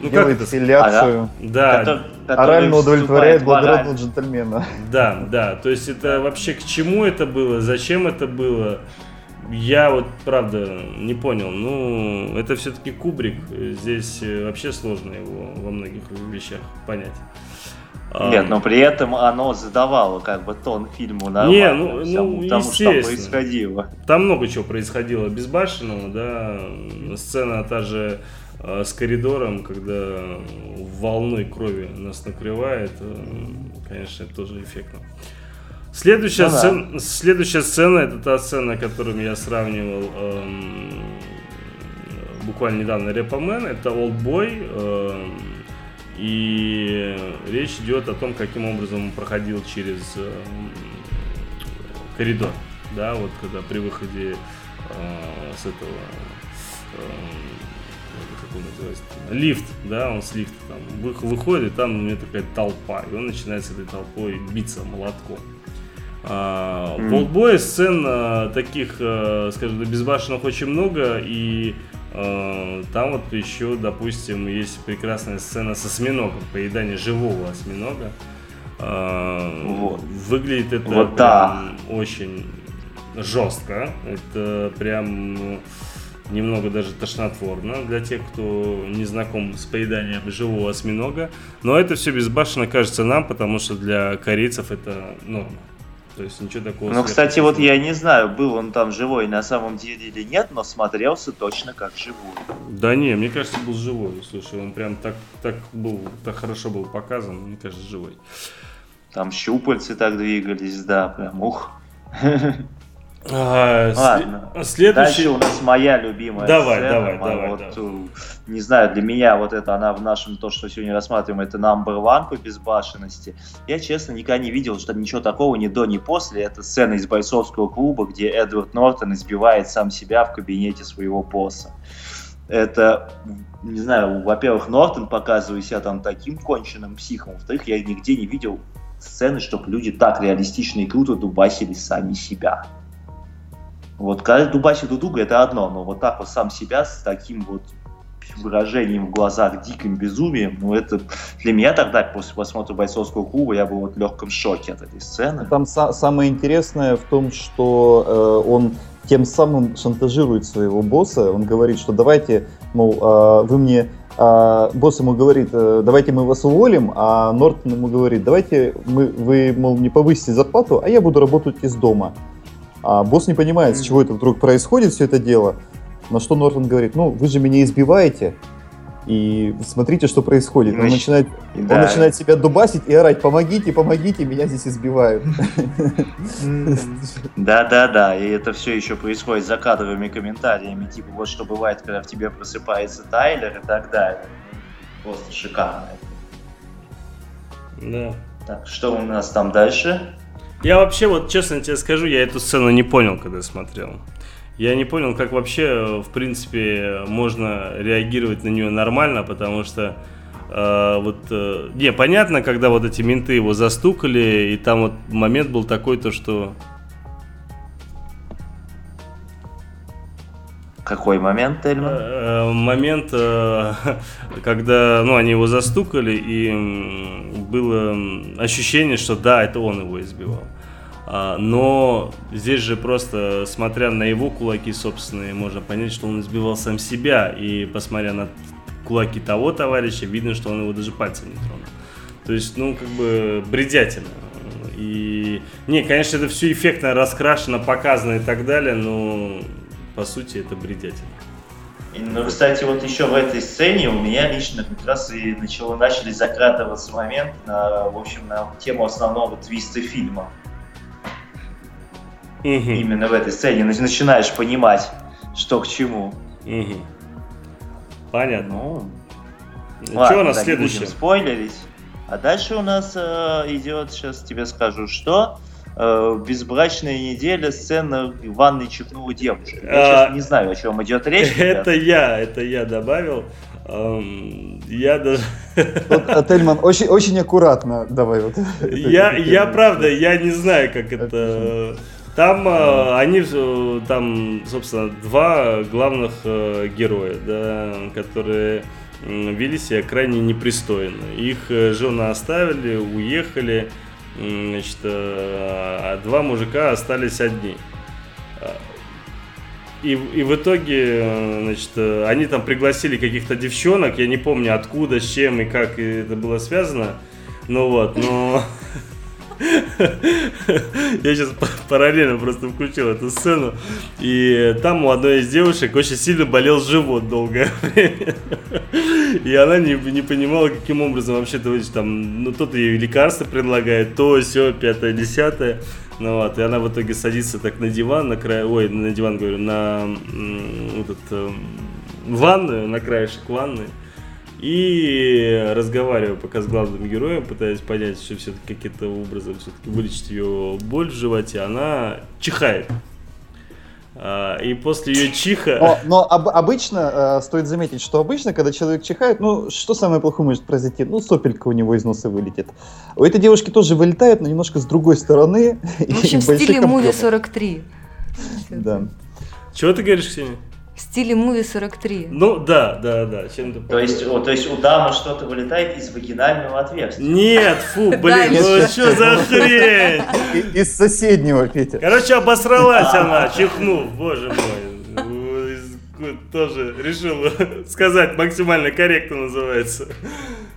ну, Делает как это? филиацию. Да. Который, Орально удовлетворяет благородного джентльмена. Да, да. То есть это вообще к чему это было, зачем это было? Я вот, правда, не понял. Ну, это все-таки Кубрик. Здесь э, вообще сложно его во многих вещах понять. Нет, но при этом оно задавало как бы тон фильму нормально. Не, ну, всему, ну тому, что происходило. Там много чего происходило безбашенного, да. Сцена та же э, с коридором, когда волной крови нас накрывает, э, конечно, это тоже эффектно. Следующая, ну, сцена, да. следующая сцена это та сцена, которую я сравнивал эм, буквально недавно Репомен. Это Олдбой. Эм, и речь идет о том, каким образом он проходил через эм, коридор. Да, вот когда при выходе э, с этого э, как он называется, лифт, да, он с лифта там выходит, и там у него такая толпа, и он начинает с этой толпой биться молотком. А, в Олдбое сцен а, таких, а, скажем, безбашенных очень много, и там вот еще, допустим, есть прекрасная сцена с осьминогом, поедание живого осьминога. Вот. Выглядит это вот да. очень жестко. Это прям ну, немного даже тошнотворно для тех, кто не знаком с поеданием живого осьминога. Но это все безбашенно кажется нам, потому что для корейцев это норма. То есть ничего такого. Ну, кстати, вот я не знаю, был он там живой на самом деле или нет, но смотрелся точно как живой. Да не, мне кажется, был живой. Слушай, он прям так, так был, так хорошо был показан, мне кажется, живой. Там щупальцы так двигались, да, прям ух. [LAUGHS] А, Ладно. Следующий... Дальше у нас моя любимая давай, сцена. Давай, давай, вот, давай. Э, не знаю, для меня вот это, она в нашем, то, что сегодня рассматриваем, это number one по безбашенности. Я, честно, никогда не видел, что ничего такого ни до, ни после. Это сцена из бойцовского клуба, где Эдвард Нортон избивает сам себя в кабинете своего босса. Это, не знаю, во-первых, Нортон показывает себя там таким конченным психом, во-вторых, я нигде не видел сцены, чтобы люди так реалистично и круто дубасили сами себя. Вот когда дубасит друг друга, это одно, но вот так вот сам себя с таким вот выражением в глазах, диким безумием, ну это для меня тогда после просмотра бойцовского клуба я был вот в легком шоке от этой сцены. Там са- самое интересное в том, что э, он тем самым шантажирует своего босса. Он говорит, что давайте, мол, э, вы мне а босс ему говорит, «Э, давайте мы вас уволим, а Нортон ему говорит, давайте мы, вы, мол, не повысите зарплату, а я буду работать из дома. А босс не понимает, с чего это вдруг происходит, все это дело. На что Нортон говорит, ну, вы же меня избиваете, и смотрите, что происходит. Он начинает, да. он начинает себя дубасить и орать, помогите, помогите, меня здесь избивают. Да-да-да, и это все еще происходит за кадровыми комментариями, типа вот что бывает, когда в тебе просыпается Тайлер и так далее. Просто шикарно. Да. Так, что у нас там дальше? Я вообще, вот честно тебе скажу, я эту сцену не понял, когда смотрел. Я не понял, как вообще, в принципе, можно реагировать на нее нормально, потому что э, вот, э, не, понятно, когда вот эти менты его застукали, и там вот момент был такой, то что... Какой момент, Эльман? Э, момент, э, [LAUGHS] когда, ну, они его застукали, и было ощущение, что да, это он его избивал. А, но здесь же просто, смотря на его кулаки собственные, можно понять, что он избивал сам себя. И посмотря на кулаки того товарища, видно, что он его даже пальцем не тронул. То есть, ну, как бы бредятина. И, не, конечно, это все эффектно раскрашено, показано и так далее, но по сути это бредятина. Ну, кстати, вот еще в этой сцене у меня лично как раз и начало, начали закрадываться момент на, в общем, на тему основного твиста фильма. Угу. Именно в этой сцене начинаешь понимать, что к чему. Угу. Понятно. Ну, ладно, что у нас следующее? спойлерить. А дальше у нас э, идет, сейчас тебе скажу, что э, безбрачная неделя, сцена в ванной чихнула девушка. Я а, сейчас не знаю, о чем идет речь. [LAUGHS] Это я, это я добавил. Я даже... [LAUGHS] Вот, Ательман, очень, очень аккуратно давай вот. Я, я правда, я не знаю, как это там э, они, там, собственно, два главных э, героя, да, которые вели себя крайне непристойно. Их э, жены оставили, уехали, значит, а два мужика остались одни. И, и в итоге, значит, они там пригласили каких-то девчонок, я не помню откуда, с чем и как это было связано. Ну вот, но Я сейчас параллельно просто включил эту сцену. И там у одной из девушек очень сильно болел живот долгое [LAUGHS] время. И она не, не понимала, каким образом вообще то там, ну, тот ей лекарства предлагает, то, все, пятое, десятое. Ну вот, и она в итоге садится так на диван, на край, ой, на диван, говорю, на вот этот, э, ванную, на краешек ванны. И разговариваю пока с главным героем, пытаясь понять, что все-таки каким-то образом все-таки вылечить ее боль в животе, она чихает. А, и после ее чиха... Но, но об, обычно, э, стоит заметить, что обычно, когда человек чихает, ну, что самое плохое может произойти? Ну, сопелька у него из носа вылетит. У этой девушки тоже вылетает, но немножко с другой стороны. [LAUGHS] В общем, в стиле Муви 43. Да. Чего ты говоришь, Ксения? В стиле Movie 43. Ну да, да, да. Чем-то то, есть, о, то есть у дамы что-то вылетает из вагинального отверстия? Нет, фу, блин, ну что за хрень? Из соседнего, Петя. Короче, обосралась она, чихнув, боже мой. Тоже решил [LAUGHS] сказать максимально корректно называется.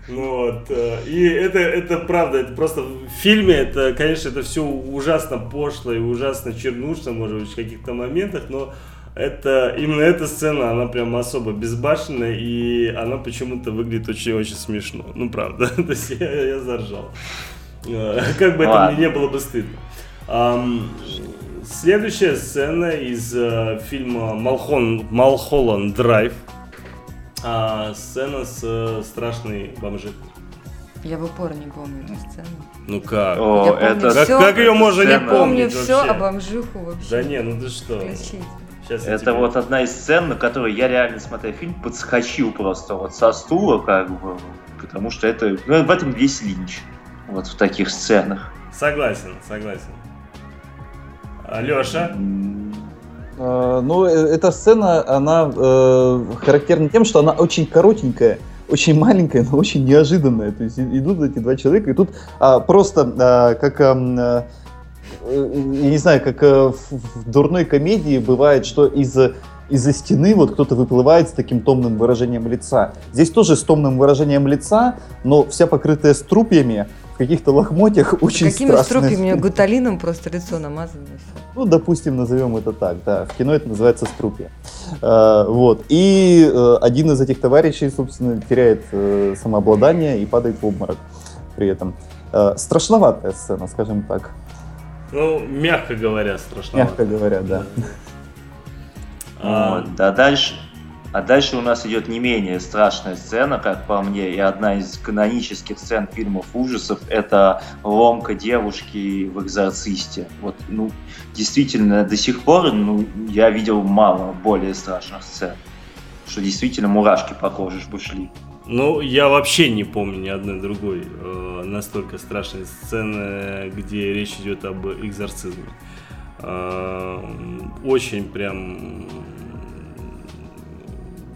Вот. Э, и это, это правда, это просто в фильме, это, конечно, это все ужасно пошло и ужасно чернушно, может быть, в каких-то моментах, но это именно эта сцена, она прям особо безбашенная, и она почему-то выглядит очень-очень смешно. Ну, правда. [LAUGHS] То есть я, я заржал. Э, как бы это мне не было бы стыдно. следующая сцена из э, фильма Малхон, Малхолланд Драйв. А, сцена с э, страшной бомжихой. Я в упор не помню эту сцену. Ну как? О, Я помню это... Как, всё. как ее можно не Я Помню помнить все, а бомжиху вообще. Да не, ну ты что? Включите. Сейчас Это тебе- вот одна из сцен, на которой я реально, смотря фильм, подскочил просто вот со стула, как бы, потому что это, ну, в этом весь линч, вот в таких сценах. Согласен, согласен. Леша? М, Э, Ну, э, эта сцена, она э, характерна тем, что она очень коротенькая, очень маленькая, но очень неожиданная. То есть идут эти два человека, и тут а, просто а, как, э, я не знаю, как э, в, в дурной комедии бывает, что из из-за стены вот кто-то выплывает с таким томным выражением лица. Здесь тоже с томным выражением лица, но вся покрытая струпьями, в каких-то лохмотьях, очень Какими струпьями? У меня штука. гуталином просто лицо намазано. и. Ну, допустим, назовем это так, да. В кино это называется струпья. Э, вот. И э, один из этих товарищей, собственно, теряет э, самообладание и падает в обморок при этом. Страшноватая сцена, скажем так, Ну, мягко говоря, страшно. мягко говоря, да. А, Вот, а дальше, а дальше у нас идет не менее страшная сцена, как по мне, и одна из канонических сцен фильмов ужасов – это ломка девушки в «Экзорцисте». Вот, ну, действительно, до сих пор ну, я видел мало более страшных сцен, что действительно мурашки по коже шли. Ну, я вообще не помню ни одной другой э, настолько страшной сцены, где речь идет об экзорцизме. Э, очень прям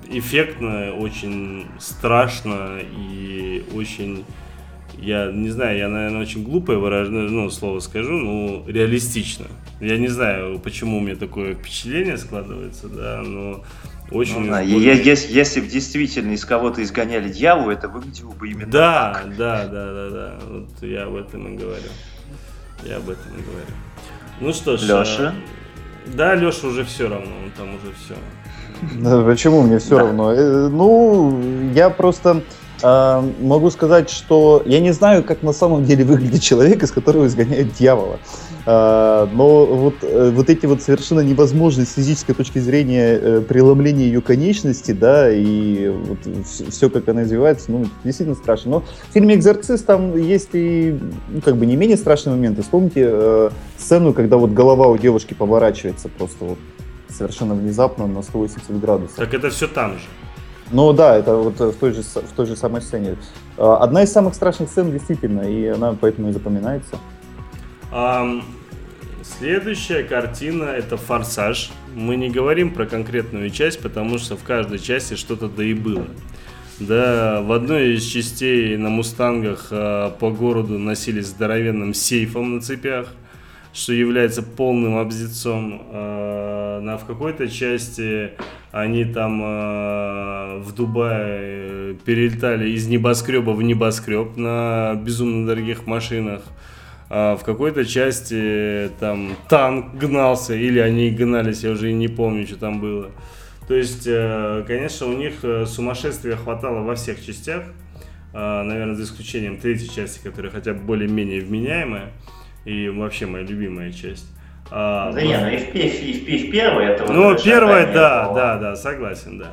эффектно, очень страшно и очень, я не знаю, я, наверное, очень глупое выражение, ну, слово скажу, но реалистично. Я не знаю, почему у меня такое впечатление складывается, да, но очень... Ну, да, если, если бы действительно из кого-то изгоняли дьявола, это выглядело бы именно Да, так. да, да, да, да. Вот я об этом и говорю. Я об этом и говорю. Ну что ж. Лёша? э, Да, Леша уже все равно, он там уже все. Да, Почему мне все Да. равно? Э, Ну, я просто э, могу сказать, что я не знаю, как на самом деле выглядит человек, из которого изгоняют дьявола. Э, Но вот, э, вот эти вот совершенно невозможные с физической точки зрения э, преломления ее конечности, да, и вот все, как она извивается, ну, действительно страшно. Но в фильме «Экзорцист» там есть и, ну, как бы не менее страшные моменты. Вспомните э, сцену, когда вот голова у девушки поворачивается просто вот совершенно внезапно на 180 градусов. Так это все там же. Ну да, это вот в той же, в той же самой сцене. А, Одна из самых страшных сцен, действительно, и она поэтому и запоминается. Следующая картина это Форсаж. Мы не говорим про конкретную часть, потому что в каждой части что-то да и было. Да, в одной из частей на Мустангах а, по городу носились здоровенным сейфом на цепях, что является полным обзицом. А, на, в какой-то части они там а, в Дубае перелетали из небоскреба в небоскреб на безумно дорогих машинах. А в какой-то части там танк гнался, или они гнались, я уже и не помню, что там было. То есть, э, конечно, у них э, сумасшествия хватало во всех частях, А, наверное, за исключением третьей части, которая хотя бы более-менее вменяемая, и вообще моя любимая часть. А, Да не, ну и в, и в пе- в первой это вот ну, первое, шатание да, было. да, да, согласен, да.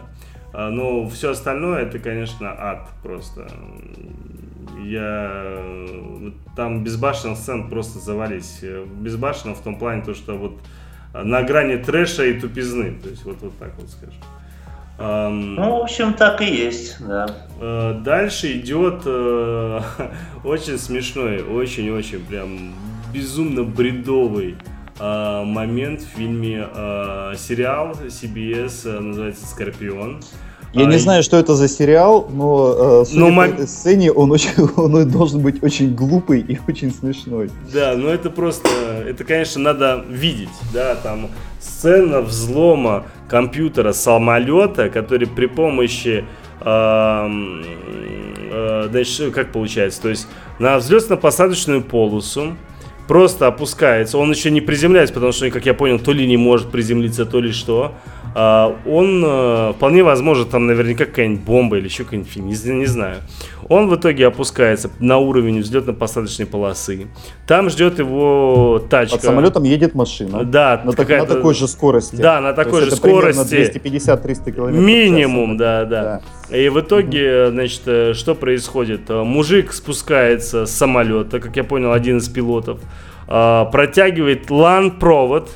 А, Ну, все остальное, это, конечно, ад просто. Я... э, Там безбашенных сцен просто завались. Э, Безбашенно в том плане, то, что вот э, на грани трэша и тупизны. То есть, вот, вот так вот скажем. Ну, в общем, так и есть, да. Дальше идет э, [LAUGHS] очень смешной, очень-очень прям безумно бредовый э, момент в фильме э, сериал CBS называется Скорпион. Я А, не и- знаю, что это за сериал, но, э, судя Но по мом- сцене, он, очень, [LAUGHS] он должен быть очень глупый и [LAUGHS] очень смешной. Да, но это просто, это, конечно, надо видеть, да, там сцена взлома компьютера самолета, который при помощи, э, значит, как получается, то есть на взлетно-посадочную полосу просто опускается, он еще не приземляется, потому что, как я понял, то ли не может приземлиться, то ли что, он э, вполне возможно, там наверняка какая-нибудь бомба или еще какая-нибудь не, не знаю. Он в итоге опускается на уровень взлетно-посадочной полосы. Там ждет его тачка. Под самолетом едет машина. Да, на, так, на такой же скорости. Да, на такой же скорости. 250-300 км. Минимум, да, да, да. И в итоге, значит, э, что происходит? Э, мужик спускается с самолета, как я понял, один из пилотов, протягивает LAN-провод,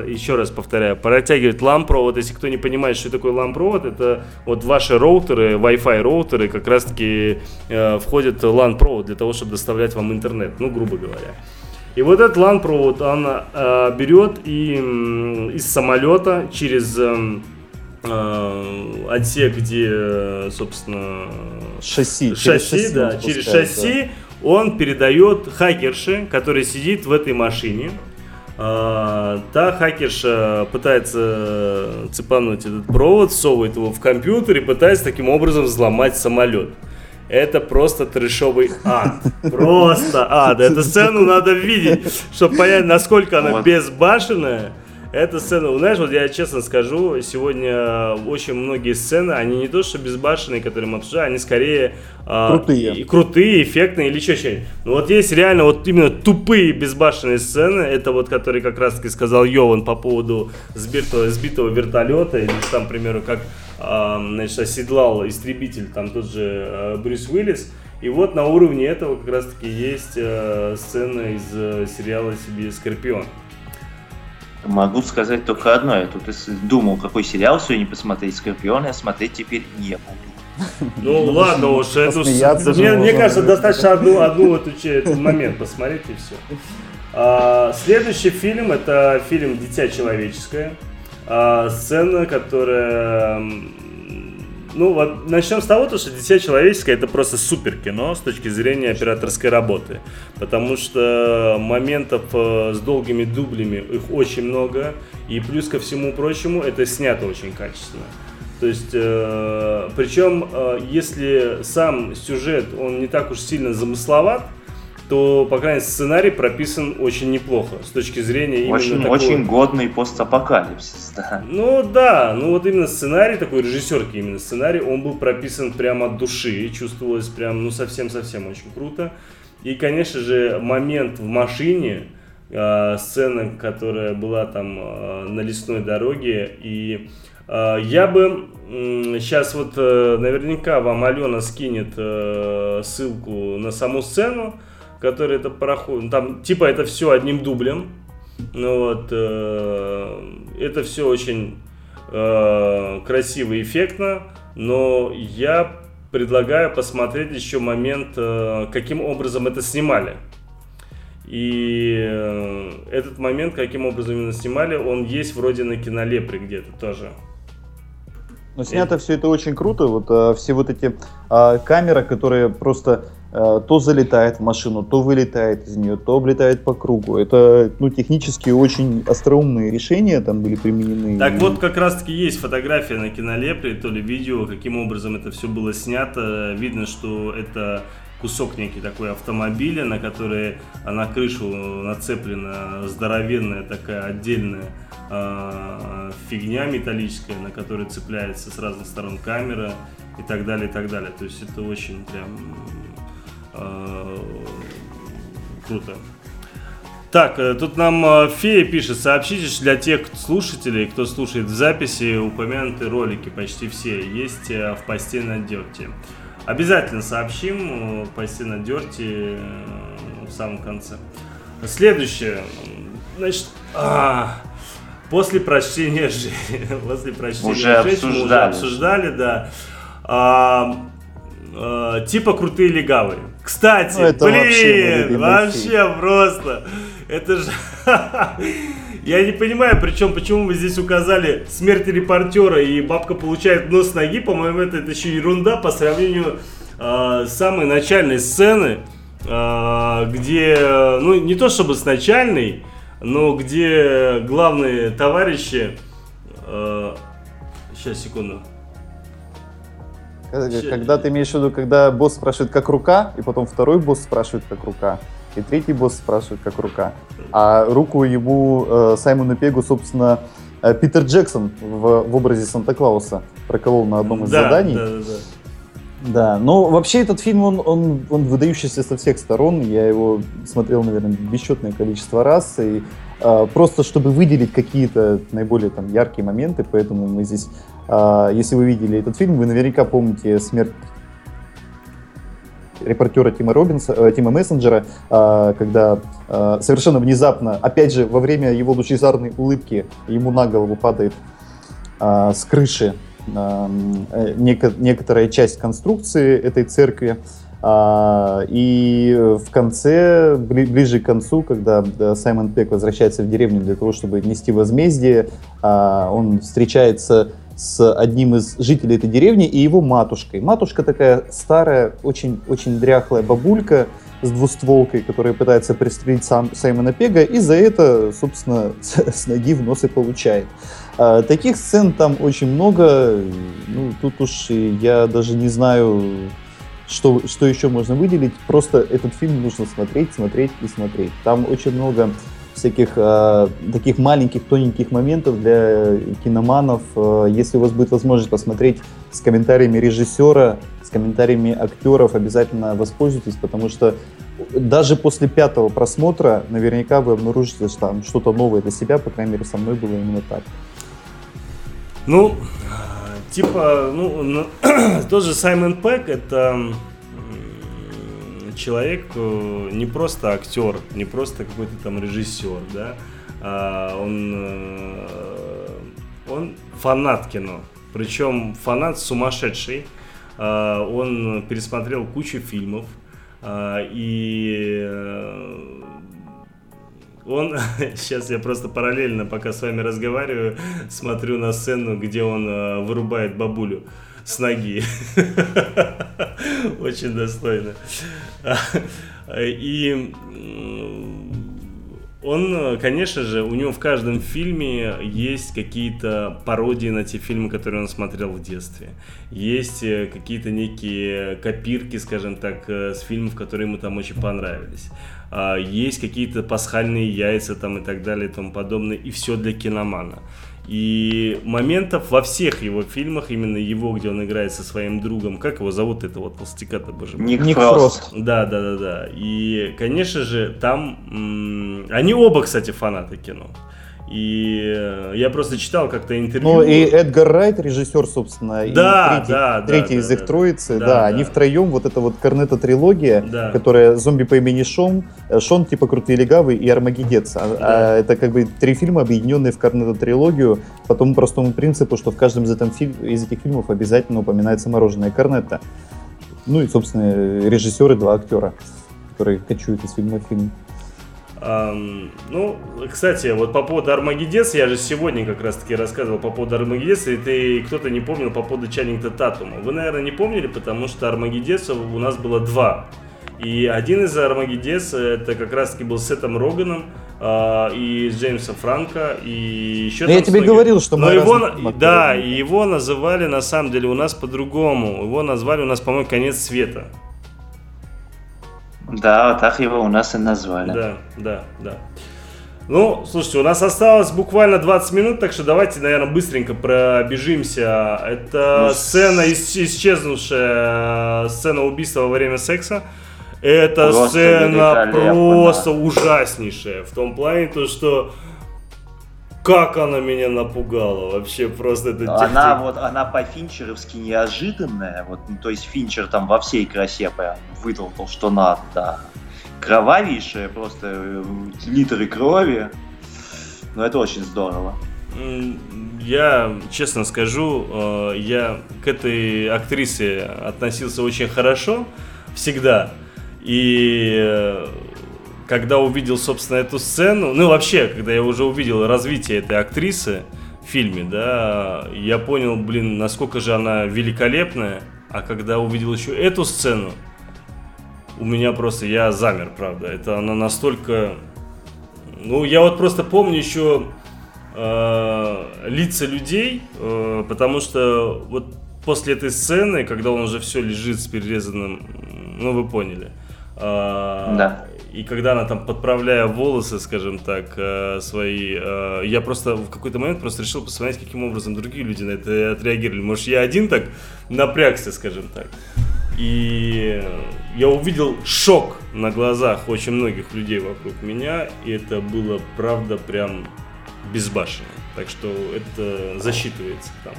еще раз повторяю, протягивает LAN-провод. Если кто не понимает, что такое LAN-провод, это вот ваши роутеры, Wi-Fi роутеры как раз-таки э, входят в LAN-провод для того, чтобы доставлять вам интернет, ну, грубо говоря. И вот этот LAN-провод, он э, берет и э, из самолета через э, э, отсек, где, собственно... Шасси. Шасси, через да, через шасси да. он передает хакерше, который сидит в этой машине. А, та хакерша пытается цепануть этот провод, совывает его в компьютер и пытается таким образом взломать самолет. Это просто трешовый ад. Просто ад. Эту сцену надо видеть, чтобы понять, насколько она безбашенная. Эта сцена, знаешь, вот я честно скажу, сегодня очень многие сцены, они не то что безбашенные, которые мы обсуждаем, они скорее а, крутые, и, крутые, эффектные или что что Но вот есть реально вот именно тупые безбашенные сцены, это вот, который как раз таки сказал Йован по поводу сбитого, сбитого вертолета, или там, к примеру, как а, значит, оседлал истребитель, там тот же а, Брюс Уиллис, и вот на уровне этого как раз таки есть э, сцена из э, сериала себе «Скорпион». Могу сказать только одно. Я тут думал, какой сериал сегодня посмотреть Скорпион, я смотреть теперь не буду. [LAUGHS] Ну ладно уж, это уж, мне, мне кажется, достаточно одну, одну вот этот момент посмотреть и все. А, следующий фильм это фильм Дитя человеческое. А, сцена, которая ну, вот начнем с того, что «Дитя человеческое» это просто супер кино с точки зрения операторской работы. Потому что моментов э, с долгими дублями их очень много. И плюс ко всему прочему, это снято очень качественно. То есть, э, причем, э, если сам сюжет, он не так уж сильно замысловат, то, по крайней мере, сценарий прописан очень неплохо с точки зрения именно очень, такого... Очень годный постапокалипсис, да. Ну да, ну вот именно сценарий, такой режиссерский именно сценарий, он был прописан прямо от души, чувствовалось прям, ну совсем-совсем очень круто. И, конечно же, момент в машине, э, сцена, которая была там э, на лесной дороге, и э, я бы сейчас вот э, наверняка вам Алена скинет э, ссылку на саму сцену, который это проходит. Ну, там типа это все одним дублем. Ну вот, э, это все очень э, красиво и эффектно, но я предлагаю посмотреть еще момент, э, каким образом это снимали. И э, этот момент, каким образом именно снимали, он есть вроде на кинолепре где-то тоже. Но снято все это очень круто. Вот а, все вот эти а, камеры, которые просто то залетает в машину, то вылетает из нее, то облетает по кругу. Это ну, технически очень остроумные решения там были применены. Так вот, как раз таки есть фотография на кинолепре, то ли видео, каким образом это все было снято. Видно, что это кусок некий такой автомобиля, на который на крышу нацеплена здоровенная такая отдельная э, фигня металлическая, на которой цепляется с разных сторон камера и так далее, и так далее. То есть это очень прям э, круто. Так, э, тут нам э, Фея пишет, сообщите для тех слушателей, кто слушает в записи, упомянутые ролики почти все есть э, в посте на Дерте. Обязательно сообщим в посте на Дерте в самом конце. Следующее. Значит, а, После прочтения [LAUGHS] после прочтения уже обсуждали. уже обсуждали, да. А, а, типа крутые легавые. Кстати, ну, это блин, вообще, вообще просто. Это же... [LAUGHS] Я не понимаю, причем, почему вы здесь указали смерть репортера и бабка получает нос ноги. По-моему, это, это еще ерунда по сравнению э, с самой начальной сцены, э, где, ну, не то чтобы с начальной, но где главные товарищи... Э, сейчас, секунду. Когда ты имеешь в виду, когда босс спрашивает, как рука, и потом второй босс спрашивает, как рука, и третий босс спрашивает, как рука. А руку ему, э, Саймону Пегу, собственно, э, Питер Джексон в, в образе Санта-Клауса проколол на одном из да, заданий. Да, да, да. Да, но вообще этот фильм, он, он, он выдающийся со всех сторон. Я его смотрел, наверное, бесчетное количество раз. И просто чтобы выделить какие-то наиболее там яркие моменты, поэтому мы здесь, э, если вы видели этот фильм, вы наверняка помните смерть репортера Тима Робинса, э, Тима Мессенджера, э, когда совершенно внезапно, опять же, во время его лучезарной улыбки ему на голову падает с крыши э, неко, некоторая часть конструкции этой церкви. А, и в конце, ближе к концу, когда Саймон Пек возвращается в деревню для того, чтобы нести возмездие, а, он встречается с одним из жителей этой деревни и его матушкой. Матушка такая старая, очень, очень дряхлая бабулька с двустволкой, которая пытается пристрелить сам Саймона Пега, и за это, собственно, [LAUGHS] с ноги в нос и получает. А, таких сцен там очень много. Ну, тут уж я даже не знаю, что, что еще можно выделить. Просто этот фильм нужно смотреть, смотреть и смотреть. Там очень много всяких э, таких маленьких, тоненьких моментов для киноманов. Э, если у вас будет возможность посмотреть с комментариями режиссера, с комментариями актеров, обязательно воспользуйтесь, потому что даже после пятого просмотра наверняка вы обнаружите что там что-то новое для себя, по крайней мере, со мной было именно так. Ну, типа, ну, [CLEARS THROAT] тоже Саймон Пэк это человек э, не просто актер, не просто какой-то там режиссер, да, а он, э, он фанат кино, причем фанат сумасшедший, а, он пересмотрел кучу фильмов, а, и э, он, [LAUGHS] сейчас я просто параллельно, пока с вами разговариваю, смотрю на сцену, где он вырубает бабулю с ноги. [LAUGHS] Очень достойно. [LAUGHS] И он, конечно же, у него в каждом фильме есть какие-то пародии на те фильмы, которые он смотрел в детстве. Есть э, какие-то некие копирки, скажем так, э, с фильмов, которые ему там очень понравились. А, есть какие-то пасхальные яйца там и так далее и тому подобное. И все для киномана. И моментов во всех его фильмах, именно его, где он играет со своим другом, как его зовут это вот толстяка-то, боже мой? Ник, Ник Фрост. Да, да, да, да. И, конечно же, там... М- они оба, кстати, фанаты кино. И я просто читал как-то интервью. Ну и Эдгар Райт, режиссер, собственно, да, и третий, да, третий да, из да, их троицы, да, да, да, они втроем, вот эта вот Корнета трилогия, да. которая «Зомби по имени Шон», э, Шон типа «Крутые легавы» и «Армагеддец». А, да. а, это как бы три фильма, объединенные в Корнета трилогию по тому простому принципу, что в каждом из, этом фильм, из этих фильмов обязательно упоминается мороженое Корнетто. Ну и, собственно, режиссеры, два актера, которые кочуют из фильма в фильм. Um, ну, кстати, вот по поводу Армагеддец, я же сегодня как раз таки рассказывал по поводу Армагеддец, и ты кто-то не помнил по поводу Чаннингта Татума. Вы, наверное, не помнили, потому что Армагеддецов у нас было два. И один из Армагеддец это как раз таки был с Сетом Роганом, Uh, и Джеймса Франка, и еще... Но я тебе говорил, что мы его, Да, и его называли на самом деле у нас по-другому. Его назвали у нас, по-моему, «Конец света». Да, так его у нас и назвали. Да, да, да. Ну, слушайте, у нас осталось буквально 20 минут, так что давайте, наверное, быстренько пробежимся. Это ну, сцена, исчезнувшая сцена убийства во время секса. Просто сцена просто ужаснейшая. В том плане, то, что как она меня напугала, вообще просто это... Она вот, она по-финчеровски неожиданная, вот, ну, то есть Финчер там во всей красе прям вытолкнул, что надо, да. Кровавейшая, просто э, литры крови, но это очень здорово. Я, честно скажу, э, я к этой актрисе относился очень хорошо, всегда. И э, когда увидел, собственно, эту сцену, ну вообще, когда я уже увидел развитие этой актрисы в фильме, да, я понял, блин, насколько же она великолепная. А когда увидел еще эту сцену, у меня просто, я замер, правда. Это она настолько... Ну, я вот просто помню еще э, лица людей, э, потому что вот после этой сцены, когда он уже все лежит с перерезанным, ну, вы поняли. Э, да и когда она там подправляя волосы, скажем так, э, свои, э, я просто в какой-то момент просто решил посмотреть, каким образом другие люди на это отреагировали. Может, я один так напрягся, скажем так. И я увидел шок на глазах очень многих людей вокруг меня, и это было, правда, прям безбашенно. Так что это засчитывается там.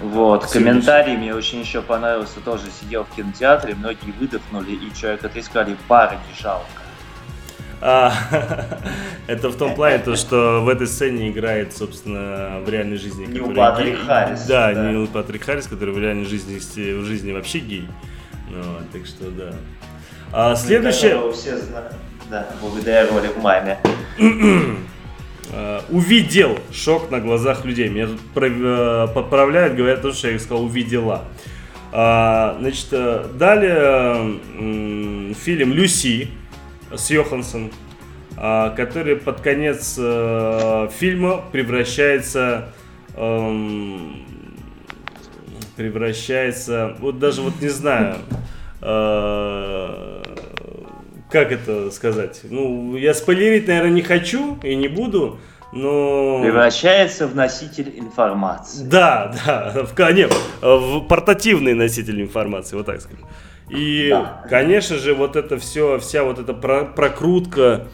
Вот, комментарий мне очень еще понравился, тоже сидел в кинотеатре, многие выдохнули, и человек отыскали пары не жалко. А, [LAUGHS] это в том плане, то, что в этой сцене играет, собственно, в реальной жизни. Нил Патрик Харрис. Да, да, Нил Патрик Харрис, который в реальной жизни, в жизни вообще гей. Ну, так что да. А следующее... Все знают. Да, благодаря роли в маме. [CLEARS THROAT] Uh, увидел шок на глазах людей. Меня тут uh, поправляют, говорят, то, что я сказал увидела. Uh, значит, э, далее фильм Люси с Йоханссон, который под конец э, фильма превращается эм, превращается, вот даже вот не знаю, как это сказать? Ну, я спойлерить, наверное, не хочу и не буду, но... Превращается в носитель информации. Да, да, в, нет, в портативный носитель информации, вот так скажем. И, да. конечно же, вот это все, вся вот эта прокрутка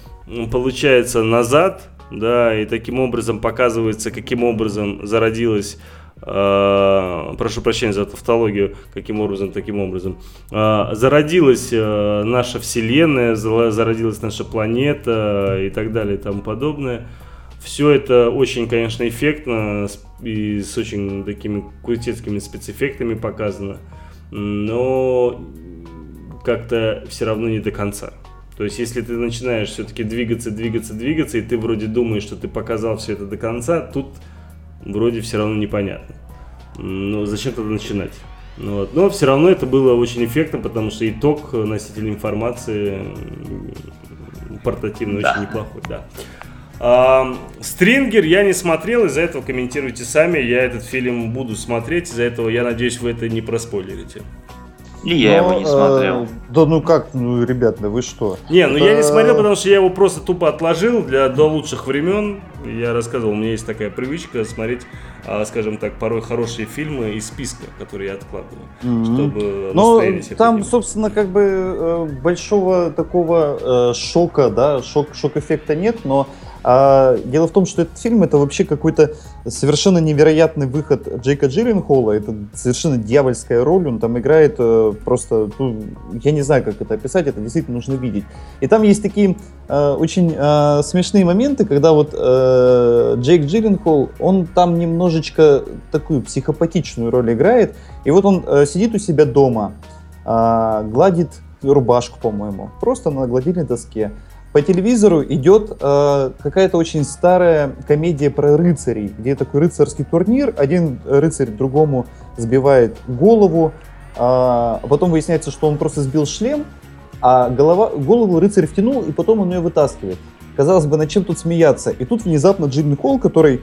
получается назад, да, и таким образом показывается, каким образом зародилась прошу прощения за тавтологию, каким образом, таким образом, э, зародилась э, наша Вселенная, зародилась наша планета и так далее и тому подобное. Все это очень, конечно, эффектно и с очень такими крутецкими спецэффектами показано, но как-то все равно не до конца. То есть, если ты начинаешь все-таки двигаться, двигаться, двигаться, и ты вроде думаешь, что ты показал все это до конца, тут вроде все равно непонятно. Ну, зачем тогда начинать? Ну, вот. Но все равно это было очень эффектно, потому что итог носителя информации портативный да. очень неплохой, да. А, Стрингер я не смотрел, из-за этого комментируйте сами. Я этот фильм буду смотреть, из-за этого я надеюсь, вы это не проспойлерите. И я Но, его не смотрел. Э, да ну как, ну, ребята, вы что? Не, ну это... я не смотрел, потому что я его просто тупо отложил для до лучших времен. Я рассказывал, у меня есть такая привычка смотреть, а, скажем так, порой хорошие фильмы из списка, которые я откладываю, mm-hmm. чтобы Ну, там, поднимать. собственно, как бы э, большого такого э, шока, да, шок, шок-эффекта нет, но а, дело в том, что этот фильм это вообще какой-то совершенно невероятный выход Джейка Джилленхола. Это совершенно дьявольская роль. Он там играет э, просто, ну, я не знаю, как это описать, это действительно нужно видеть. И там есть такие э, очень э, смешные моменты, когда вот э, Джейк Джилленхол, он там немножечко такую психопатичную роль играет. И вот он э, сидит у себя дома, э, гладит рубашку, по-моему, просто на гладильной доске по телевизору идет э, какая-то очень старая комедия про рыцарей, где такой рыцарский турнир, один рыцарь другому сбивает голову, а потом выясняется, что он просто сбил шлем, а голова, голову рыцарь втянул, и потом он ее вытаскивает. Казалось бы, над чем тут смеяться? И тут внезапно Джимми Холл, который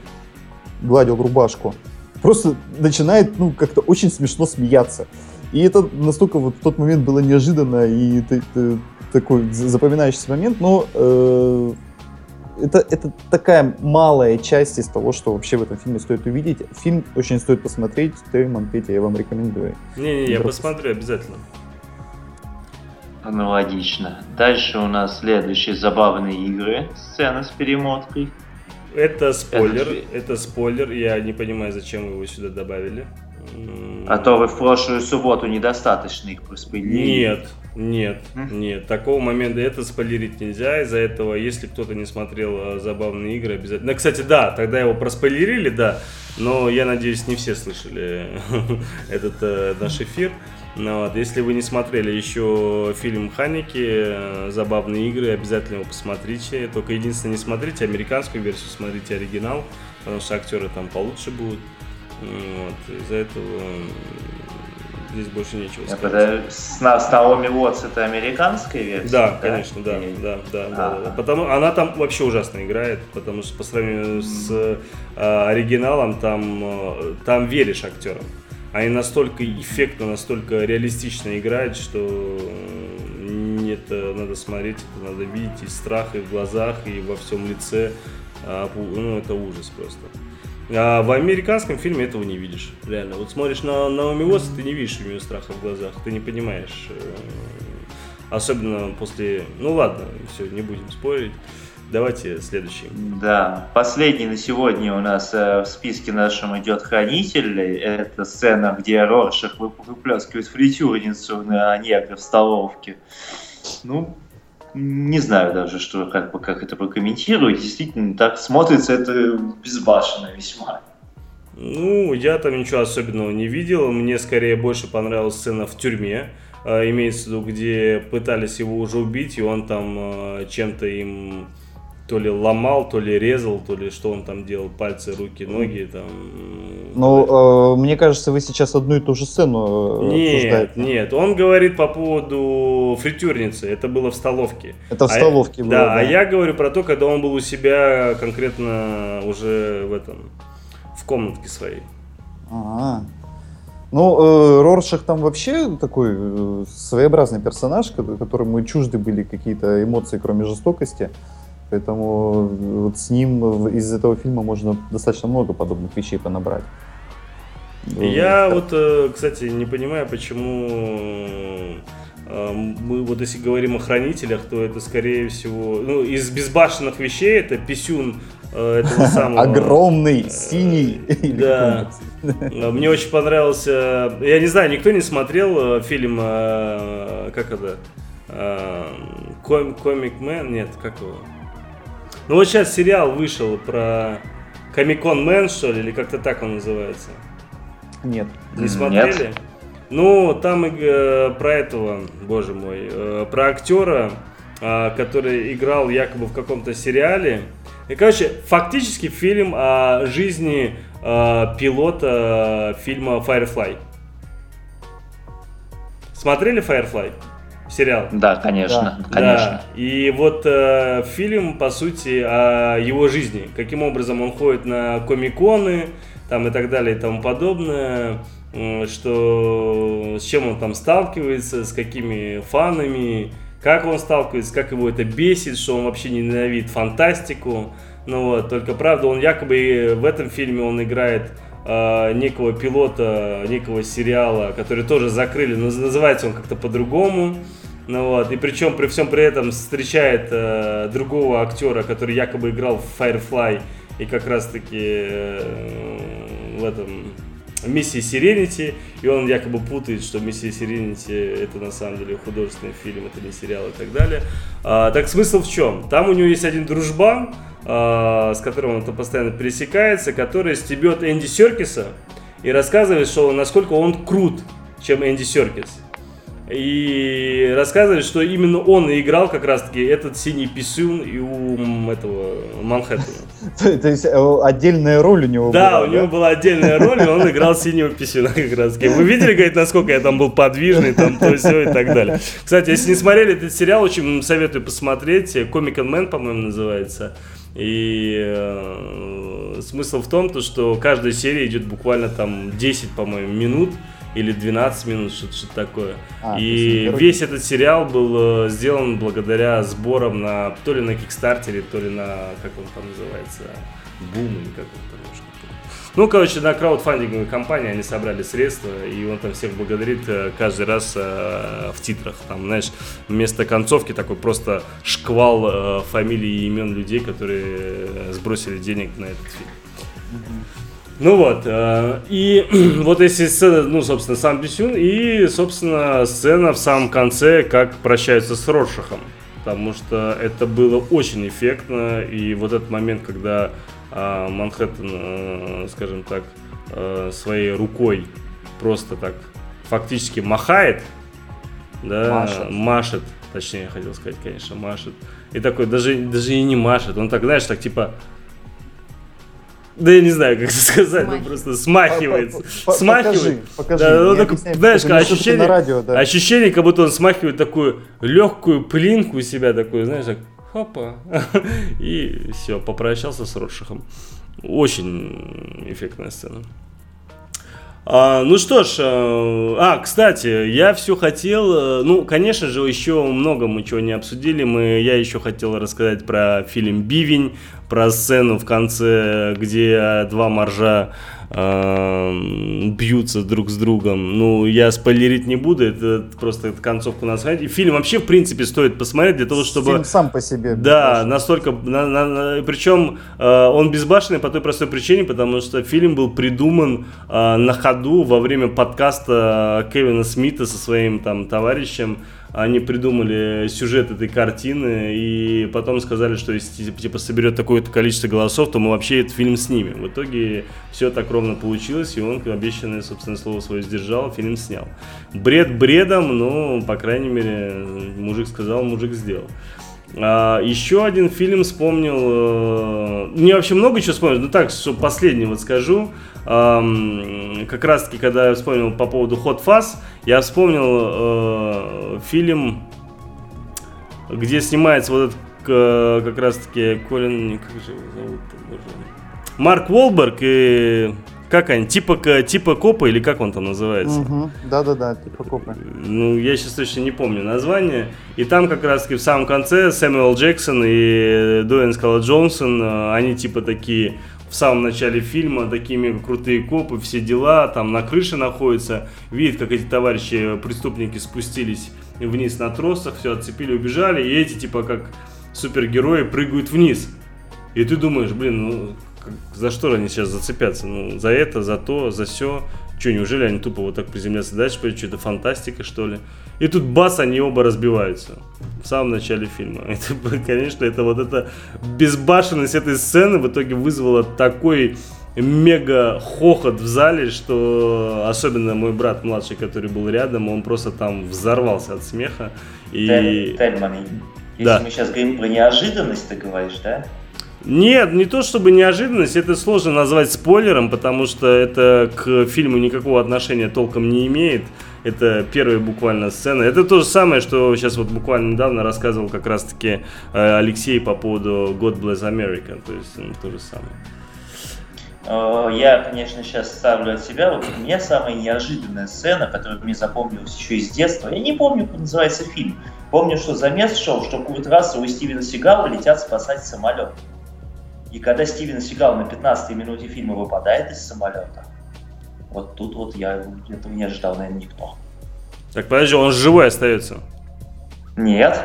гладил рубашку, просто начинает, ну, как-то очень смешно смеяться. И это настолько вот в тот момент было неожиданно, и ты, ты такой запоминающийся момент, но э, это, это такая малая часть из того, что вообще в этом фильме стоит увидеть. Фильм очень стоит посмотреть. Тельман, Петя, я вам рекомендую. Не-не, я посмотрю обязательно. Аналогично. Дальше у нас следующие забавные игры. Сцена с перемоткой. Это спойлер, это, это спойлер. Я не понимаю, зачем вы его сюда добавили. А то вы в прошлую субботу недостаточно их проспойлерили. Нет, нет, нет. Такого момента это спойлерить нельзя. Из-за этого, если кто-то не смотрел э, забавные игры, обязательно. Ну, кстати, да, тогда его проспойлерили, да. Но я надеюсь, не все слышали [LAUGHS] этот э, наш эфир. Ну, вот, если вы не смотрели еще фильм Ханики, э, забавные игры, обязательно его посмотрите. Только единственное, не смотрите американскую версию, смотрите оригинал, потому что актеры там получше будут. Вот, из-за этого здесь больше нечего сказать. Это с, с Наоми Уотс это американская версия? Да, да? конечно, да, Или... да, да, а да, да. Потому она там вообще ужасно играет, потому что по сравнению с э, оригиналом там, э, там веришь актерам. Они настолько эффектно, настолько реалистично играют, что это надо смотреть, это надо видеть и страх и в глазах, и во всем лице. А, ну, это ужас просто. А в американском фильме этого не видишь, реально. Вот смотришь на Наоми Уотс, ты не видишь у нее страха в глазах, ты не понимаешь. Э, особенно после... Ну ладно, все, не будем спорить. Давайте следующий. Да, последний на сегодня у нас э, в списке нашем идет Хранитель. Это сцена, где Роршах выплескивает фритюрницу на негра в столовке. Ну, не знаю даже, что, как, как это прокомментировать. Действительно, так смотрится это безбашенно весьма. Ну, я там ничего особенного не видел. Мне скорее больше понравилась сцена в тюрьме. Э, имеется в виду, где пытались его уже убить, и он там э, чем-то им то ли ломал, то ли резал, то ли что он там делал, пальцы, руки, ноги там. Ну, э, мне кажется, вы сейчас одну и ту же сцену э, нет, обсуждаете. Нет, он говорит по поводу фритюрницы, это было в столовке. Это в а столовке было, да, да. а я говорю про то, когда он был у себя конкретно уже в этом, в комнатке своей. Ага. Ну, э, Роршах там вообще такой э, своеобразный персонаж, которому чужды были какие-то эмоции, кроме жестокости. Поэтому вот с ним из этого фильма можно достаточно много подобных вещей понабрать. Я вот, э, кстати, не понимаю, почему э, мы вот если говорим о хранителях, то это скорее всего, ну, из безбашенных вещей это писюн э, этого [LAUGHS] самого... Огромный, синий. Да. Мне очень понравился, я не знаю, никто не смотрел фильм, как это, Комик Мэн, нет, как его? Ну вот сейчас сериал вышел про Комикон Мэн, что ли, или как-то так он называется. Нет. Не смотрели? Нет. Ну, там э, про этого, боже мой, э, про актера, э, который играл якобы в каком-то сериале. И, короче, фактически фильм о жизни э, пилота фильма Firefly. Смотрели Firefly? Сериал. Да, конечно, да. конечно. Да. И вот э, фильм, по сути, о его жизни. Каким образом он ходит на комиконы, там и так далее и тому подобное, что с чем он там сталкивается, с какими фанами, как он сталкивается, как его это бесит, что он вообще ненавидит фантастику. Ну вот, только правда, он якобы в этом фильме он играет э, некого пилота, некого сериала, который тоже закрыли, но называется он как-то по-другому. Ну вот, и причем при всем при этом встречает э, другого актера, который якобы играл в Firefly и как раз таки э, в этом миссии Serenity, и он якобы путает, что миссия Serenity это на самом деле художественный фильм, это не сериал и так далее. А, так смысл в чем? Там у него есть один дружбан, с которым он постоянно пересекается, который стебет Энди Серкиса и рассказывает, что насколько он крут, чем Энди Серкис и рассказывали, что именно он и играл как раз-таки этот синий писюн и у этого Манхэттена. [LAUGHS] То есть э, отдельная роль у него была? Да, у него была отдельная роль, и он [LAUGHS] играл синего писюна как раз-таки. Вы видели, говорит, насколько я там был подвижный, там то все и так далее. Кстати, если не смотрели этот сериал, очень советую посмотреть. And Man, по-моему, называется. И э, смысл в том, то, что каждая серия идет буквально там 10, по-моему, минут или 12 минут, что-то что такое. А, и весь этот сериал был э, сделан благодаря сборам на то ли на Кикстартере, то ли на, как он там называется, Бум или как он там ну, короче, на краудфандинговой компании они собрали средства, и он там всех благодарит э, каждый раз э, в титрах. Там, знаешь, вместо концовки такой просто шквал э, фамилий и имен людей, которые э, сбросили денег на этот фильм. Ну вот, э, и [CLEARS THROAT] вот если сцена, ну, собственно, сам Бисюн, и, собственно, сцена в самом конце, как прощаются с Роршахом. Потому что это было очень эффектно, и вот этот момент, когда Манхэттен, э, скажем так, э, своей рукой просто так фактически махает, да, машет. машет, точнее, я хотел сказать, конечно, машет. И такой, даже, даже и не машет, он так, знаешь, так типа да я не знаю, как сказать, ну просто смахивается. Смахивает. Покажи, покажи. Да, ну, так, знаешь, как ощущение, радио, да. ощущение, как будто он смахивает такую легкую плинку у себя, такую, знаешь, хопа, [LAUGHS] и все, попрощался с Ротшихом. Очень эффектная сцена. А, ну что ж, э, а, кстати, я все хотел, э, ну, конечно же, еще много мы чего не обсудили, мы, я еще хотел рассказать про фильм «Бивень», про сцену в конце, где два моржа э, бьются друг с другом. Ну, я спойлерить не буду, это просто концовку на сайте. Фильм вообще, в принципе, стоит посмотреть для того, чтобы... Фильм сам по себе. Да, настолько... На, на, на, причем э, он безбашенный по той простой причине, потому что фильм был придуман э, на ходу во время подкаста Кевина Смита со своим там товарищем они придумали сюжет этой картины и потом сказали, что если типа, типа соберет такое-то количество голосов, то мы вообще этот фильм снимем. В итоге все так ровно получилось, и он обещанное, собственно, слово свое сдержал, фильм снял. Бред бредом, но, по крайней мере, мужик сказал, мужик сделал. А, еще один фильм вспомнил. Э, мне вообще много чего вспомнил. Ну так, что последний вот скажу. Эм, как раз таки, когда я вспомнил по поводу Hot Fuzz, я вспомнил э, фильм, где снимается вот этот э, как раз таки Колин, как же его зовут, Марк Волберг и как они? Типа, типа копа или как он там называется? Угу. Да-да-да, типа копа. Ну, я сейчас точно не помню название. И там как раз таки в самом конце Сэмюэл Джексон и Дуэн Скала Джонсон, э, они типа такие в самом начале фильма такими крутые копы, все дела, там на крыше находятся, видят, как эти товарищи, преступники спустились вниз на тросах, все отцепили, убежали, и эти типа как супергерои прыгают вниз. И ты думаешь, блин, ну за что они сейчас зацепятся? Ну, за это, за то, за все. Че, неужели они тупо вот так приземляться дальше? Что-то фантастика, что ли? И тут бас, они оба разбиваются. В самом начале фильма. [LAUGHS] Это, конечно, это вот эта безбашенность этой сцены в итоге вызвала такой мега хохот в зале, что особенно мой брат младший, который был рядом, он просто там взорвался от смеха. И... Тельман, если да. мы сейчас говорим про неожиданность, ты говоришь, да? Нет, не то чтобы неожиданность, это сложно назвать спойлером, потому что это к фильму никакого отношения толком не имеет. Это первая буквально сцена. Это то же самое, что сейчас вот буквально недавно рассказывал как раз-таки э, Алексей по поводу God Bless America. То есть ну, то же самое. Я, конечно, сейчас ставлю от себя. Вот у меня самая неожиданная сцена, которая мне запомнилась еще из детства. Я не помню, как называется фильм. Помню, что замес шел, что Курт Рассел и Стивена Сигала летят спасать самолет. И когда Стивен Сигал на 15-й минуте фильма выпадает из самолета, вот тут вот я этого не ожидал, наверное, никто. Так, подожди, он живой остается? Нет.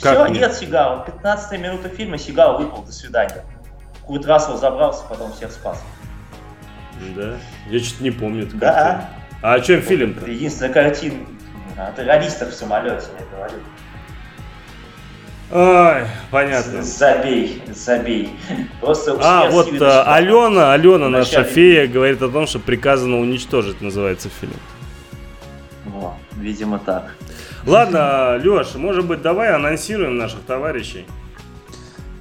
Как Все, нет, нет Сигала. 15 минута фильма, Сигал выпал, до свидания. Курт Рассел забрался, потом всех спас. Да? Я что-то не помню. Да. Картину. А о чем фильм-то? Единственная картина. О террористах в самолете, я говорю. Ой, понятно. Забей, забей. Просто а, вот а, Алена, Алена, наша фея, говорит о том, что приказано уничтожить, называется фильм. О, видимо так. Ладно, Леш, может быть, давай анонсируем наших товарищей.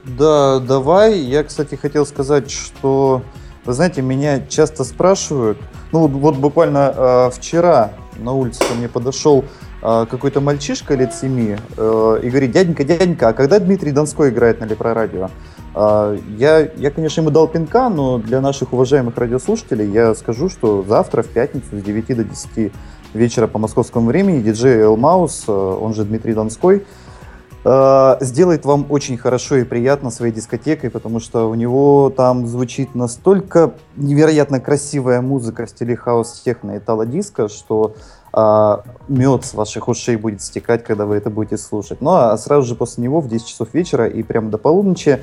Да, давай. Я, кстати, хотел сказать, что, вы знаете, меня часто спрашивают, ну вот буквально э, вчера на улице ко мне подошел какой-то мальчишка лет семи э, и говорит, дяденька, дяденька, а когда Дмитрий Донской играет на Лепрорадио? А, я, я, конечно, ему дал пинка, но для наших уважаемых радиослушателей я скажу, что завтра в пятницу с 9 до 10 вечера по московскому времени диджей Элмаус, э, он же Дмитрий Донской, э, сделает вам очень хорошо и приятно своей дискотекой, потому что у него там звучит настолько невероятно красивая музыка в стиле хаос, техно и тало-диска, что а, мед с ваших ушей будет стекать, когда вы это будете слушать. Ну а сразу же после него в 10 часов вечера и прямо до полуночи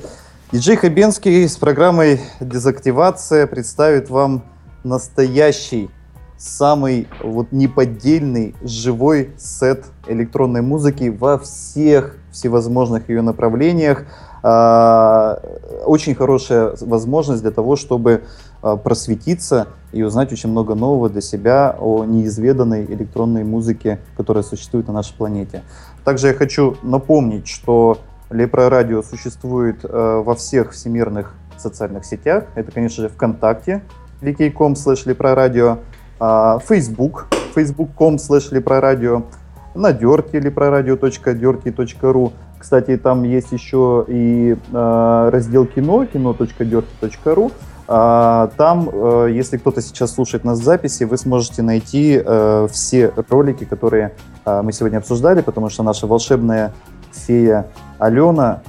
диджей Хабенский с программой «Дезактивация» представит вам настоящий, самый вот неподдельный, живой сет электронной музыки во всех всевозможных ее направлениях. А, очень хорошая возможность для того, чтобы а, просветиться и узнать очень много нового для себя о неизведанной электронной музыке, которая существует на нашей планете. Также я хочу напомнить, что Лепро Радио существует э, во всех всемирных социальных сетях. Это, конечно же, ВКонтакте, vk.com slash лепрорадио, э, Facebook, facebook.com slash лепрорадио, на дерте лепрорадио.дерти.ру. Кстати, там есть еще и э, раздел кино, кино.дерти.ру. А, там, э, если кто-то сейчас слушает нас в записи, вы сможете найти э, все ролики, которые э, мы сегодня обсуждали, потому что наша волшебная фея Алена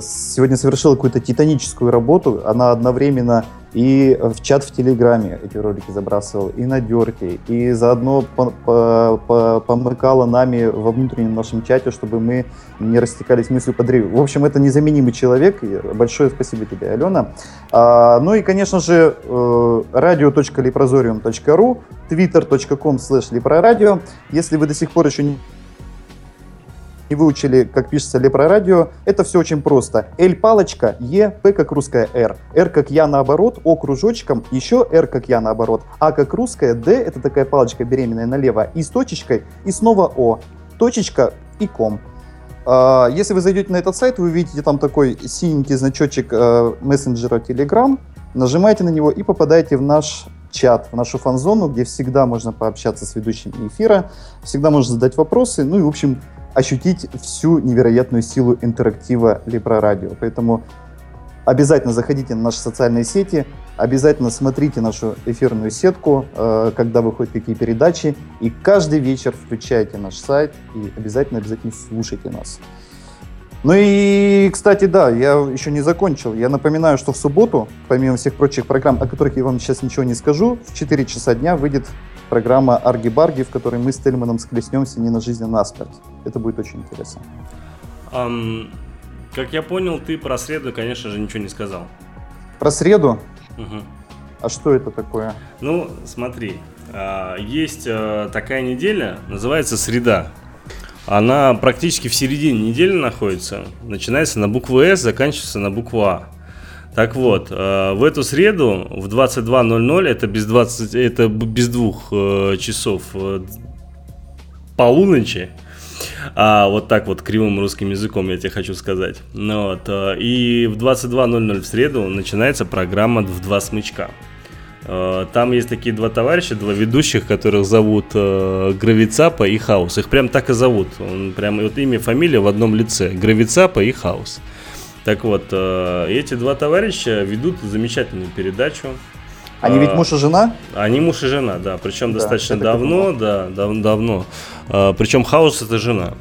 сегодня совершила какую-то титаническую работу. Она одновременно и в чат в Телеграме эти ролики забрасывал, и на Дерте, и заодно помыкала нами во внутреннем нашем чате, чтобы мы не растекались мыслью по древу. В общем, это незаменимый человек. Большое спасибо тебе, Алена. А, ну и, конечно же, radio.leprozorium.ru, twitter.com slash. Если вы до сих пор еще не не выучили, как пишется лепрорадио, это все очень просто. L палочка, E, P как русская R. R как я наоборот, O кружочком, еще R как я наоборот. А как русская, D это такая палочка беременная налево, и с точечкой, и снова O. Точечка и ком. А, если вы зайдете на этот сайт, вы увидите там такой синенький значочек э, мессенджера Telegram, нажимаете на него и попадаете в наш чат, в нашу фан-зону, где всегда можно пообщаться с ведущими эфира, всегда можно задать вопросы, ну и, в общем, ощутить всю невероятную силу интерактива Либра Радио. Поэтому обязательно заходите на наши социальные сети, обязательно смотрите нашу эфирную сетку, э, когда выходят какие передачи, и каждый вечер включайте наш сайт и обязательно обязательно слушайте нас. Ну и, кстати, да, я еще не закончил. Я напоминаю, что в субботу, помимо всех прочих программ, о которых я вам сейчас ничего не скажу, в 4 часа дня выйдет программа «Арги-барги», в которой мы с Тельманом склеснемся не на жизнь, а на смерть. Это будет очень интересно. Um, как я понял, ты про среду, конечно же, ничего не сказал. Про среду? Угу. А что это такое? Ну, смотри, а, есть э, такая неделя, называется «Среда». Она практически в середине недели находится. Начинается на букву «С», заканчивается на букву «А». Так вот, э, в эту среду в 22.00, это без, 20, это без двух э, часов э, полуночи, а, вот так вот кривым русским языком я тебе хочу сказать. Ну, вот, и в 22.00 в среду начинается программа «В два смычка». Там есть такие два товарища, два ведущих, которых зовут Гравицапа и Хаус. Их прям так и зовут. Он прям вот имя, фамилия в одном лице. Гравицапа и Хаус. Так вот, э, эти два товарища ведут замечательную передачу. Они ведь э, муж и жена? Они муж и жена, да. Причем да, достаточно давно, да, дав- давно. Э, Причем Хаус это жена.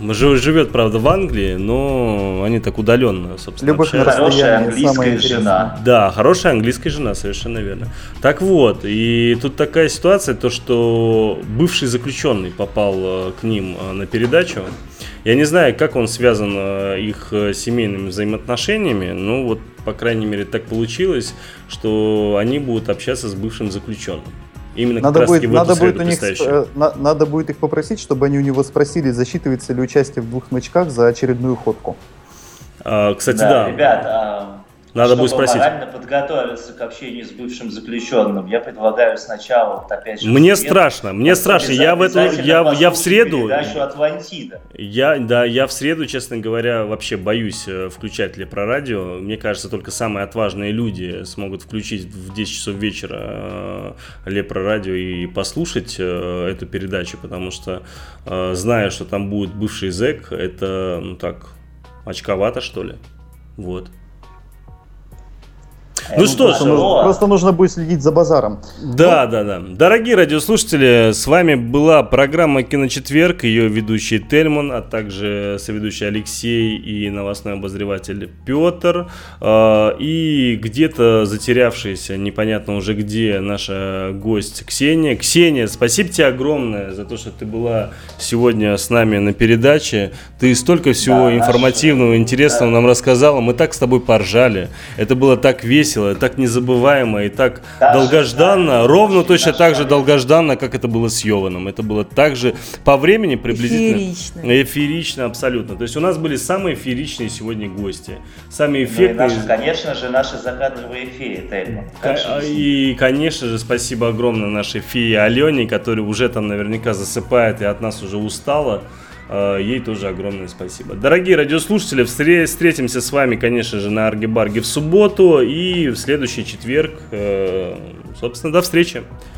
Живет, правда, в Англии, но они так удаленно, собственно, Любовь общаются. Хорошая английская жена. Да, хорошая английская жена, совершенно верно. Так вот, и тут такая ситуация, то что бывший заключенный попал к ним на передачу. Я не знаю, как он связан э, их э, семейными взаимоотношениями, но вот, по крайней мере, так получилось, что они будут общаться с бывшим заключенным. Именно надо будет, надо будет у них, э, на, надо будет их попросить, чтобы они у него спросили, засчитывается ли участие в двух смычках за очередную ходку. А, кстати, да. да. Ребят, а надо Чтобы будет спросить. морально подготовиться к общению с бывшим заключенным, я предлагаю сначала, вот опять же... Мне среду, страшно, мне страшно. Я в эту, я, я в среду... Атлантида. Я, да, я в среду, честно говоря, вообще боюсь э, включать ли про радио. Мне кажется, только самые отважные люди смогут включить в 10 часов вечера э, Лепро радио и послушать э, эту передачу, потому что, зная, что там будет бывший зэк, это, ну так, очковато, что ли. Вот. Ну что ж, просто нужно будет следить за базаром. Да, да, да. Дорогие радиослушатели, с вами была программа «Киночетверг», ее ведущий Тельман, а также соведущий Алексей и новостной обозреватель Петр. А, и где-то затерявшаяся, непонятно уже где, наша гость Ксения. Ксения, спасибо тебе огромное за то, что ты была сегодня с нами на передаче. Ты столько всего да, информативного, интересного да. нам рассказала. Мы так с тобой поржали. Это было так весело весело, так незабываемо и так да, долгожданно, да, ровно точно так же долгожданно, как это было с Йованом. Это было также по времени приблизительно эфирично. эфирично абсолютно. То есть у нас были самые эфиричные сегодня гости, самые эффектные. Ну и наши, конечно же, наши закадровые феи, Тельма. И, конечно же, спасибо огромное нашей фее Алене, которая уже там наверняка засыпает и от нас уже устала. Э, ей тоже огромное спасибо. Дорогие радиослушатели, встретимся с вами, конечно же, на Аргибарге в субботу и в следующий четверг. Э, собственно, до встречи.